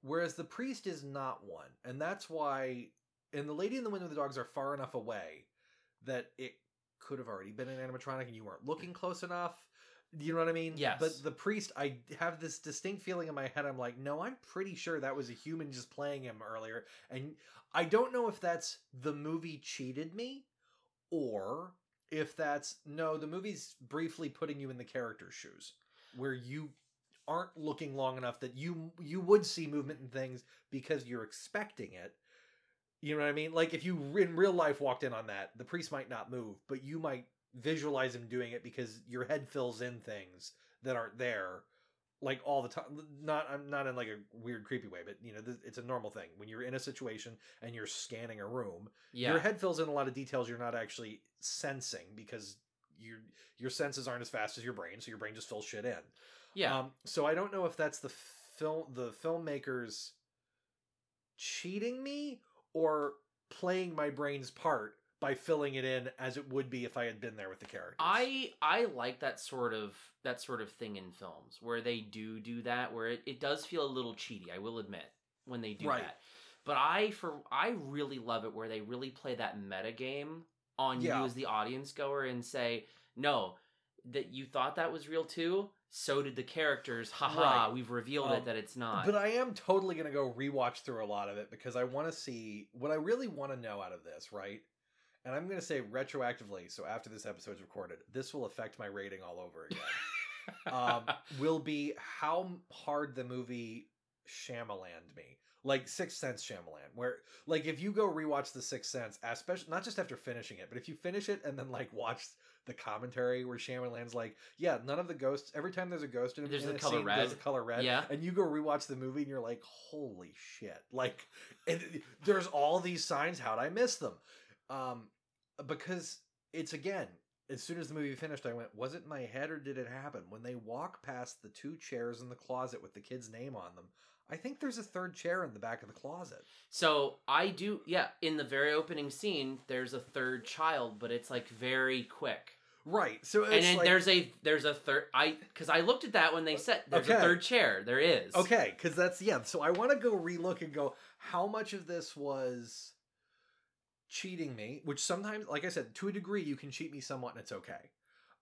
I: Whereas the priest is not one. And that's why and the lady in the window and the dogs are far enough away that it could have already been an animatronic and you weren't looking close enough. You know what I mean?
A: Yes.
I: But the priest, I have this distinct feeling in my head. I'm like, no, I'm pretty sure that was a human just playing him earlier. And I don't know if that's the movie cheated me or if that's no, the movie's briefly putting you in the character's shoes where you aren't looking long enough that you you would see movement and things because you're expecting it. You know what I mean? Like if you in real life walked in on that, the priest might not move, but you might visualize him doing it because your head fills in things that aren't there like all the time not i'm not in like a weird creepy way but you know it's a normal thing when you're in a situation and you're scanning a room
A: Yeah.
I: your head fills in a lot of details you're not actually sensing because your your senses aren't as fast as your brain so your brain just fills shit in
A: Yeah.
I: um, so i don't know if that's the film the filmmakers cheating me or playing my brain's part by filling it in as it would be if i had been there with the characters
A: I I like that sort of that sort of thing in films where they do do that where it, it does feel a little cheaty. I will admit when they do
I: Right.
A: that. But I for I really love it where they really play that meta game on
I: Yeah.
A: you as the audience goer and say, "No, that you thought that was real too. So did the characters. Haha,
I: Right.
A: we've revealed
I: Um,
A: it that it's not."
I: But I am totally going to go rewatch through a lot of it because I want to see what I really want to know out of this, right? And I'm going to say retroactively, so after this episode's recorded, this will affect my rating all over again. um, will be how hard the movie Shyamalan me. Like Sixth Sense Shyamalan, where like if you go rewatch the Sixth Sense, especially not just after finishing it, but if you finish it and then like watch the commentary where Shyamalan's like, yeah, none of the ghosts. Every time there's a ghost in,
A: There's
I: in
A: the
I: a
A: color
I: scene,
A: red.
I: There's a color red.
A: Yeah.
I: and you go rewatch the movie and you're like, holy shit! Like, and there's all these signs. How'd I miss them? Um, because it's again as soon as the movie finished i went was it in my head or did it happen when they walk past the two chairs in the closet with the kid's name on them i think there's a third chair in the back of the closet
A: So I do, yeah. In the very opening scene, there's a third child, but it's like very quick.
I: right so it's
A: and then
I: like-
A: there's a there's a third. I because I looked at that when they said there's a third chair. There is.
I: okay because that's yeah so i want to go relook and go how much of this was cheating me which sometimes like i said to a degree you can cheat me somewhat and it's okay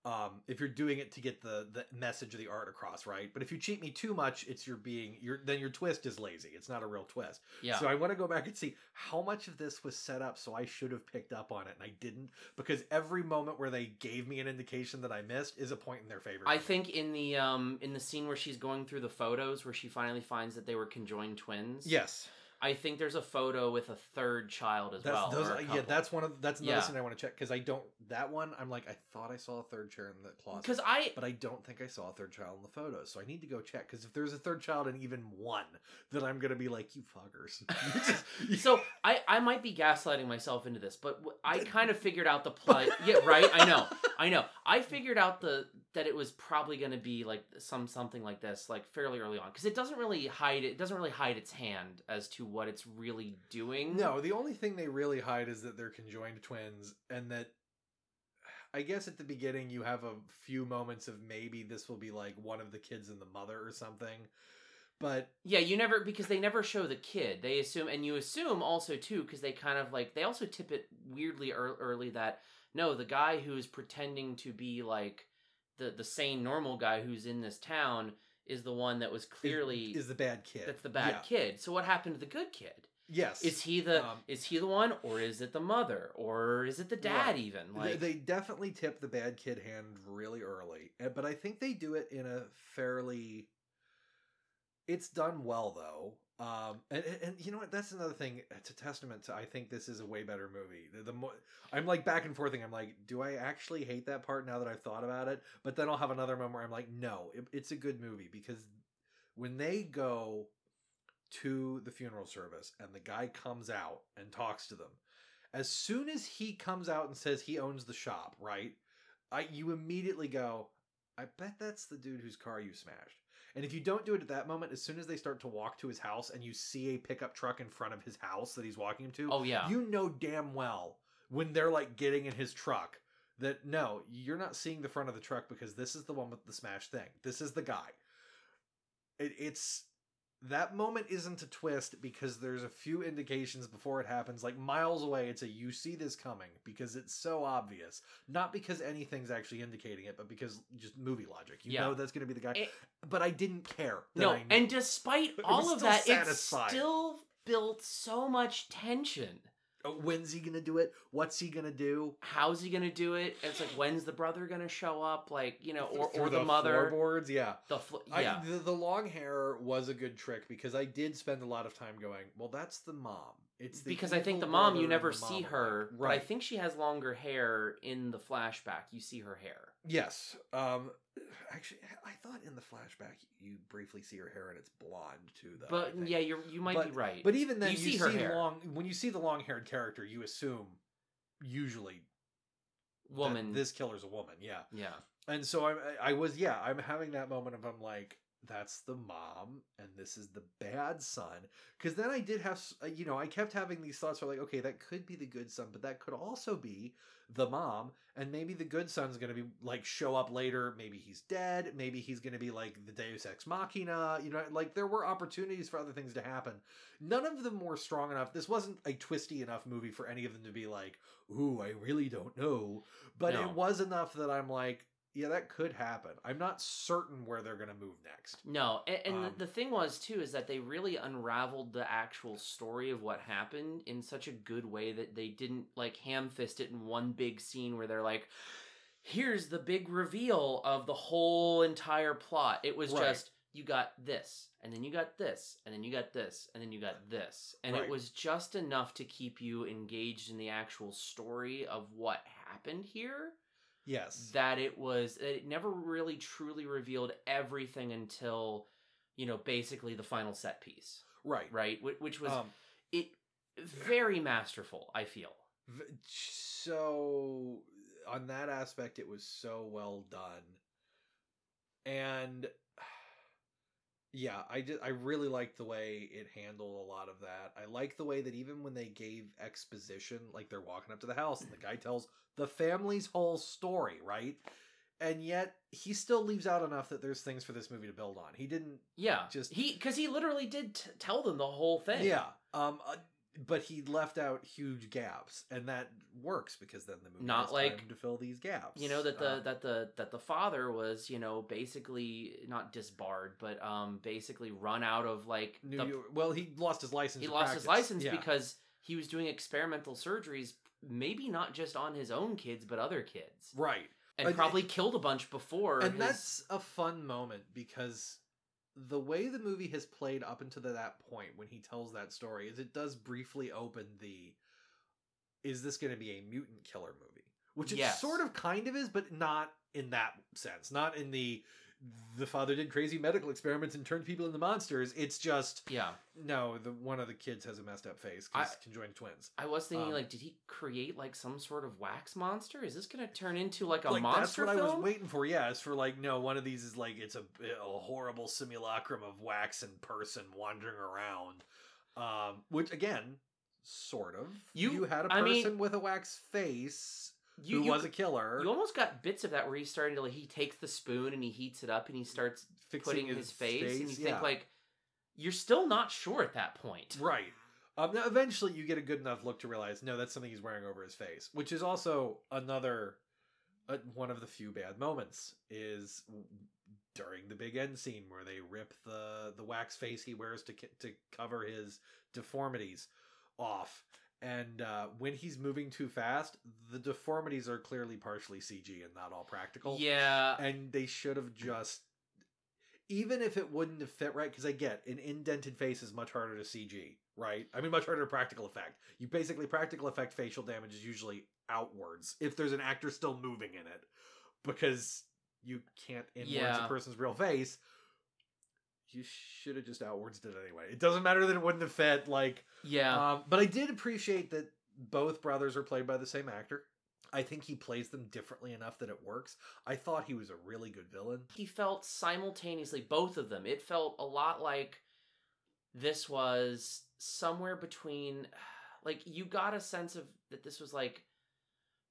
I: um if you're doing it to get the the message of the art across right? But if you cheat me too much it's your being your then your twist is lazy. It's not a real twist.
A: Yeah.
I: so i want to go back and see how much of this was set up so i should have picked up on it and i didn't because every moment where they gave me an indication that i missed is a point in their favor
A: I think in the um in the scene where she's going through the photos where she finally finds that they were conjoined twins.
I: yes
A: I think there's a photo with a third child as
I: That's
A: well.
I: those. Yeah, that's one of that's another
A: Yeah.
I: scene I want to check because I don't that one. I'm like I thought I saw a third chair in the closet
A: because I-
I: but I don't think I saw a third child in the photos. So I need to go check because if there's a third child in even one, then I'm gonna be like you fuckers.
A: So I I might be gaslighting myself into this, but I kind of figured out the plot. yeah, right. I know. I know. I figured out the that it was probably going to be like some something like this, like fairly early on, because it doesn't really hide it. Doesn't really hide its hand as to what it's really doing.
I: no, the only thing they really hide is that they're conjoined twins, and that I guess at the beginning you have a few moments of maybe this will be like one of the kids and the mother or something, but
A: Yeah, you never because they never show the kid. They assume, and you assume also too, because they kind of like they also tip it weirdly early that no, the guy who's pretending to be like the the sane normal guy who's in this town is the one that was clearly
I: is the bad kid.
A: that's the bad
I: Yeah.
A: kid. So what happened to the good kid?
I: Yes,
A: Is he the
I: Um,
A: is he the one, or is it the mother, or is it the dad?
I: Right.
A: Even
I: They-
A: like
I: they definitely tip the bad kid hand really early, eh, but I think they do it in a fairly. It's done well though, um, and, and you know what? That's another thing. It's a testament to I think this is a way better movie. The, the more I'm like back and forthing. I'm like, do I actually hate that part now that I've thought about it? But then I'll have another moment where I'm like, no, it, it's a good movie because when they go to the funeral service and the guy comes out and talks to them as soon as he comes out and says he owns the shop right i you immediately go i bet that's the dude whose car you smashed and if you don't do it at that moment as soon as they start to walk to his house and you see a pickup truck in front of his house that he's walking him to
A: Oh, yeah.
I: you know damn well when they're like getting in his truck that no you're not seeing the front of the truck because this is the one with the smashed thing this is the guy it, it's that moment isn't a twist because there's a few indications before it happens, like miles away. It's a you see this coming because it's so obvious, not because anything's actually indicating it, but because just movie logic. You
A: Yeah.
I: know that's going to be the guy.
A: It-
I: but I didn't care. that
A: no,
I: I
A: and despite all of that,
I: satisfying.
A: it still built so much tension.
I: Oh, when's he gonna do it? What's he gonna do?
A: How's he gonna do it? It's like when's the brother gonna show up? Like you know, or
I: Through
A: or the, mother.
I: floorboards, yeah.
A: The fl-
I: I-
A: yeah.
I: the, the long hair was a good trick because I did spend a lot of time going, well, that's the mom. It's the
A: because I think the mom you never see her, but I think she has longer hair in the flashback. You see her hair.
I: Yes. Um. Actually, I thought in the flashback you briefly see her hair and it's blonde too, though.
A: But yeah, you're you might
I: but,
A: be right.
I: But even then,
A: you,
I: you,
A: see her hair.
I: long when you see the long-haired character, you assume usually
A: woman.
I: this killer's a woman. Yeah.
A: yeah.
I: And so I'm, I was, yeah, I'm having that moment of I'm like, that's the mom, and this is the bad son. Because then I did have, uh, you know, I kept having these thoughts where like, okay, that could be the good son, but that could also be the mom, and maybe the good son's gonna be like show up later. Maybe he's dead. Maybe he's gonna be like the Deus Ex Machina. You know, like there were opportunities for other things to happen. None of them were strong enough. This wasn't a twisty enough movie for any of them to be like, ooh, I really don't know. But
A: No.
I: it was enough that I'm like, yeah, that could happen. I'm not certain where they're going to move next.
A: No, and, and
I: Um,
A: the, thing was too is that they really unraveled the actual story of what happened in such a good way that they didn't like ham fist it in one big scene where they're like, "Here's the big reveal of the whole entire plot." It was
I: Right.
A: just you got this, and then you got this, and then you got this, and then you got this, and
I: Right.
A: it was just enough to keep you engaged in the actual story of what happened here
I: Yes.
A: that it was that it never really truly revealed everything until you know basically the final set piece
I: Right.
A: right Wh- which was
I: Um,
A: it very masterful i feel
I: v- so on that aspect, it was so well done, and yeah, I did. I really liked the way it handled a lot of that. I like the way that even when they gave exposition, like they're walking up to the house and the guy tells the family's whole story, right? And yet he still leaves out enough that there's things for this movie to build on. He didn't
A: yeah
I: Just-
A: he because he literally did t- tell them the whole thing
I: Yeah. Um. uh, but he left out huge gaps, and that works because then the movie
A: Not
I: has
A: like-
I: time to fill these gaps.
A: you know that the
I: Um,
A: that the that the father was you know basically not disbarred but um basically run out of like
I: New
A: the,
I: York, well, he lost his license.
A: he lost his license
I: Yeah.
A: because he was doing experimental surgeries maybe not just on his own kids but other kids
I: right,
A: and
I: And-
A: probably killed a bunch before
I: and
A: his-
I: that's a fun moment because the way the movie has played up until that point when he tells that story is it does briefly open the is this going to be a mutant killer movie which it
A: Yes.
I: sort of kind of is but not in that sense not in the the father did crazy medical experiments and turned people into monsters it's just
A: yeah
I: no the one of the kids has a messed up face because conjoined twins
A: I was thinking,
I: Um,
A: like, did he create like some sort of wax monster? Is this gonna turn into like a
I: like
A: monster
I: that's what I was waiting for. Yeah, it's for like no one of these is like it's a, a horrible simulacrum of wax and person wandering around. Um, which again, sort of.
A: You-
I: you had a
A: I
I: person
A: mean-
I: with a wax face
A: You-
I: who
A: you
I: was a killer.
A: You almost got bits of that where he's starting to like he takes the spoon and he heats it up and he starts
I: Fixing
A: putting
I: his
A: his face, and you
I: face,
A: think like you're still not sure at that point.
I: Right. Um, now eventually you get a good enough look to realize no, that's something he's wearing over his face, which is also another uh, one of the few bad moments is during the big end scene where they rip the the wax face he wears to to cover his deformities off. And uh, when he's moving too fast, the deformities are clearly partially CG and not all practical.
A: Yeah.
I: And they should have just even if it wouldn't have fit right, because I get an indented face is much harder to CG, right? I mean, much harder to practical effect. You basically practical effect facial damage is usually outwards if there's an actor still moving in it, because you can't inwards
A: Yeah.
I: a person's real face. You should have just outwards did it anyway. It doesn't matter that it wouldn't have fit. Like,
A: Yeah.
I: um, but I did appreciate that both brothers are played by the same actor. I think he plays them differently enough that it works. I thought he was a really good villain.
A: he felt simultaneously both of them. It felt a lot like this was somewhere between like you got a sense of that this was like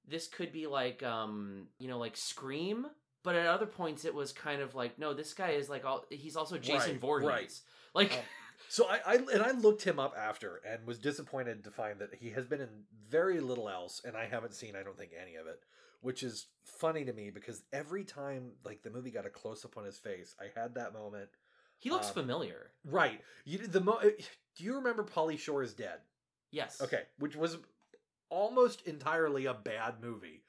A: this could be like um you know like Scream but at other points it was kind of like, no, this guy is like all. He's also Jason
I: Right,
A: Voorhees.
I: right.
A: Like,
I: Um, so I, I and I looked him up after and was disappointed to find that he has been in very little else, and I haven't seen I don't think any of it, which is funny to me because every time like the movie got a close up on his face, I had that moment.
A: he looks
I: um,
A: familiar.
I: Right. You the mo- Do you remember Pauly Shore is dead?
A: Yes.
I: Okay, which was almost entirely a bad movie.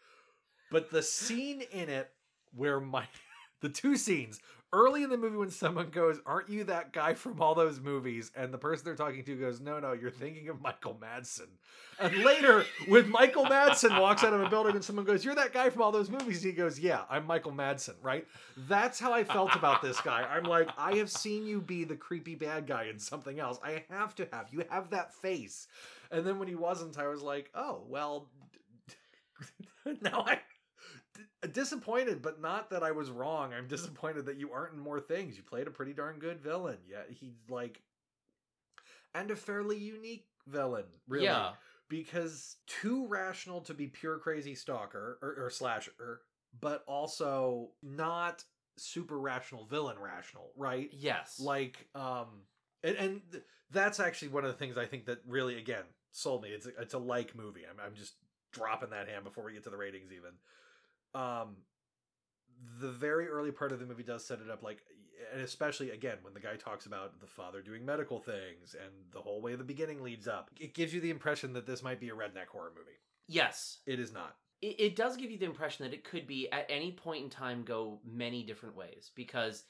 I: But the scene in it where my the two scenes early in the movie when someone goes, "Aren't you that guy from all those movies?" and the person they're talking to goes, "No, no, you're thinking of Michael Madsen." And later, when Michael Madsen walks out of a building and someone goes, "You're that guy from all those movies," he goes, "Yeah, I'm Michael Madsen." Right? That's how I felt about this guy. I'm like, I have seen you be the creepy bad guy in something else. I have to have you have that face. And then when he wasn't, I was like, oh well. now I disappointed, but not that I was wrong. I'm disappointed that you aren't in more things. You played a pretty darn good villain. Yeah, he's like, and a fairly unique villain, really.
A: Yeah.
I: Because too rational to be pure crazy stalker or, or slasher, but also not super rational villain rational, right?
A: Yes.
I: Like, um, and, and that's actually one of the things I think that really again sold me. It's a, it's a like movie. I'm I'm just dropping that hand before we get to the ratings even. Um, the very early part of the movie does set it up like, and especially again when the guy talks about the father doing medical things and the whole way the beginning leads up, it gives you the impression that this might be a redneck horror movie.
A: Yes.
I: It is not.
A: it, it does give you the impression that it could be at any point in time go many different ways because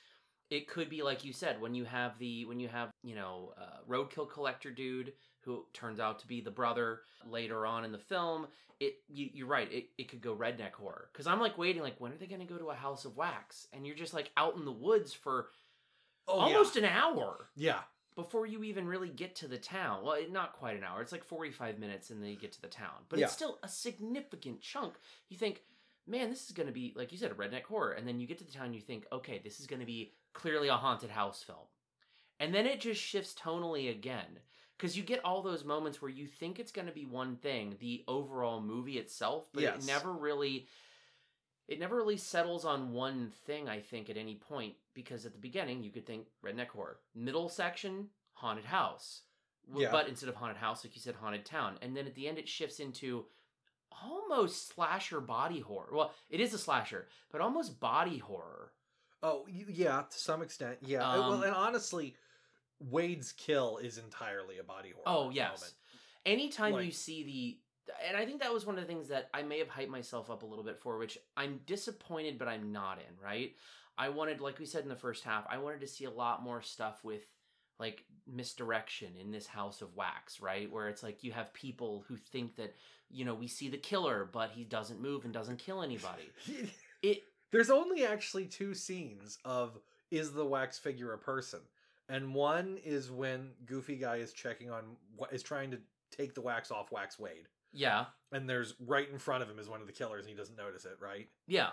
A: it could be like you said when you have the when you have you know uh, roadkill collector dude who turns out to be the brother later on in the film it you, you're right it, it could go redneck horror because i'm like waiting like when are they going to go to a house of wax and you're just like out in the woods for
I: Oh, yeah.
A: almost an hour
I: Yeah.
A: before you even really get to the town. Well, it- not quite an hour. It's like 45 minutes and then you get to the town. But
I: Yeah.
A: it's still a significant chunk. You think, man, this is going to be, like you said, a redneck horror. And then you get to the town and you think, okay, this is going to be clearly a haunted house film. And then it just shifts tonally again. Because you get all those moments where you think it's going to be one thing, the overall movie itself, but
I: Yes.
A: it never really it never really settles on one thing i think at any point because at the beginning you could think redneck horror middle section haunted house
I: Yeah.
A: but instead of haunted house like you said haunted town and then at the end it shifts into almost slasher body horror well it is a slasher but almost body horror
I: Oh, yeah, to some extent. Yeah. Uh, well,
A: Um,
I: and honestly, Wade's kill is entirely a body horror.
A: Oh yes.
I: moment.
A: Anytime you see the and I think that was one of the things that I may have hyped myself up a little bit for, which I'm disappointed but I'm not in, right? I wanted, like we said in the first half, I wanted to see a lot more stuff with like misdirection in this house of wax, right? Where it's like you have people who think that, you know, we see the killer, but he doesn't move and doesn't kill anybody. it
I: There's only actually two scenes of is the wax figure a person, and one is when Goofy guy is checking on what is trying to take the wax off Wax Wade,
A: Yeah.
I: and there's right in front of him is one of the killers, and he doesn't notice it, right?
A: Yeah.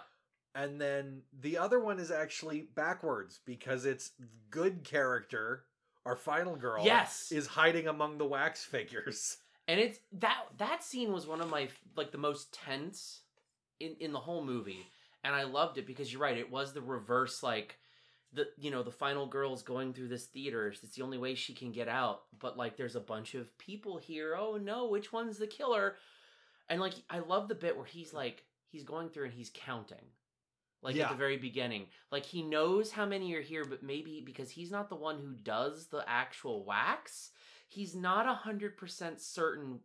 I: And then the other one is actually backwards because it's good character, our final girl,
A: Yes.
I: is hiding among the wax figures.
A: and it's that that scene was one of my like the most tense in in the whole movie. And i loved it because you're right it was the reverse like the you know the final girl's going through this theater. It's the only way she can get out. But like there's a bunch of people here. Oh no which one's the killer? And like i love the bit where he's like he's going through and he's counting like at the very beginning like he knows how many are here but maybe because he's not the one who does the actual wax he's not a hundred percent certain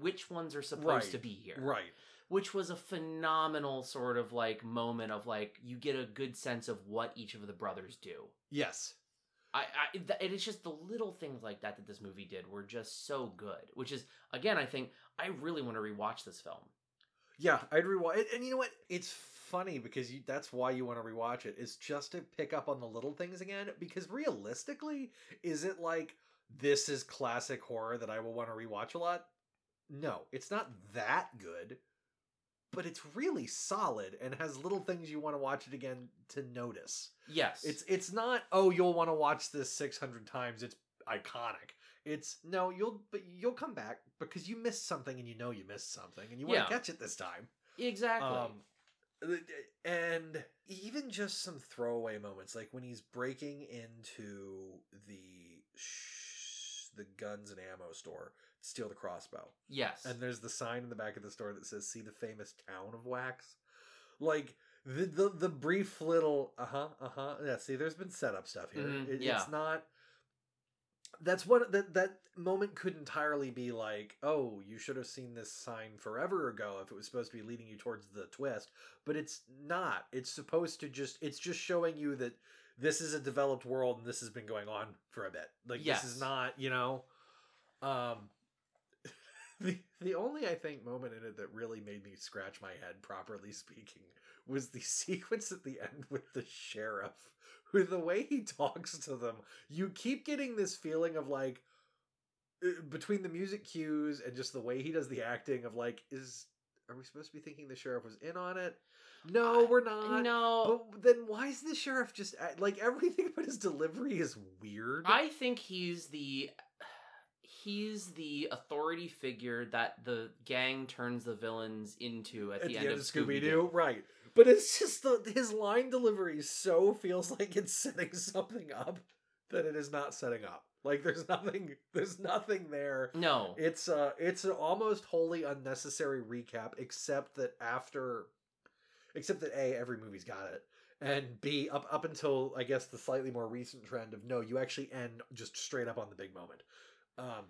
A: which ones are supposed
I: Right,
A: to be here
I: right.
A: which was a phenomenal sort of like moment of like you get a good sense of what each of the brothers do
I: Yes.
A: I, I th- it is just the little things like that that this movie did were just so good which is again i think i really want to rewatch this film
I: Yeah, I'd rewatch it. And you know what? It's funny because you, that's why you want to rewatch it. Is just to pick up on the little things again. Because realistically, is it like this is classic horror that I will want to rewatch a lot? No, it's not that good. But it's really solid and has little things you want to watch it again to notice.
A: yes
I: It's it's not oh you'll want to watch this 600 times. It's iconic. It's no you'll but you'll come back because you missed something and you know you missed something and you want
A: Yeah.
I: to catch it this time.
A: exactly
I: Um, and even just some throwaway moments, like when he's breaking into the sh- the guns and ammo store to steal the crossbow.
A: Yes.
I: And there's the sign in the back of the store that says "See the famous town of wax." Like the the, the brief little uh huh uh huh yeah. See, there's been setup stuff here.
A: Mhm,
I: It-
A: yeah.
I: It's not. That's what that that moment could entirely be like. Oh, you should have seen this sign forever ago if it was supposed to be leading you towards the twist. But it's not. It's supposed to just. It's just showing you that this is a developed world and this has been going on for a bit. Like this is not. You know. Um. The the only I think moment in it that really made me scratch my head, properly speaking, was the sequence at the end with the sheriff. Who the way he talks to them, you keep getting this feeling of like uh, between the music cues and just the way he does the acting of like is are we supposed to be thinking the sheriff was in on it? No, we're not.
A: no.
I: But then why is the sheriff just like everything about his delivery is weird?
A: I think he's the he's the authority figure that the gang turns the villains into at, the, end, of Scooby Doo.
I: right? But it's just the his line delivery so feels like it's setting something up that it is not setting up. Like there's nothing, there's nothing there.
A: No.
I: It's uh, it's an almost wholly unnecessary recap, except that after, except that a every movie's got it, and b up up until I guess the slightly more recent trend of no, you actually end just straight up on the big moment. Um,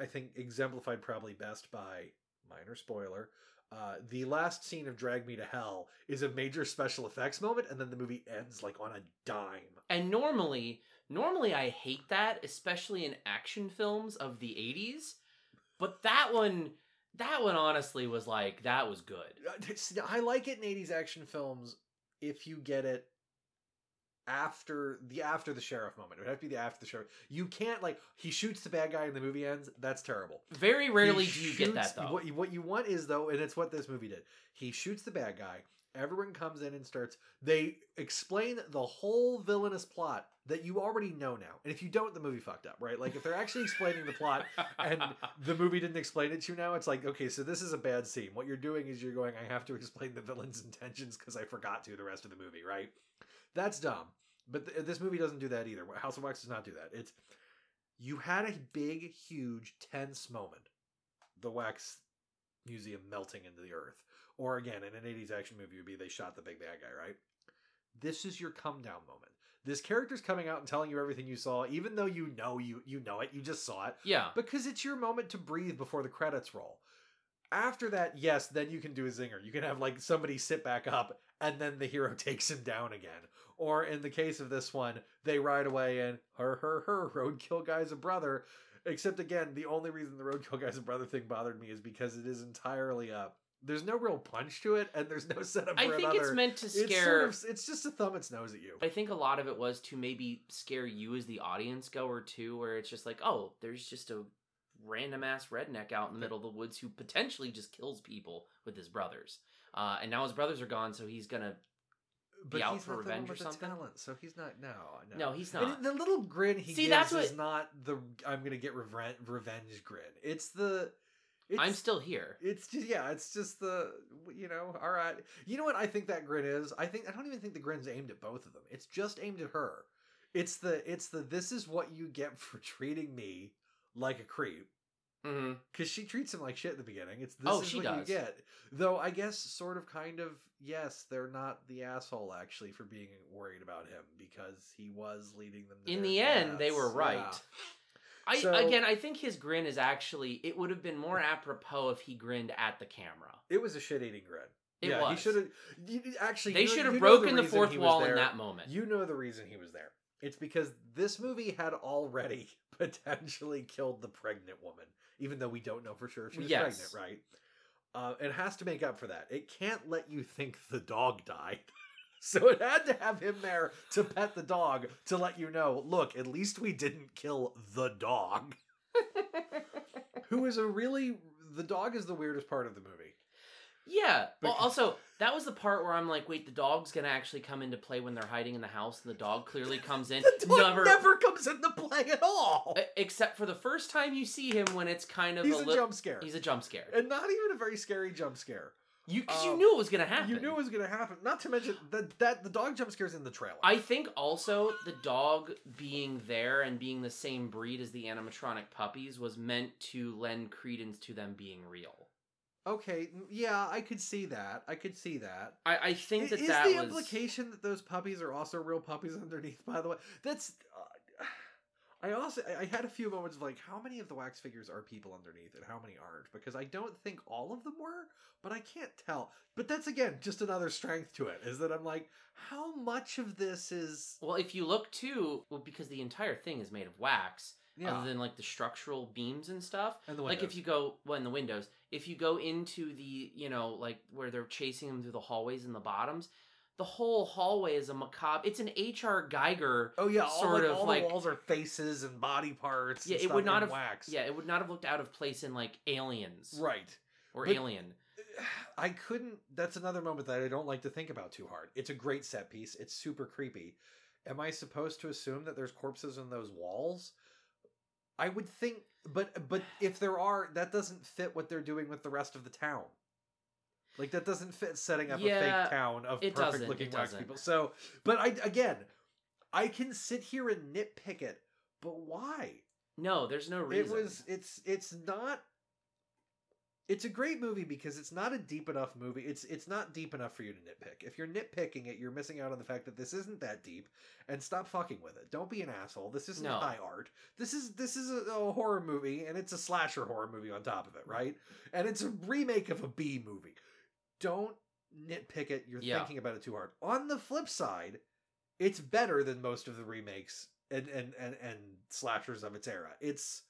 I: I think exemplified probably best by minor spoiler. Uh, the last scene of Drag Me to Hell is a major special effects moment, and then the movie ends like on a dime.
A: And normally, normally I hate that, especially in action films of the 80s. But that one that one honestly was like that was good.
I: Uh, I like it in 80s action films if you get it after the after the sheriff moment. It would have to be the after the sheriff. You can't like he shoots the bad guy and the movie ends. That's terrible.
A: Very rarely
I: He
A: do you get that, though.
I: What you, what you want is though, and it's what this movie did. He shoots the bad guy. Everyone comes in and starts. They explain the whole villainous plot that you already know now. And if you don't, the movie fucked up, right? Like if they're actually explaining the plot and the movie didn't explain it to you now, it's like okay, so this is a bad scene. What you're doing is you're going, I have to explain the villain's intentions because I forgot to the rest of the movie, right? That's dumb. But th- this movie doesn't do that either. House of Wax does not do that. It's you had a big, huge, tense moment. The wax museum melting into the earth. Or again, in an 80s action movie would be they shot the big bad guy, right? This is your come down moment. This character's coming out and telling you everything you saw, even though you know you you know it, you just saw it.
A: Yeah.
I: Because it's your moment to breathe before the credits roll. After that, yes, then you can do a zinger. You can have like somebody sit back up and then the hero takes him down again. Or in the case of this one, they ride away and her her her roadkill guy's a brother. Except again, the only reason the roadkill guy's a brother thing bothered me is because it is entirely up. There's no real punch to it, and there's no setup.
A: I think it's meant to scare.
I: It's sort of- It's, just a thumb its nose at you.
A: I think a lot of it was to maybe scare you as the audience goer too, where it's just like, oh, there's just a random ass redneck out in the middle of the woods who potentially just kills people with his brothers. Uh, and now his brothers are gone, so he's gonna be
I: But
A: out
I: he's
A: for
I: not the one
A: revenge or something.
I: talent, so he's not. No, no,
A: No, he's
I: And
A: not.
I: the little grin he
A: See,
I: gives
A: that's
I: is not the I'm gonna get revenge revenge grin. It's the. It's,
A: I'm still here.
I: It's just yeah. It's just the you know. All right. You know what I think that grin is? I think I don't even think the grin's aimed at both of them. It's just aimed at her. It's the it's the this is what you get for treating me like a creep.
A: Mm-hmm.
I: Because she treats him like shit at the beginning. It's this
A: Oh,
I: is
A: she
I: what
A: does.
I: you get. Though I guess sort of kind of yes, they're not the asshole actually for being worried about him because he was leading them. To
A: In the end, they were right.
I: Yeah.
A: I
I: So-
A: again, I think his grin is actually. It would have been more apropos if he grinned at the camera.
I: It was a shit-eating grin.
A: It
I: yeah, he should have. Actually,
A: They should have broken the
I: reason
A: fourth
I: was
A: wall in that moment.
I: You know the reason he was there. It's because this movie had already potentially killed the pregnant woman, even though we don't know for sure if she was
A: Yes.
I: pregnant, right? Uh, it has to make up for that. It can't let you think the dog died. So it had to have him there to pet the dog to let you know, look, at least we didn't kill the dog. Who is a really the dog is the weirdest part of the movie.
A: Yeah. Well, also, that was the part where I'm like, wait, the dog's gonna actually come into play when they're hiding in the house, and the dog clearly comes in.
I: The dog never comes into play at all.
A: Except for the first time you see him when it's kind of
I: He's
A: a,
I: a
A: lit-
I: jump scare.
A: He's a jump scare.
I: And not even a very scary jump scare.
A: You because you
I: Um,
A: knew it was gonna happen.
I: You knew it was gonna happen. Not to mention that that the dog jump scares in the trailer.
A: I think also the dog being there and being the same breed as the animatronic puppies was meant to lend credence to them being real.
I: Okay, yeah, I could see that. I could see that.
A: I, I think that
I: is
A: that
I: the
A: was
I: implication that those puppies are also real puppies underneath? By the way, that's. Uh, I also I- had a few moments of like, how many of the wax figures are people underneath, and how many aren't? Because I don't think all of them were, but I can't tell. But that's again just another strength to it is that I'm like, how much of this is
A: Well, if you look too, well, because the entire thing is made of wax,
I: Yeah.
A: other than like the structural beams and stuff.
I: And the
A: like if you go well in the windows, if you go into the you know like where they're chasing them through the hallways and the bottoms, the whole hallway is a macabre. It's an H.R. Giger.
I: Oh yeah, all,
A: sort
I: like,
A: of
I: all
A: like
I: the walls are faces and body parts.
A: yeah,
I: and
A: it would not have
I: wax.
A: yeah, it would not have looked out of place in like Aliens
I: right.
A: or
I: But-
A: Alien.
I: I couldn't. That's another moment that I don't like to think about too hard. It's a great set piece. It's super creepy. Am I supposed to assume that there's corpses in those walls? I would think, but but if there are, that doesn't fit what they're doing with the rest of the town. Like that doesn't fit setting up a fake town of perfect looking wax people. So, but I again, I can sit here and nitpick it, but why?
A: No, there's no reason.
I: It was it's it's not it's a great movie because it's not a deep enough movie. It's it's not deep enough for you to nitpick. If you're nitpicking it, you're missing out on the fact that this isn't that deep and stop fucking with it. Don't be an asshole. This isn't
A: No.
I: high art. This is this is a, a horror movie and it's a slasher horror movie on top of it, right? And it's a remake of a B movie. Don't nitpick it. You're
A: Yeah.
I: thinking about it too hard. On the flip side, it's better than most of the remakes and and and, and slashers of its era. It's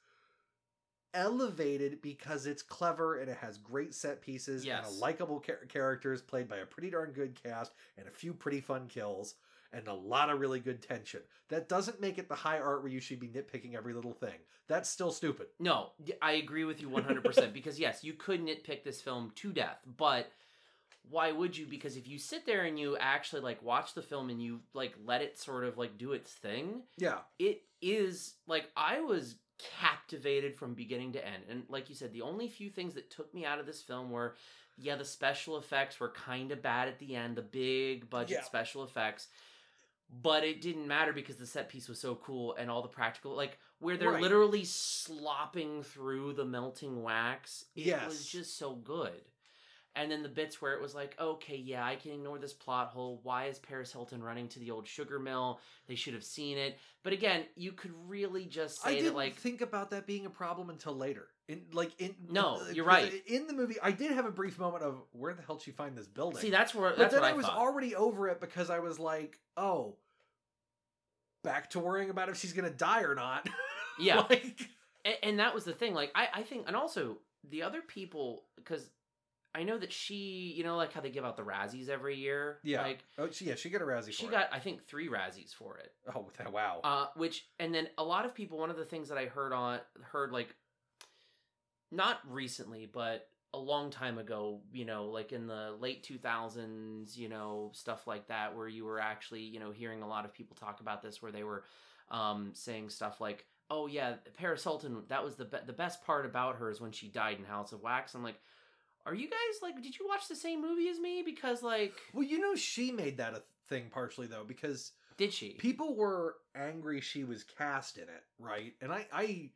I: elevated because it's clever and it has great set pieces and
A: Yes.
I: a likable char- characters played by a pretty darn good cast and a few pretty fun kills and a lot of really good tension. That doesn't make it the high art where you should be nitpicking every little thing. That's still stupid.
A: No, I agree with you 100% because yes, you could nitpick this film to death, but why would you? Because if you sit there and you actually like watch the film and you like let it sort of like do its thing,
I: Yeah.
A: it is like I was captivated from beginning to end. And like you said, the only few things that took me out of this film were yeah, the special effects were kind of bad at the end, the big budget
I: Yeah.
A: special effects. But it didn't matter because the set piece was so cool and all the practical like where they're
I: Right.
A: literally slopping through the melting wax. It was just so good. And then the bits where it was like, okay, yeah, I can ignore this plot hole. Why is Paris Hilton running to the old sugar mill? They should have seen it. But again, you could really just
I: I didn't
A: that, like,
I: think about that being a problem until later. In like in
A: No, you're right.
I: In the movie, I did have a brief moment of where the hell did she find this building?
A: see, that's where
I: but
A: that's
I: then
A: what
I: I
A: I
I: was already over it because I was like, oh, back to worrying about if she's gonna die or not.
A: Yeah.
I: like,
A: and, and that was the thing. Like, I, I think, and also the other people, because I know that she, you know, like how they give out the Razzies every year.
I: yeah.
A: Like,
I: oh, she, yeah, she got a Razzie. For it.
A: She got, I think, three Razzies for it.
I: It. Oh, that- wow.
A: Uh, which and then a lot of people. One of the things that I heard on heard like, not recently, but a long time ago. You know, like in the late two thousands. You know, stuff like that, where you were actually you know hearing a lot of people talk about this, where they were um, saying stuff like, "Oh yeah, Paris Hilton. That was the be- the best part about her is when she died in House of Wax." I'm like. Are you guys like? Did you watch the same movie as me? Because like,
I: well, you know, she made that a thing partially though because
A: did she?
I: people were angry she was cast in it, right? And I, I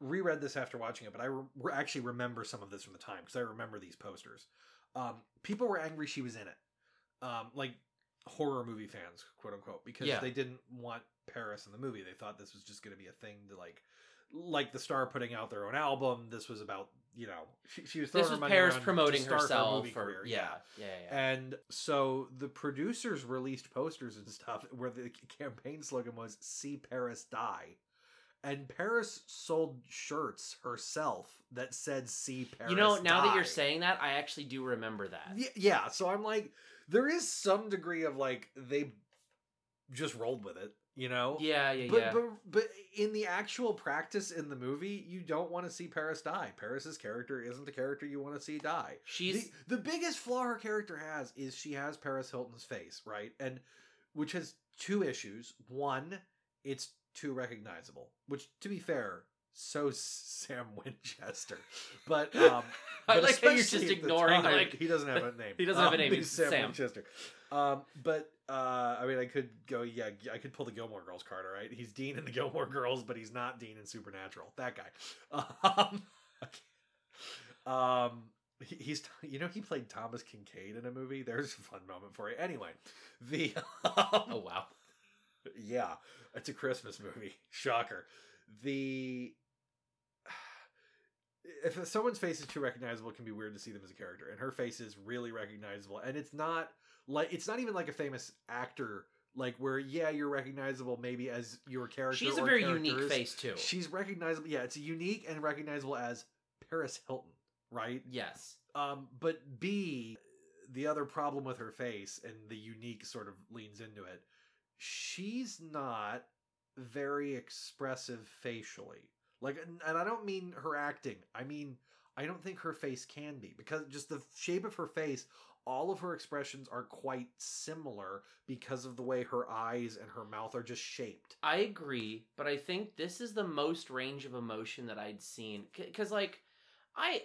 I: reread this after watching it, but I re- actually remember some of this from the time because I remember these posters. Um, people were angry she was in it, um, like horror movie fans, quote unquote, because
A: Yeah.
I: they didn't want Paris in the movie. They thought this was just going to be a thing to like, like the star putting out their own album. This was about you know she, she was throwing
A: This was
I: money
A: Paris promoting
I: her
A: herself, or
I: career,
A: yeah, yeah, yeah.
I: and so the producers released posters and stuff where the campaign slogan was "See Paris Die," and Paris sold shirts herself that said "See Paris."
A: You know, now that you're saying that, I actually do remember that.
I: Y- yeah. So I'm like, there is some degree of like they just rolled with it, you know.
A: Yeah, yeah,
I: But,
A: yeah.
I: but but in the actual practice in the movie, you don't want to see Paris die. Paris's character isn't the character you want to see die.
A: She's
I: the, the biggest flaw her character has is she has Paris Hilton's face, right? And which has two issues. One, it's too recognizable. Which, to be fair, so Sam Winchester. But um,
A: I
I: but
A: like how you're just ignoring,
I: time,
A: like-
I: he doesn't have a name.
A: He doesn't have a
I: Um,
A: name,
I: he's
A: he's
I: Sam,
A: Sam.
I: Winchester. Um, but uh, I mean, I could go. Yeah, I could pull the Gilmore Girls card. All right, he's Dean in the Gilmore Girls, but he's not Dean in Supernatural. That guy. Um, um, he- he's you know he played Thomas Kinkade in a movie. There's a fun moment for you. Anyway, the
A: oh wow,
I: yeah, it's a Christmas movie. Shocker. The if someone's face is too recognizable, it can be weird to see them as a character. And her face is really recognizable, and it's not like it's not even like a famous actor. Like where, yeah, you're recognizable maybe as your character.
A: She's a very unique face, too.
I: She's recognizable. Yeah, it's unique and recognizable as Paris Hilton, right?
A: Yes.
I: Um, but B, the other problem with her face and the unique sort of leans into it. She's not very expressive facially. Like, and I don't mean her acting. I mean, I don't think her face can be because just the shape of her face, all of her expressions are quite similar because of the way her eyes and her mouth are just shaped.
A: I agree, but I think this is the most range of emotion that I'd seen. Because, like, I.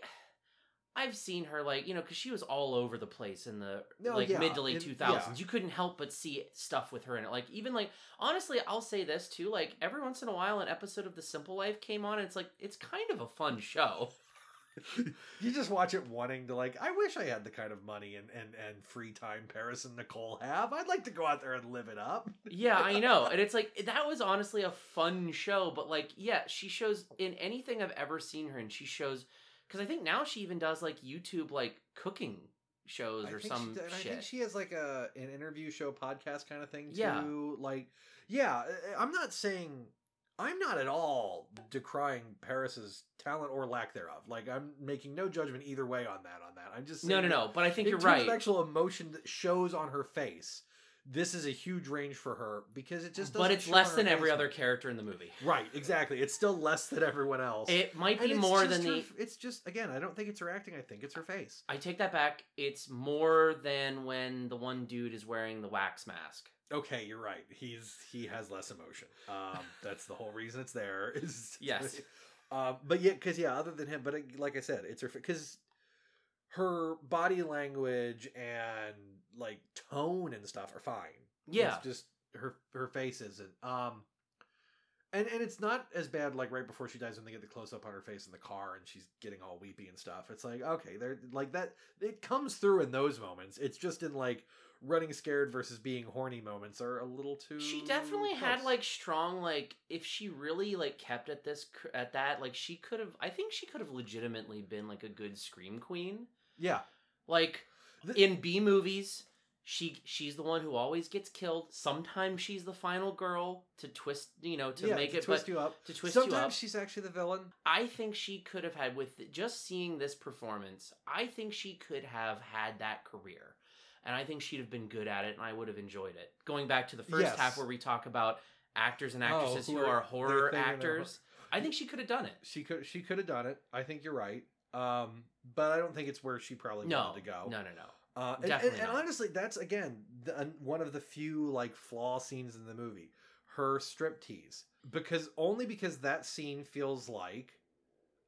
A: I've seen her like you know because she was all over the place in the
I: No,
A: like
I: yeah,
A: mid to late two thousands.
I: yeah.
A: You couldn't help but see stuff with her in it. Like even like honestly, I'll say this too. Like every once in a while, an episode of The Simple Life came on. And it's like it's kind of a fun show.
I: you just watch it wanting to like i wish i had the kind of money and, and, and free time paris and nicole have i'd like to go out there and live it up
A: yeah, I know. And it's like that was honestly a fun show, but like yeah, she shows in anything I've ever seen her and she shows cuz I think now she even does like YouTube like cooking shows
I: I
A: or some
I: she, and I think she has like a an interview show podcast kind of thing too.
A: Yeah.
I: Like, yeah, I- I'm not saying I'm not at all decrying Paris's talent or lack thereof. Like, I'm making no judgment either way on that. On that, I'm just
A: No,
I: saying
A: no, no, but I think
I: in
A: you're right.
I: actual emotion that shows on her face. This is a huge range for her because it just
A: but
I: doesn't
A: But
I: it's
A: less than every other character in the movie.
I: Right, exactly. It's still less than everyone else.
A: It might be more than
I: her-
A: the
I: It's just again, I don't think it's her acting. I think it's her face.
A: I take that back. It's more than when the one dude is wearing the wax mask.
I: Okay, you're right. He's he has less emotion. Um, that's the whole reason it's there. Is
A: Yes.
I: Um, but yeah, because yeah, other than him, but it, like I said, it's her because her body language and like tone and stuff are fine.
A: Yeah.
I: it's just her her face isn't. Um, and and it's not as bad like right before she dies when they get the close up on her face in the car and she's getting all weepy and stuff. It's like okay, they're like that. It comes through in those moments. It's just in like running scared versus being horny moments are a little too.
A: She definitely had like strong like if she really like kept at this at that like she could have I think she could have legitimately been like a good scream queen.
I: yeah.
A: Like in B movies, she she's the one who always gets killed. Sometimes she's the final girl to twist, you know, to
I: yeah,
A: make
I: to
A: it
I: twist
A: but
I: you up.
A: To twist
I: Sometimes
A: you up.
I: she's actually the villain.
A: I think she could have had with just seeing this performance. I think she could have had that career. And I think she'd have been good at it and I would have enjoyed it. Going back to the first
I: Yes.
A: half where we talk about actors and
I: Oh,
A: actresses
I: who
A: who,
I: are-
A: are, horror actors, I think she could have done it.
I: She could she could have done it. I think you're right. Um, but I don't think it's where she probably
A: No,
I: wanted to go.
A: no, no, no.
I: Uh, and, and, and honestly, that's again the, an- one of the few like flaw scenes in the movie. Her strip tease, because only because that scene feels like,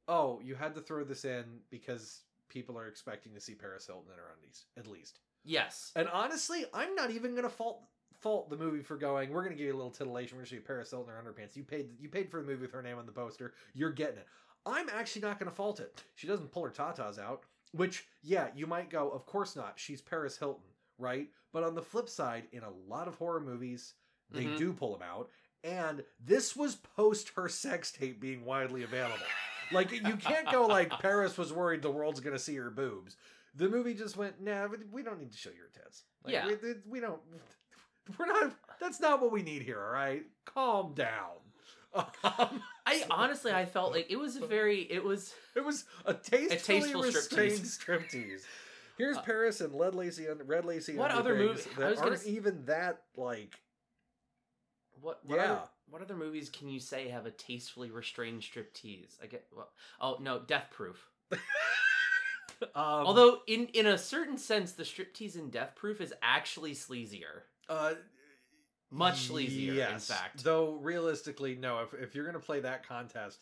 I: oh, you had to throw this in because people are expecting to see Paris Hilton in her undies, at least.
A: Yes.
I: And honestly, I'm not even gonna fault fault the movie for going. We're gonna give you a little titillation. We're gonna show you Paris Hilton in her underpants. You paid you paid for the movie with her name on the poster. You're getting it. I'm actually not gonna fault it. She doesn't pull her tatas out. Which, yeah, you might go. Of course not. She's Paris Hilton, right? But on the flip side, in a lot of horror movies, they
A: Mhm.
I: do pull them out. And this was post her sex tape being widely available. Like you can't go like Paris was worried the world's gonna see her boobs. The movie just went, nah, we- we don't need to show your tits. Like,
A: Yeah.
I: we, we don't. We're not. That's not what we need here. All right, calm down. Um,
A: I honestly I felt like it was a very it was
I: it was a tastefully
A: tasteful
I: restrained
A: striptease.
I: Here's Paris and Red Lacy and Red Lacy.
A: What other
I: underthings
A: movie- I
I: that
A: was gonna
I: aren't
A: s-
I: even that like?
A: what what
I: Yeah.
A: other, what other movies can you say have a tastefully restrained striptease? I get well, oh no, Death Proof.
I: Um,
A: Although in in a certain sense, the striptease in Death Proof is actually sleazier.
I: Uh,
A: Much sleazier, in fact.
I: Though realistically, no. If if you're gonna play that contest,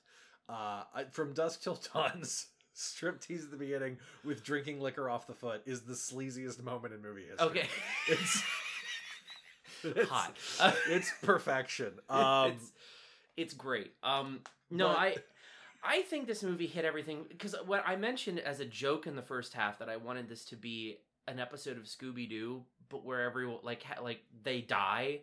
I: Uh, from Dusk Till Dawn's striptease at the beginning with drinking liquor off the foot is the sleaziest moment in movie history.
A: Okay.
I: It's, it's
A: Hot.
I: it's perfection. Um,
A: it's it's great. Um, no,
I: but-
A: I I think this movie hit everything because what I mentioned as a joke in the first half that I wanted this to be an episode of Scooby Doo, but where everyone like ha- like they die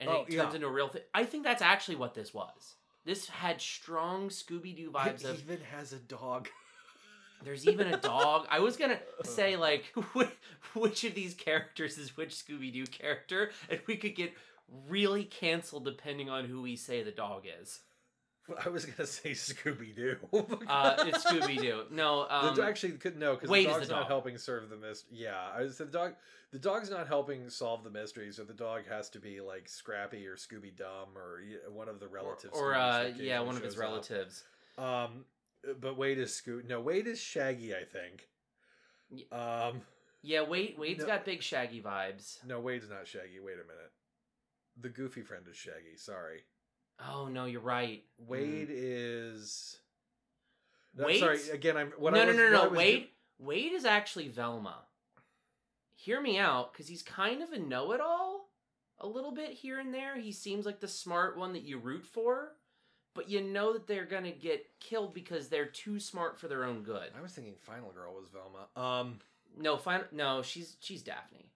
A: and
I: Oh,
A: it turns
I: yeah.
A: into a real thing. I think that's actually what this was. This had strong Scooby Doo vibes
I: it
A: of
I: even has a dog.
A: there's even a dog. I was gonna say like which, which of these characters is which Scooby Doo character, and we could get really canceled depending on who we say the dog is.
I: I was gonna say Scooby Doo.
A: Uh, it's Scooby Doo. No, um,
I: the, actually, could no because the dog's
A: the
I: not helping serve the mystery. Yeah, I said the dog. The dog's not helping solve the mystery, so the dog has to be like Scrappy or Scooby Dum or one of the relatives.
A: or
I: Scooby
A: uh, yeah, one of his
I: shows up.
A: relatives.
I: Um, but Wade is Scoot. No, Wade is Shaggy. I think. Um,
A: Yeah, Wade. Wade's
I: No.
A: got big Shaggy vibes.
I: no, Wade's not Shaggy. Wait a minute. The goofy friend is Shaggy. Sorry.
A: Oh no, you're right.
I: Wade is. No,
A: Wade.
I: Sorry again. I'm what
A: no,
I: I
A: no,
I: was,
A: no, no, no. Wade. Wade is actually Velma. Hear me out, because he's kind of a know-it-all, a little bit here and there. He seems like the smart one that you root for, but you know that they're gonna get killed because they're too smart for their own good.
I: I was thinking Final Girl was Velma. Um,
A: No, final. No, she's she's Daphne.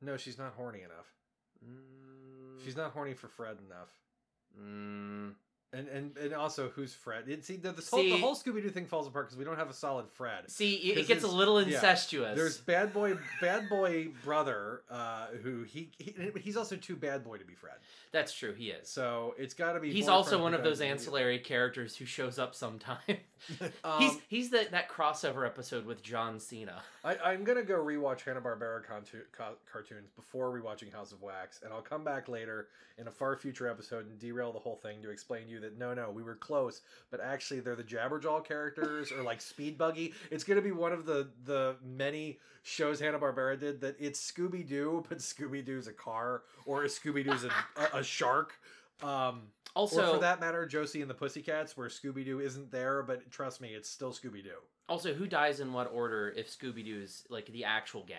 I: no, she's not horny enough. She's not horny for Fred enough.
A: Mm.
I: And and and also, who's Fred? It, see, the, the whole,
A: See-
I: the whole Scooby Doo thing falls apart because we don't have a solid Fred.
A: See, it- gets a little
I: yeah.
A: incestuous.
I: There's bad boy, bad boy brother, uh, who he, he he's also too bad boy to be Fred.
A: That's true. He is.
I: So it's got to be.
A: He's also one of those ancillary characters who shows up sometime.
I: Um,
A: he's he's the, that crossover episode with John Cena.
I: I, I'm gonna go rewatch Hanna Barbera cartoons before rewatching House of Wax, and I'll come back later in a far future episode and derail the whole thing to explain to you that no, no, we were close, but actually they're the Jabberjaw characters or like Speed Buggy. It's gonna be one of the the many shows Hanna Barbera did that it's Scooby Doo, but Scooby Doo's a car or Scooby Doo's a, a, a shark. Um, or
A: Also-
I: for that matter, Josie and the Pussycats, where Scooby Doo isn't there, but trust me, it's still Scooby Doo.
A: Also, who dies in what order if Scooby Doo is like the actual gang?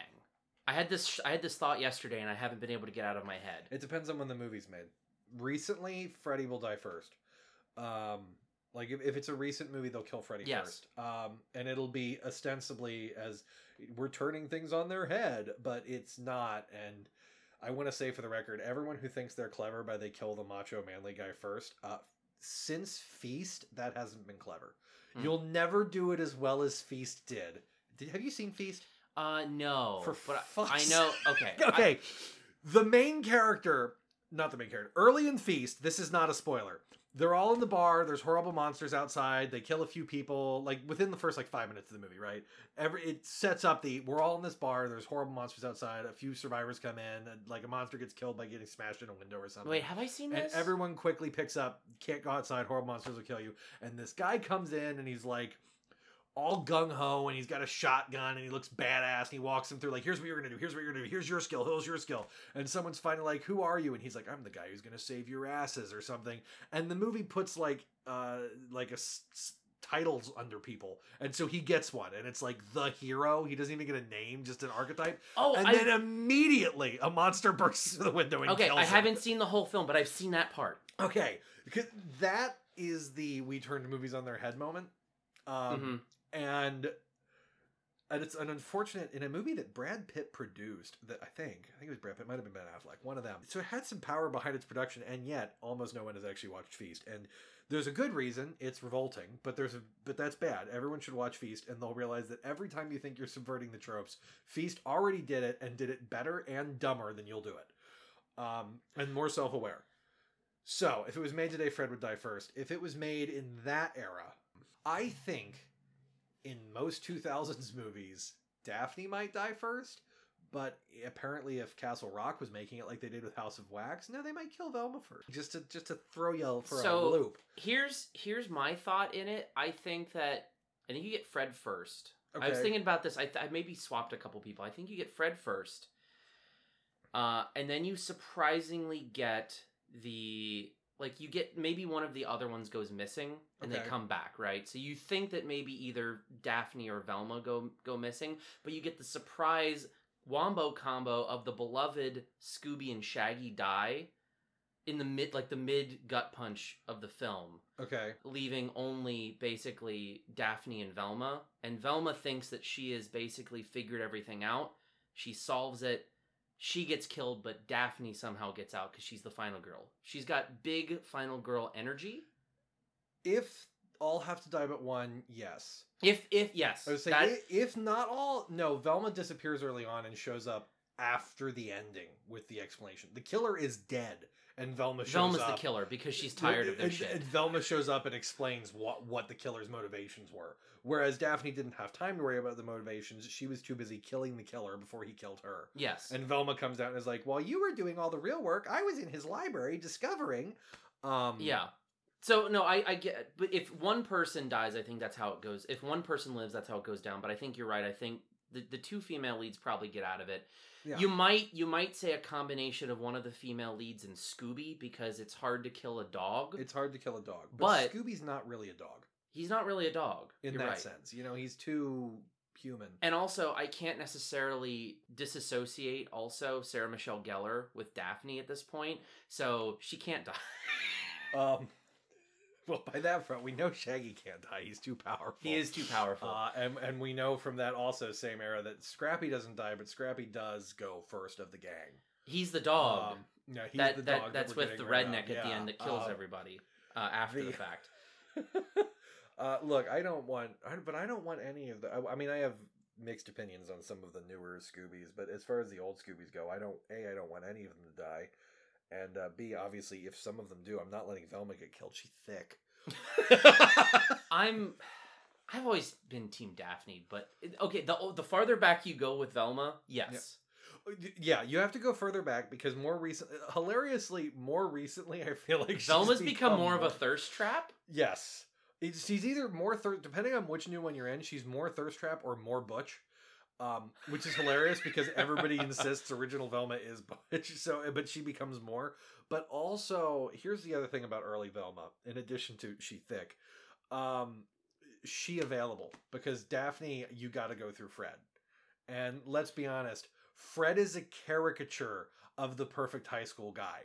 A: I had this I had this thought yesterday and I haven't been able to get out of my head.
I: It depends on when the movie's made. Recently, Freddy will die first. Um, like if, if it's a recent movie, they'll kill Freddy
A: Yes.
I: first. Um, and it'll be ostensibly as we're turning things on their head, but it's not. And I want to say for the record, everyone who thinks they're clever by they kill the macho manly guy first, uh, since Feast, that hasn't been clever.
A: Hmm.
I: You'll never do it as well as Feast did. did have you seen Feast?
A: Uh no.
I: For
A: but I- I know okay. I-
I: okay. the main character, not the main character, early in Feast, this is not a spoiler. They're all in the bar. There's horrible monsters outside. They kill a few people, like within the first like five minutes of the movie, right? Every it sets up the we're all in this bar. There's horrible monsters outside. A few survivors come in, and like a monster gets killed by getting smashed in a window or something.
A: Wait, have I seen
I: And
A: this?
I: everyone quickly picks up, can't go outside. Horrible monsters will kill you. And this guy comes in, and he's like, all gung ho and he's got a shotgun and he looks badass and he walks him through like here's what you're gonna do here's what you're gonna do here's your skill here's your skill. And someone's finally like who are you? And he's like I'm the guy who's gonna save your asses or something. And the movie puts like uh like a s- s- titles under people. And so he gets one and it's like the hero. He doesn't even get a name just an archetype.
A: Oh,
I: and
A: I-
I: then immediately a monster bursts through the window and
A: Okay, I
I: him.
A: haven't seen the whole film, but I've seen that part.
I: Okay, because that is the we turned movies on their head moment, um, and and it's an unfortunate in a movie that Brad Pitt produced. That I think I think it was Brad Pitt, might have been Ben Affleck, one of them. So it had some power behind its production, and yet almost no one has actually watched Feast. And there's a good reason it's revolting, but there's a but that's bad. Everyone should watch Feast, and they'll realize that every time you think you're subverting the tropes, Feast already did it and did it better and dumber than you'll do it, um, and more self aware. So, if it was made today, Fred would die first. If it was made in that era, I think in most 2000s movies, Daphne might die first. But apparently, if Castle Rock was making it like they did with House of Wax, no, they might kill Velma first, just to just to throw you for
A: so
I: a loop.
A: here's here's my thought in it. I think that I think you get Fred first. I was thinking about this. I, th- I maybe swapped a couple people. I think you get Fred first, uh, and then you surprisingly get the like you get maybe one of the other ones goes missing and
I: Okay.
A: they come back, right? So you think that maybe either Daphne or Velma go go missing, but you get the surprise wombo combo of the beloved Scooby and Shaggy die in the mid like the mid gut punch of the film
I: Okay.
A: leaving only basically Daphne and Velma. And Velma thinks that she has basically figured everything out. She solves it. She gets killed, but Daphne somehow gets out because she's the final girl. She's got big final girl energy.
I: If all have to die but one, yes.
A: If if yes,
I: I would say
A: that-
I: i- if not all, no. Velma disappears early on and shows up after the ending with the explanation. The killer is dead, and Velma shows
A: Velma's
I: up.
A: the killer because she's tired of their
I: and,
A: shit.
I: And Velma shows up and explains what what the killer's motivations were. Whereas Daphne didn't have time to worry about the motivations. She was too busy killing the killer before he killed her.
A: Yes.
I: And Velma comes out and is like, "While you were doing all the real work, I was in his library discovering." Um,
A: Yeah. So no, I I get, but if one person dies, I think that's how it goes. If one person lives, that's how it goes down. But I think you're right. I think the the two female leads probably get out of it.
I: Yeah.
A: You might you might say a combination of one of the female leads and Scooby because it's hard to kill a dog.
I: It's hard to kill a dog,
A: But-
I: Scooby's not really a dog
A: He's not really a dog
I: in
A: You're
I: that
A: right.
I: sense. You know, he's too human.
A: And also, I can't necessarily disassociate also Sarah Michelle Gellar with Daphne at this point, so she can't die.
I: Um, well, by that front, we know Shaggy can't die. He's too powerful.
A: He is too powerful.
I: Uh, and and we know from that also same era that Scrappy doesn't die, but Scrappy does go first of the gang.
A: He's the dog.
I: Um, no, he's
A: that,
I: the
A: that-
I: dog that
A: that's
I: we're
A: with the
I: getting rid of,
A: redneck at the end that kills
I: Um,
A: everybody uh, after the,
I: the-
A: fact.
I: Uh, look, I don't want, I, but I don't want any of the. I, I mean, I have mixed opinions on some of the newer Scoobies, but as far as the old Scoobies go, I don't. A, I don't want any of them to die, and uh, B, obviously, if some of them do, I'm not letting Velma get killed. She's thick.
A: I'm. I've always been Team Daphne, but okay. The the farther back you go with Velma, yes.
I: Yeah, you have to go further back because more recent, hilariously, more recently, I feel like she's
A: Velma's become more of a thirst trap.
I: Yes, it's, she's either more thirst, depending on which new one you're in. She's more thirst trap or more butch, um, which is hilarious because everybody insists original Velma is butch. So, but she becomes more. But also, here's the other thing about early Velma. In addition to she thick, um, she available because Daphne, you got to go through Fred, and let's be honest, Fred is a caricature of the perfect high school guy.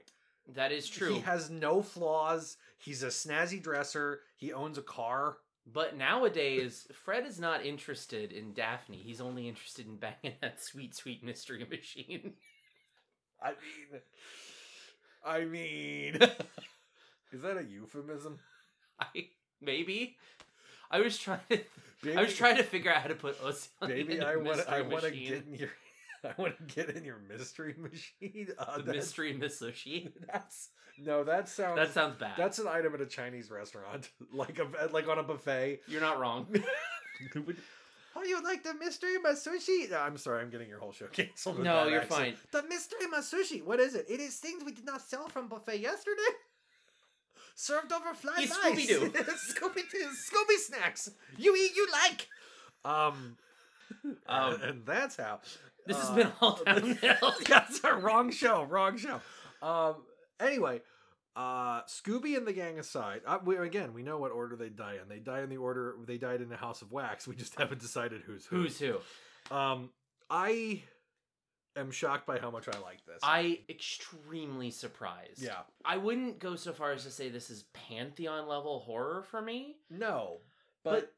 A: That is true.
I: He has no flaws. He's a snazzy dresser. He owns a car.
A: But nowadays, Fred is not interested in Daphne. He's only interested in banging that sweet, sweet mystery machine.
I: I mean, I mean, is that a euphemism?
A: I maybe. I was trying to. I was trying to figure out how to put
I: Baby,
A: in
I: I want. I want to get in your. I want to get in your mystery machine. Uh,
A: the mystery machine.
I: That's no. That sounds.
A: That sounds bad.
I: That's an item at a Chinese restaurant, like a like on a buffet.
A: You're not wrong.
I: Oh, you like the mystery masushi? No, I'm sorry, I'm getting your whole show canceled.
A: No, you're
I: accent.
A: fine.
I: The mystery masushi. What is it? It is things we did not sell from buffet yesterday. Served over fly
A: He's. Scooby-Doo.
I: Scooby Doo. Scooby snacks. You eat, you like. Um,
A: Um,
I: and, and that's how.
A: This has
I: uh,
A: been all downhill.
I: that's a wrong show. Wrong show. Um. Anyway, uh, Scooby and the gang aside, uh, we, again, we know what order they die in. They die in the order they died in the House of Wax. We just haven't decided who's who.
A: Who's who?
I: Um, I am shocked by how much I like this.
A: I extremely surprised.
I: Yeah.
A: I wouldn't go so far as to say this is pantheon level horror for me,
I: no,
A: but,
I: but,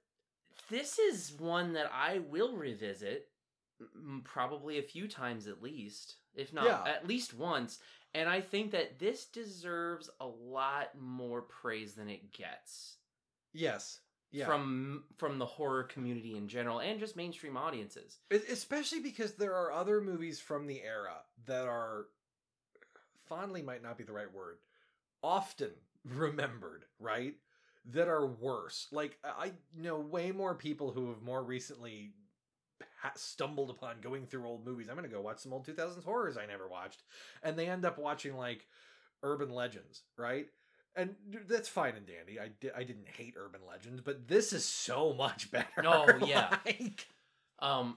A: this is one that I will revisit probably a few times at least, if not
I: Yeah.
A: at least once. And I think that this deserves a lot more praise than it gets
I: yes, yeah.
A: from from the horror community in general and just mainstream audiences.
I: Especially because there are other movies from the era that are fondly might not be the right word often remembered right that are worse like i know way more people who have more recently stumbled upon going through old movies i'm gonna go watch some old 2000s horrors i never watched and they end up watching like urban legends right and that's fine and dandy i, di- I didn't hate urban legends but this is so much better
A: Oh, yeah.
I: like,
A: Um,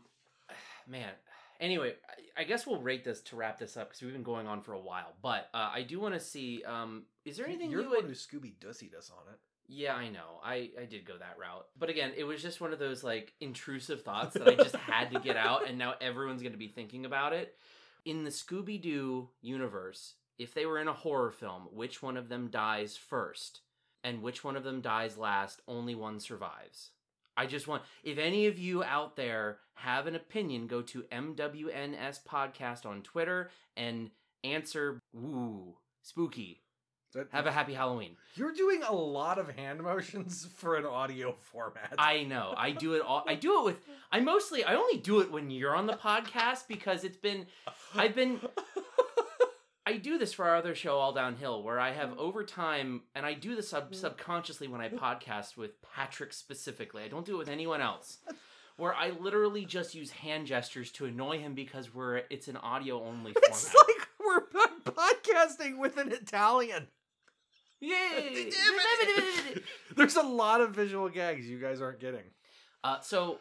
A: man, Anyway, I, I guess we'll rate this to wrap this up because we've been going on for a while. But uh, I do want to see. Um, is there anything
I: You're
A: you
I: the
A: would?
I: one who Scooby Dussied us on it.
A: Yeah, I know. I I did go that route. But again, it was just one of those like intrusive thoughts that I just had to get out and now everyone's going to be thinking about it. In the Scooby Doo universe, if they were in a horror film, which one of them dies first and which one of them dies last, only one survives. I just want if any of you out there have an opinion, go to MWNS podcast on Twitter and answer woo spooky. Have a happy Halloween.
I: You're doing a lot of hand motions for an audio format.
A: I know. I do it all. I do it with. I mostly. I only do it when you're on the podcast because it's been. I've been. I do this for our other show, All Downhill, where I have over time, and I do this sub- subconsciously when I podcast with Patrick specifically. I don't do it with anyone else. Where I literally just use hand gestures to annoy him because we're it's an audio only format.
I: It's like we're podcasting with an Italian.
A: Yay!
I: There's a lot of visual gags you guys aren't getting.
A: Uh, so,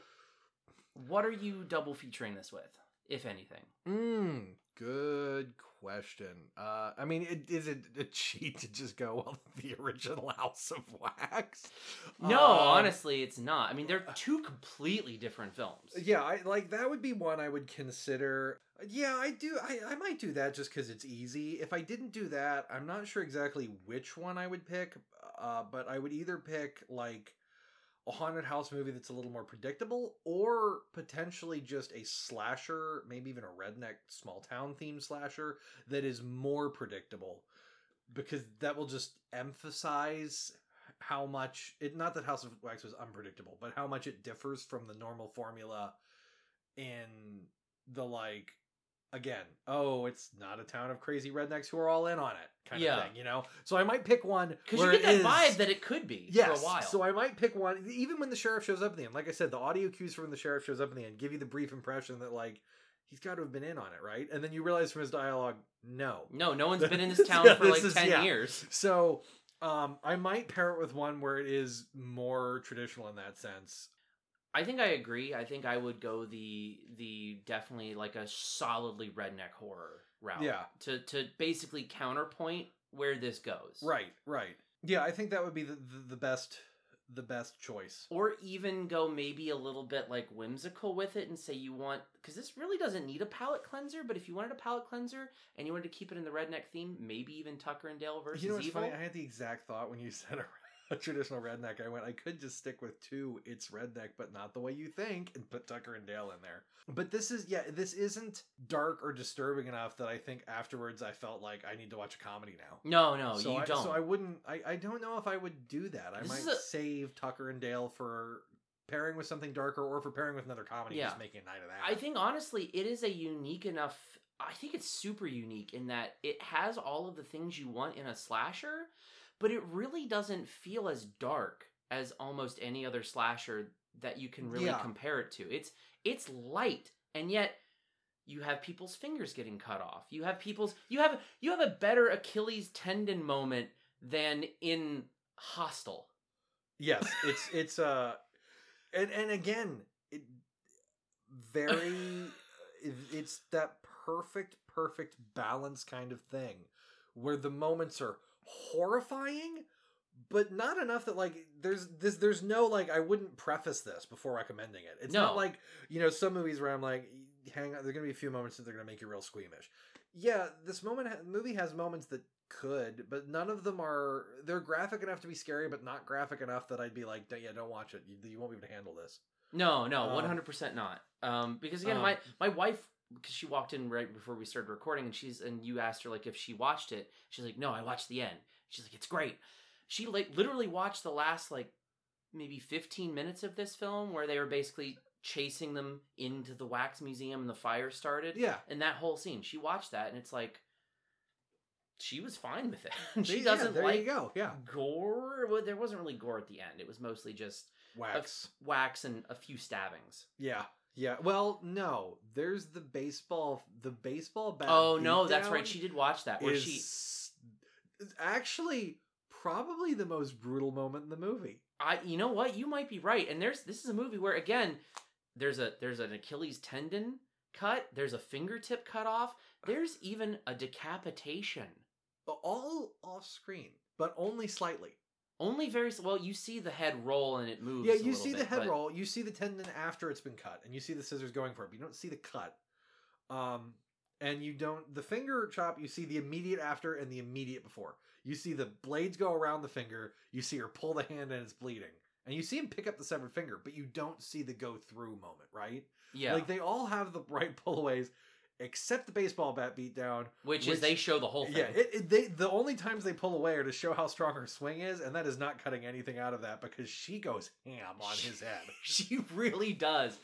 A: what are you double featuring this with, if anything?
I: Mm, good question. Uh, I mean, it, is it a cheat to just go well the original House of Wax?
A: No,
I: Um,
A: honestly, it's not. I mean, they're two completely different films.
I: Yeah, I like that would be one I would consider. Yeah, I do. I, I might do that just because it's easy. If I didn't do that, I'm not sure exactly which one I would pick. Uh, but I would either pick like a haunted house movie that's a little more predictable, or potentially just a slasher, maybe even a redneck small town theme slasher that is more predictable, because that will just emphasize how much it. Not that House of Wax was unpredictable, but how much it differs from the normal formula in the like again oh it's not a town of crazy rednecks who are all in on it kind
A: Yeah.
I: of thing you know so i might pick one
A: Because you get that
I: is-
A: vibe that it could be
I: yes
A: for a while.
I: so i might pick one even when the sheriff shows up in the end like i said the audio cues from the sheriff shows up in the end give you the brief impression that like he's got to have been in on it right and then you realize from his dialogue no
A: no, no one's been in this town
I: Yeah,
A: for like
I: is-
A: 10
I: yeah.
A: years.
I: so um i might pair it with one where it is more traditional in that sense
A: I think I agree. I think I would go the the definitely like a solidly redneck horror route.
I: Yeah.
A: To to basically counterpoint where this goes.
I: right right yeah i think that would be the, the, the best the best choice
A: Or even go maybe a little bit like whimsical with it and say you want because this really doesn't need a palate cleanser, but if you wanted a palate cleanser and you wanted to keep it in the redneck theme, maybe even Tucker and Dale versus
I: you know what's
A: Evil.
I: funny i had the exact thought when you said a, a traditional redneck i went i could just stick with two it's redneck but not the way you think and put tucker and dale in there but this is yeah this isn't dark or disturbing enough that i think afterwards i felt like i need to watch a comedy now
A: No, no,
I: so
A: you
I: I,
A: don't.
I: so i wouldn't I, I don't know if i would do that i
A: This
I: might
A: a-
I: save tucker and dale for pairing with something darker or for pairing with another comedy
A: Yeah.
I: just making a night of that
A: I think honestly, it is a unique enough. I think it's super unique in that it has all of the things you want in a slasher, but it really doesn't feel as dark as almost any other slasher that you can really
I: Yeah.
A: compare it to. It's it's light, and yet you have people's fingers getting cut off. You have people's you have you have a better Achilles tendon moment than in Hostel.
I: Yes, it's it's uh and and again, it very it's that perfect perfect balance kind of thing where the moments are horrifying but not enough that like there's this there's no like I wouldn't preface this before recommending it. It's
A: No.
I: not like, you know, some movies where I'm like hang on there's to be a few moments that they're to make you real squeamish. Yeah, this moment ha- movie has moments that could, but none of them are. They're graphic enough to be scary, but not graphic enough that I'd be like, "Yeah, don't watch it. You, you won't be able to handle this."
A: No, no,
I: Um,
A: one hundred percent not. Um, because again,
I: um,
A: my my wife, because she walked in right before we started recording, and she's and you asked her like if she watched it. She's like, no, I watched the end. She's like, it's great. She like literally watched the last like maybe fifteen minutes of this film where they were basically chasing them into the wax museum and the fire started.
I: Yeah.
A: and that whole scene, she watched that, and it's like. She was fine with it. she
I: Yeah,
A: doesn't
I: there
A: like
I: you go. Yeah.
A: gore. Well, there wasn't really gore at the end. It was mostly just a
I: Wax.
A: wax, and a few stabbings.
I: Yeah, yeah. Well, no, there's the baseball, the baseball bat.
A: oh no, that's right. She did watch that. Where she,
I: actually probably the most brutal moment in the movie.
A: I, you know what? You might be right. And there's this is a movie where again, there's a there's an Achilles tendon cut. There's a fingertip cut off. There's even a decapitation.
I: All off screen, but only slightly.
A: Only very well. You see the head roll and it moves.
I: Yeah, you see the head
A: but-
I: roll, you see the tendon after it's been cut, and you see the scissors going for it, but you don't see the cut. Um, and you don't the finger chop. You see the immediate after and the immediate before. You see the blades go around the finger. You see her pull the hand and it's bleeding, and you see him pick up the severed finger, but you don't see the go through moment, right?
A: Yeah.
I: like they all have the right pullaways, except the baseball bat beat down,
A: Which is they show the whole thing.
I: Yeah, it, it, they the only times they pull away are to show how strong her swing is, and that is not cutting anything out of that because she goes ham on his head.
A: she really does.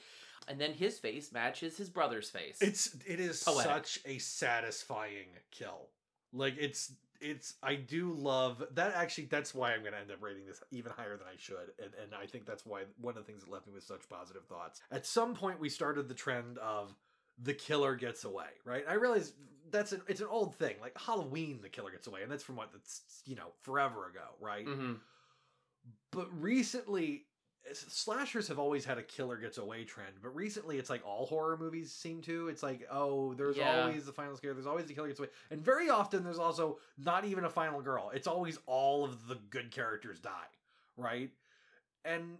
A: And then his face matches his brother's face.
I: It's it is
A: Poetic.
I: such a satisfying kill. Like it's it's I do love that actually that's why I'm gonna end up rating this even higher than I should. And and I think that's why one of the things that left me with such positive thoughts. At some point we started the trend of the killer gets away, right? I realize that's an it's an old thing. Like Halloween the killer gets away, and that's from what that's you know, forever ago, right?
A: Mhm.
I: But recently slashers have always had a killer gets away trend, but recently it's like all horror movies seem to. It's like, oh, there's
A: Yeah.
I: always the final scare, there's always the killer gets away. And very often there's also not even a final girl. It's always all of the good characters die, right? And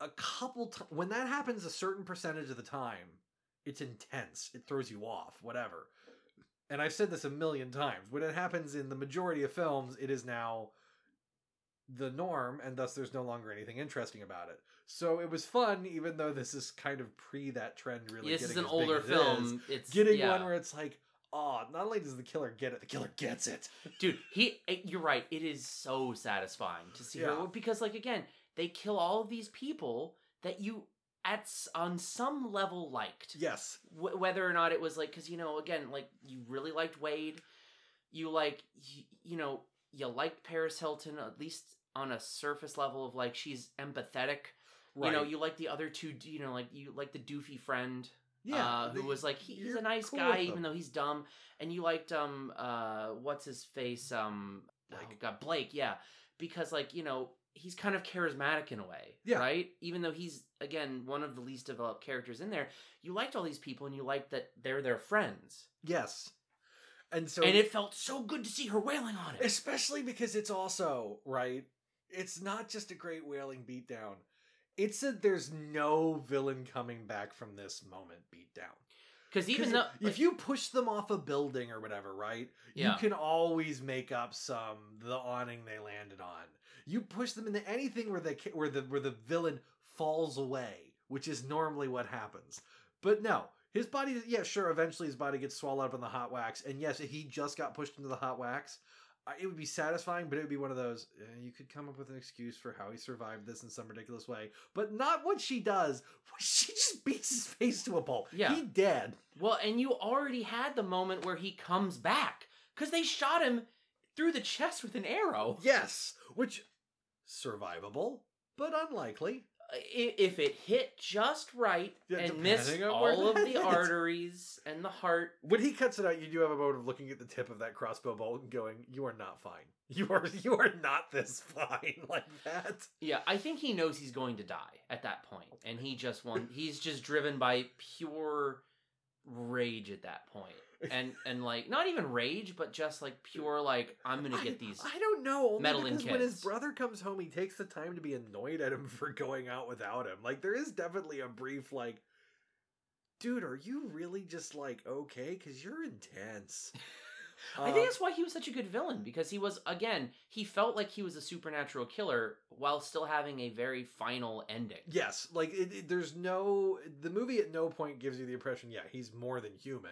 I: a couple times when that happens a certain percentage of the time, it's intense. It throws you off, whatever. And I've said this a million times. When it happens in the majority of films, it is now the norm, and thus there's no longer anything interesting about it. So it was fun, even though this is kind of pre that trend really.
A: This is an older
I: it
A: film. It's-
I: getting
A: yeah.
I: one where it's like, oh, not only does the killer get it, the killer gets it.
A: dude he eh, you're right it is so satisfying to see
I: Yeah.
A: her because like again they kill all of these people that you at on some level liked.
I: Yes.
A: Wh- whether or not it was like because you know again like you really liked wade. You like you, you know you liked paris hilton at least on a surface level of like she's empathetic. You know you like the other two you know like you like the doofy friend
I: Yeah,
A: uh, who was like he, he's a nice
I: cool
A: guy even though he's dumb. And you liked um uh what's his face um Blake. Oh God, Blake yeah. Because like you know he's kind of charismatic in a way
I: Yeah.
A: right even though he's again one of the least developed characters in there you liked all these people and you liked that they're their friends
I: Yes. And so
A: and it felt so good to see her wailing on it
I: especially because it's also right it's not just a great wailing beatdown it's that there's no villain coming back from this moment beatdown
A: because even
I: 'Cause
A: though
I: if you push them off a building or whatever right
A: Yeah.
I: you can always make up some the awning they landed on you push them into anything where they where the where the villain falls away which is normally what happens. But no his body yeah sure eventually his body gets swallowed up in the hot wax and yes he just got pushed into the hot wax. It would be satisfying but it would be one of those uh, you could come up with an excuse for how he survived this in some ridiculous way but not what she does. She just beats his face to a pulp.
A: Yeah.
I: he dead.
A: Well and you already had the moment where he comes back because they shot him through the chest with an arrow.
I: Yes, which survivable, but unlikely.
A: If it hit just right
I: Yeah,
A: and missed
I: depending on where
A: all of the arteries and the heart
I: When he cuts it out, you do have a moment of looking at the tip of that crossbow bolt and going, "You are not fine. You are you are not this fine like that."
A: Yeah, I think he knows he's going to die at that point, and he just want he's just driven by pure rage at that point, and and like not even rage, but just like pure like I'm gonna get these.
I: I don't know. Only
A: meddling
I: because when his brother comes home, he takes the time to be annoyed at him for going out without him. Like there is definitely a brief like, dude, are you really just like okay? Because you're intense.
A: I
I: Uh,
A: think that's why he was such a good villain because he was again he felt like he was a supernatural killer while still having a very final ending.
I: Yes, like it, it- there's no the movie at no point gives you the impression, yeah, he's more than human.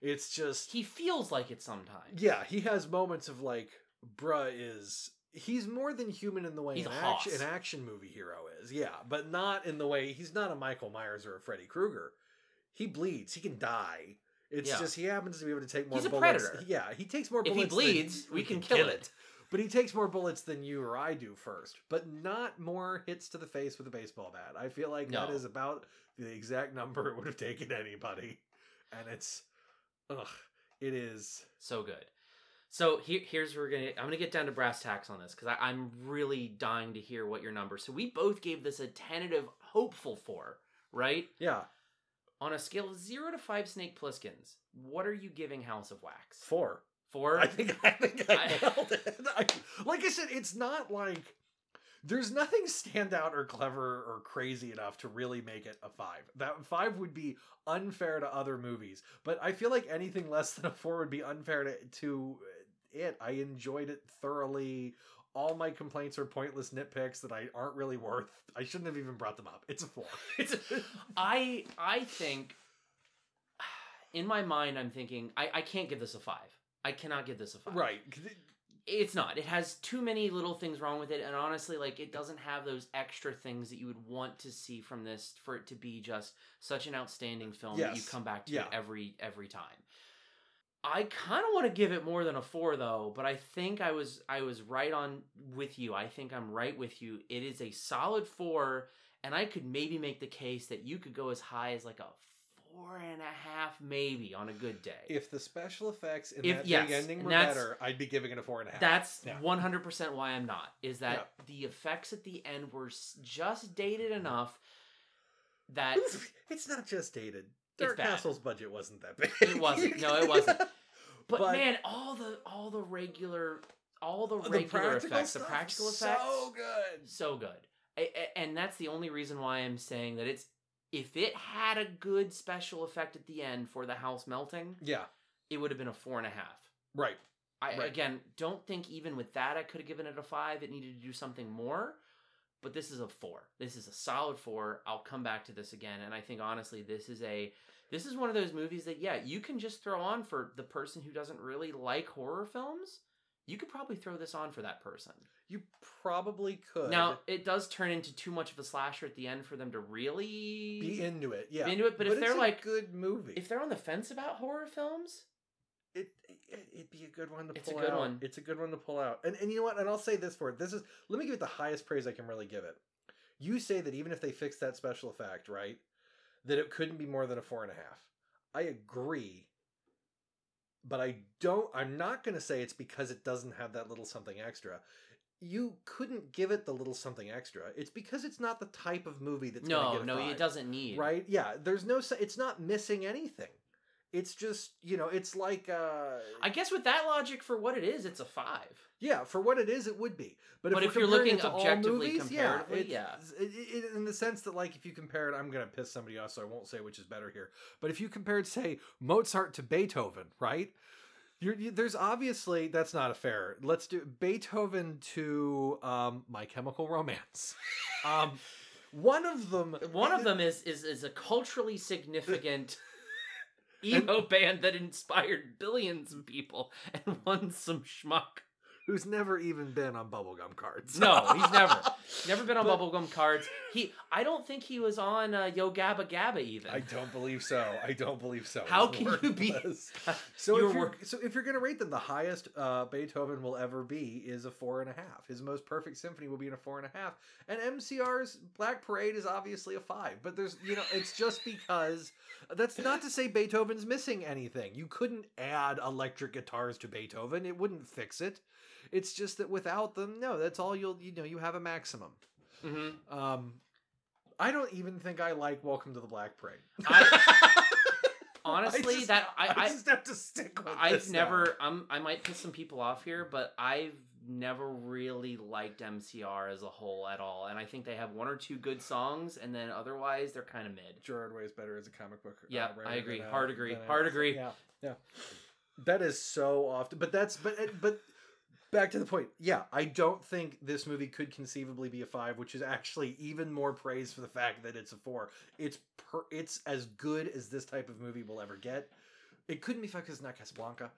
I: It's just
A: he feels like it sometimes.
I: Yeah, he has moments of like, bruh is he's more than human in the way an action, an action movie hero is. Yeah, but not in the way he's not a Michael Myers or a Freddy Krueger. He bleeds. He can die. It's
A: Yeah.
I: just he happens to be able to take more
A: He's a
I: bullets.
A: predator.
I: Yeah, he takes more
A: If he
I: bullets.
A: bleeds, we can kill it.
I: But he takes more bullets than you or I do first, but not more hits to the face with a baseball bat. I feel like that
A: No.
I: is about the exact number it would have taken anybody. And it's ugh, it is
A: So good. So here, here's where we're gonna. I'm gonna get down to brass tacks on this because I'm really dying to hear what your number. So we both gave this a tentative hopeful for, right?
I: Yeah.
A: On a scale of zero to five Snake Plisskens, what are you giving House of Wax?
I: Four.
A: Four.
I: I think I think I nailed it. I, like I said, it's not like there's nothing standout or clever or crazy enough to really make it a five. That five would be unfair to other movies, but I feel like anything less than a four would be unfair to, to it. I enjoyed it thoroughly. All my complaints are pointless nitpicks that I aren't really worth. I shouldn't have even brought them up. It's a four.
A: It's I I think in my mind I'm thinking I, I can't give this a five. I cannot give this a five.
I: right.
A: It's not. It has too many little things wrong with it, and honestly, like it doesn't have those extra things that you would want to see from this for it to be just such an outstanding film that you come back to
I: Yeah.
A: every every time. I kind of want to give it more than a four though, but I think I was I was right on with you. I think I'm right with you. It is a solid four, and I could maybe make the case that you could go as high as like a four and a half, maybe on a good day.
I: If the special effects in
A: If-
I: that
A: yes,
I: big ending were better, I'd be giving it a four and a half.
A: That's one hundred percent why I'm not. Is that the effects at the end were just dated enough that
I: it's not just dated.
A: It's
I: Dark. Castle's budget wasn't that big.
A: it wasn't. No, it wasn't. But,
I: But-
A: man, all the all the regular all the
I: The
A: regular
I: practical
A: effects, the practical effects, so
I: good.
A: so good. A- a- and that's the only reason why I'm saying that it's if it had a good special effect at the end for the house melting,
I: Yeah.
A: it would have been a four and a half.
I: Right.
A: I
I: Right.
A: again don't think even with that I could have given it a five. It needed to do something more. But this is a four. This is a solid four. I'll come back to this again. And I think honestly, this is a this is one of those movies that yeah, you can just throw on for the person who doesn't really like horror films. You could probably throw this on for that person.
I: You probably could.
A: Now it does turn into too much of a slasher at the end for them to really
I: be into it. Yeah.
A: be into it. But, if
I: it's
A: they're
I: a
A: like
I: good movie,
A: if they're on the fence about horror films,
I: it, it it'd be a good one to
A: It's
I: pull out.
A: It's a good
I: out.
A: one.
I: It's a good one to pull out. And and you know what? And I'll say this for it. This is let me give it the highest praise I can really give it. You say that even if they fix that special effect, right, that it couldn't be more than a four and a half. I agree. But I don't I'm not gonna say it's because it doesn't have that little something extra. You couldn't give it the little something extra. It's because it's not the type of movie that's
A: no,
I: get a
A: no,
I: five.
A: it doesn't need.
I: Right? Yeah. There's no. It's not missing anything. It's just you know. It's like. uh
A: I guess with that logic for what it is, it's a five.
I: Yeah, for what it is, it would be. But,
A: But
I: if,
A: if you're looking
I: it to all
A: objectively,
I: movies,
A: comparatively,
I: yeah, it's- it- it- in the sense that like if you compare it, I'm gonna piss somebody off, so I won't say which is better here. But if you compared, say, Mozart to Beethoven, right? You're, you, there's obviously that's not a fair. Let's do Beethoven to um, My Chemical Romance. um, one of them,
A: One of them is is is a culturally significant emo band that inspired billions of people and won some schmuck.
I: Who's never even been on bubblegum cards.
A: No, he's never never been on
I: But-
A: bubblegum cards. He I don't think he was on uh, Yo Gabba Gabba even.
I: I don't believe so. I don't believe so.
A: How can you be-
I: So
A: You're
I: if you're so if you're gonna rate them, the highest uh, Beethoven will ever be is a four and a half. His most perfect symphony will be in a four and a half, and MCR's Black Parade is obviously a five. But there's you know it's just because that's not to say Beethoven's missing anything. You couldn't add electric guitars to Beethoven; it wouldn't fix it. It's just that without them, no, that's all you'll you know you have a maximum.
A: Mhm.
I: Um, I don't even think I like Welcome to the Black Parade.
A: Honestly,
I: just-
A: that I,
I: I
A: I
I: just have to stick with
A: I've
I: this now.
A: never. I'm. I might piss some people off here, but I've never really liked MCR as a whole at all. And I think they have one or two good songs, and then otherwise they're kind of mid.
I: Gerard Way is better as a comic book. uh,
A: Yeah,
I: writer
A: I agree.
I: uh,
A: Hard agree. Hard agree.
I: Yeah, yeah. That is so often, but that's but but back to the point. Yeah, I don't think this movie could conceivably be a five, which is actually even more praise for the fact that it's a four. It's per, it's as good as this type of movie will ever get. It couldn't be five because it's not Casablanca.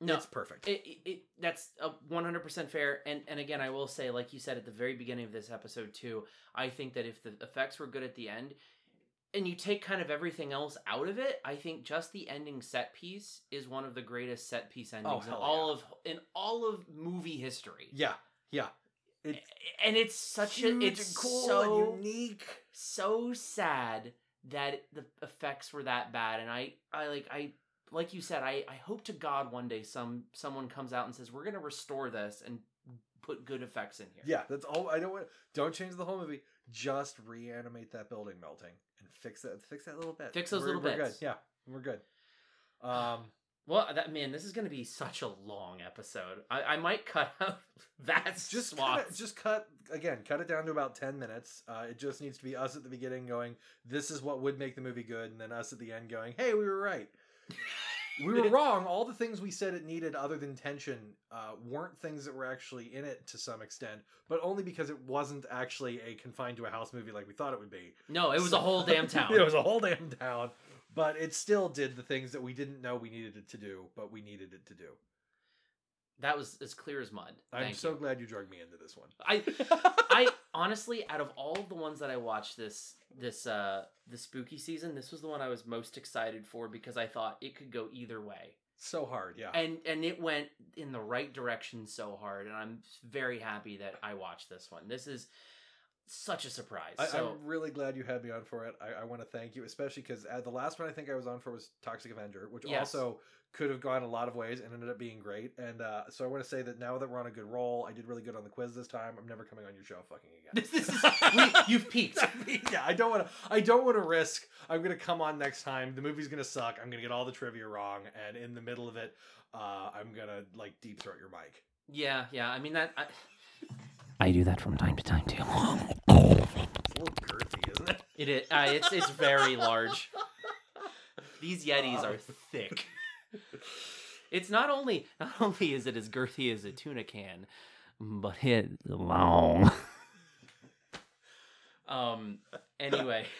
A: No,
I: it's perfect.
A: It, it, it that's a 100% fair. And and again, I will say, like you said at the very beginning of this episode too, I think that if the effects were good at the end, and you take kind of everything else out of it, I think just the ending set piece is one of the greatest set piece oh, endings in
I: hell
A: all of in all of movie history.
I: Yeah, yeah. It,
A: and it's such a it's
I: cool
A: so
I: unique.
A: so sad that the effects were that bad and i i like i like you said i i hope to god one day some someone comes out and says we're gonna restore this and put good effects in here
I: Yeah, that's all. I don't want. Don't change the whole movie. Just reanimate that building melting, fix that. Fix that little bit.
A: Fix those
I: We're-
A: little
I: we're
A: bits.
I: Good. Yeah, we're good. Um,
A: Well, that man, this is going to be such a long episode. I, I might cut out that
I: just
A: swath.
I: cut it, just cut again. Cut it down to about ten minutes. Uh, it just needs to be us at the beginning going, "This is what would make the movie good," and then us at the end going, "Hey, we were right." we were wrong. All the things we said it needed, other than tension, uh, weren't things that were actually in it to some extent, but only because it wasn't actually a confined to a house movie like we thought it would be.
A: No, it was a whole damn town.
I: it was a whole damn town, but it still did the things that we didn't know we needed it to do, but we needed it to do.
A: That was as clear as mud.
I: I'm
A: Thank
I: so
A: you.
I: glad you dragged me into this one.
A: I I honestly, out of all of the ones that I watched this this uh the spooky season, this was the one I was most excited for because I thought it could go either way.
I: So hard, yeah.
A: And and it went in the right direction so hard, and I'm very happy that I watched this one. This is such a surprise.
I: I,
A: so
I: I'm really glad you had me on for it. I, I want to thank you, especially because uh, the last one I think I was on for was Toxic Avenger, which
A: Yes.
I: also could have gone a lot of ways and ended up being great. And uh, so I want to say that now that we're on a good roll, I did really good on the quiz this time. I'm never coming on your show fucking again.
A: This is we, you've peaked.
I: yeah, I don't want to. I don't want to risk. I'm gonna come on next time. The movie's gonna suck. I'm gonna get all the trivia wrong, and in the middle of it, uh, I'm gonna like deep throat your mic.
A: Yeah, yeah. I mean that. I, I do that from time to time too.
I: It's a little girthy, isn't it?
A: It is. Uh, it's it's very large. These Yetis are thick. It's not only not only is it as girthy as a tuna can, but it's long. um. Anyway.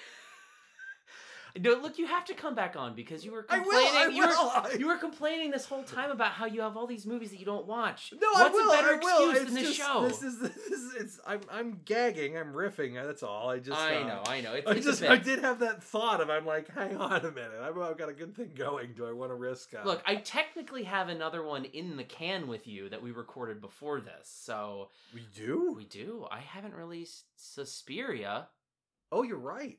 A: No, look, you have to come back on because you were
I: I will,
A: complaining.
I: I
A: you, were,
I: will, I-
A: you were complaining this whole time about how you have all these movies that you don't watch.
I: No,
A: What's
I: I will.
A: a better
I: I will.
A: excuse
I: It's
A: than this show?
I: This is this is it's. I'm I'm gagging. I'm riffing. That's all. I just.
A: I
I: uh,
A: know, I know. It's,
I: I
A: it's
I: just. I did have that thought of I'm like, hang on a minute. I've, I've got a good thing going. Do I want to risk? Uh,
A: Look, I technically have another one in the can with you that we recorded before this. So
I: we do.
A: we do. I haven't released Suspiria.
I: Oh, you're right.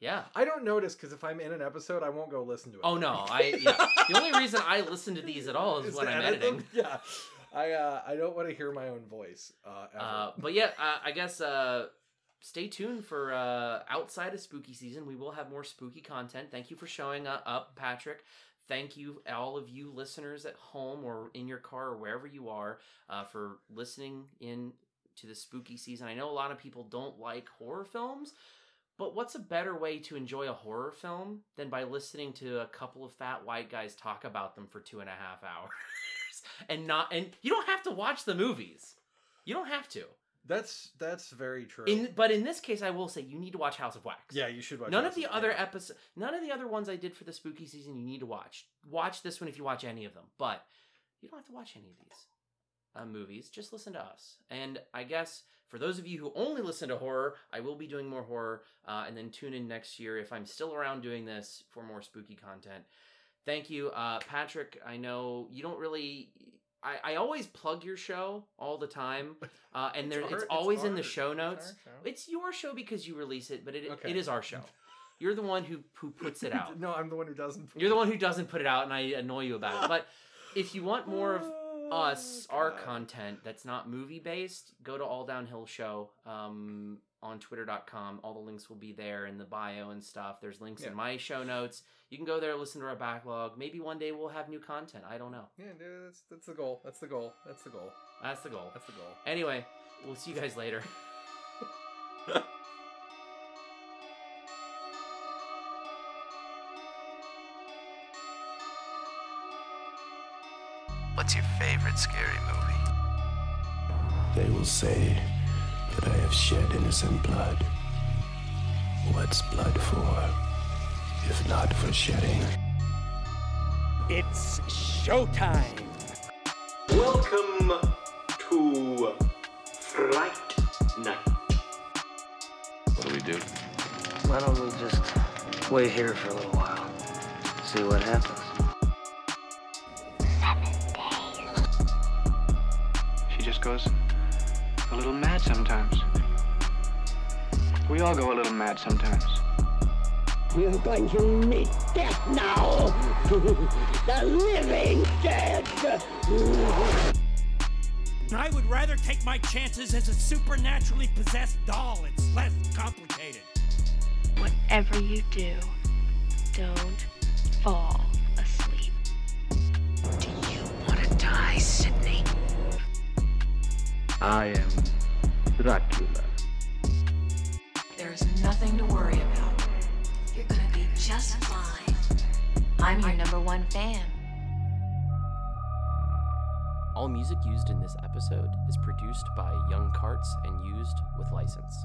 A: Yeah.
I: I don't notice because if I'm in an episode, I won't go listen to it.
A: Oh no, I yeah. The only reason I listen to these at all is,
I: Is
A: when I'm
I: edit them?
A: editing.
I: Yeah, I uh, I don't want to hear my own voice. Uh, ever.
A: Uh, but yeah, uh, I guess uh, stay tuned for uh, outside of spooky season. We will have more spooky content. Thank you for showing up, Patrick. Thank you, all of you listeners at home or in your car or wherever you are, uh, for listening in to the spooky season. I know a lot of people don't like horror films, but what's a better way to enjoy a horror film than by listening to a couple of fat white guys talk about them for two and a half hours? and not and you don't have to watch the movies. You don't have to.
I: that's that's very true.
A: In but in this case, I will say you need to watch House of Wax.
I: yeah, you should watch.
A: None
I: House
A: of the
I: of-
A: other
I: yeah.
A: episodes, none of the other ones I did for the spooky season, you need to watch. Watch this one if you watch any of them, but you don't have to watch any of these uh, movies. Just listen to us. And I guess for those of you who only listen to horror, I will be doing more horror, uh, and then tune in next year if I'm still around doing this for more spooky content. Thank you, uh, Patrick. I know you don't really. I, I always plug your show all the time, uh, and
I: It's
A: there it's
I: it's
A: always in the show
I: it's
A: notes.
I: show.
A: It's your show because you release it, but it
I: Okay.
A: it is our show. You're the one who who puts it out.
I: no, I'm the one who doesn't.
A: You're the one who doesn't put it out, and I annoy you about it. But if you want more of
I: Oh,
A: us, our content that's not movie based, go to All Downhill Show um, on Twitter.com. All the links will be there in the bio and stuff. There's links
I: Yeah.
A: in my show notes. You can go there, listen to our backlog. Maybe one day we'll have new content. I don't know.
I: Yeah, dude, that's that's the goal. That's the goal. That's the goal.
A: That's the goal.
I: That's the goal.
A: Anyway, we'll see you guys later.
N: What's your favorite scary movie?
O: They will say that I have shed innocent blood. What's blood for, if not for shedding?
P: It's showtime.
Q: Welcome to Fright Night.
N: What do we do?
L: Why don't we just wait here for a little while? See what happens.
R: Goes a little mad sometimes. We all go a little mad sometimes.
K: You're going to meet death now. the living dead.
P: I would rather take my chances as a supernaturally possessed doll. It's less complicated.
J: Whatever you do, don't fall asleep.
S: Do you want to die, Sidney?
T: I am Dracula.
K: There's nothing to worry about. You're gonna be just fine. I'm your number one fan.
A: All music used in this episode is produced by Young Carts and used with license.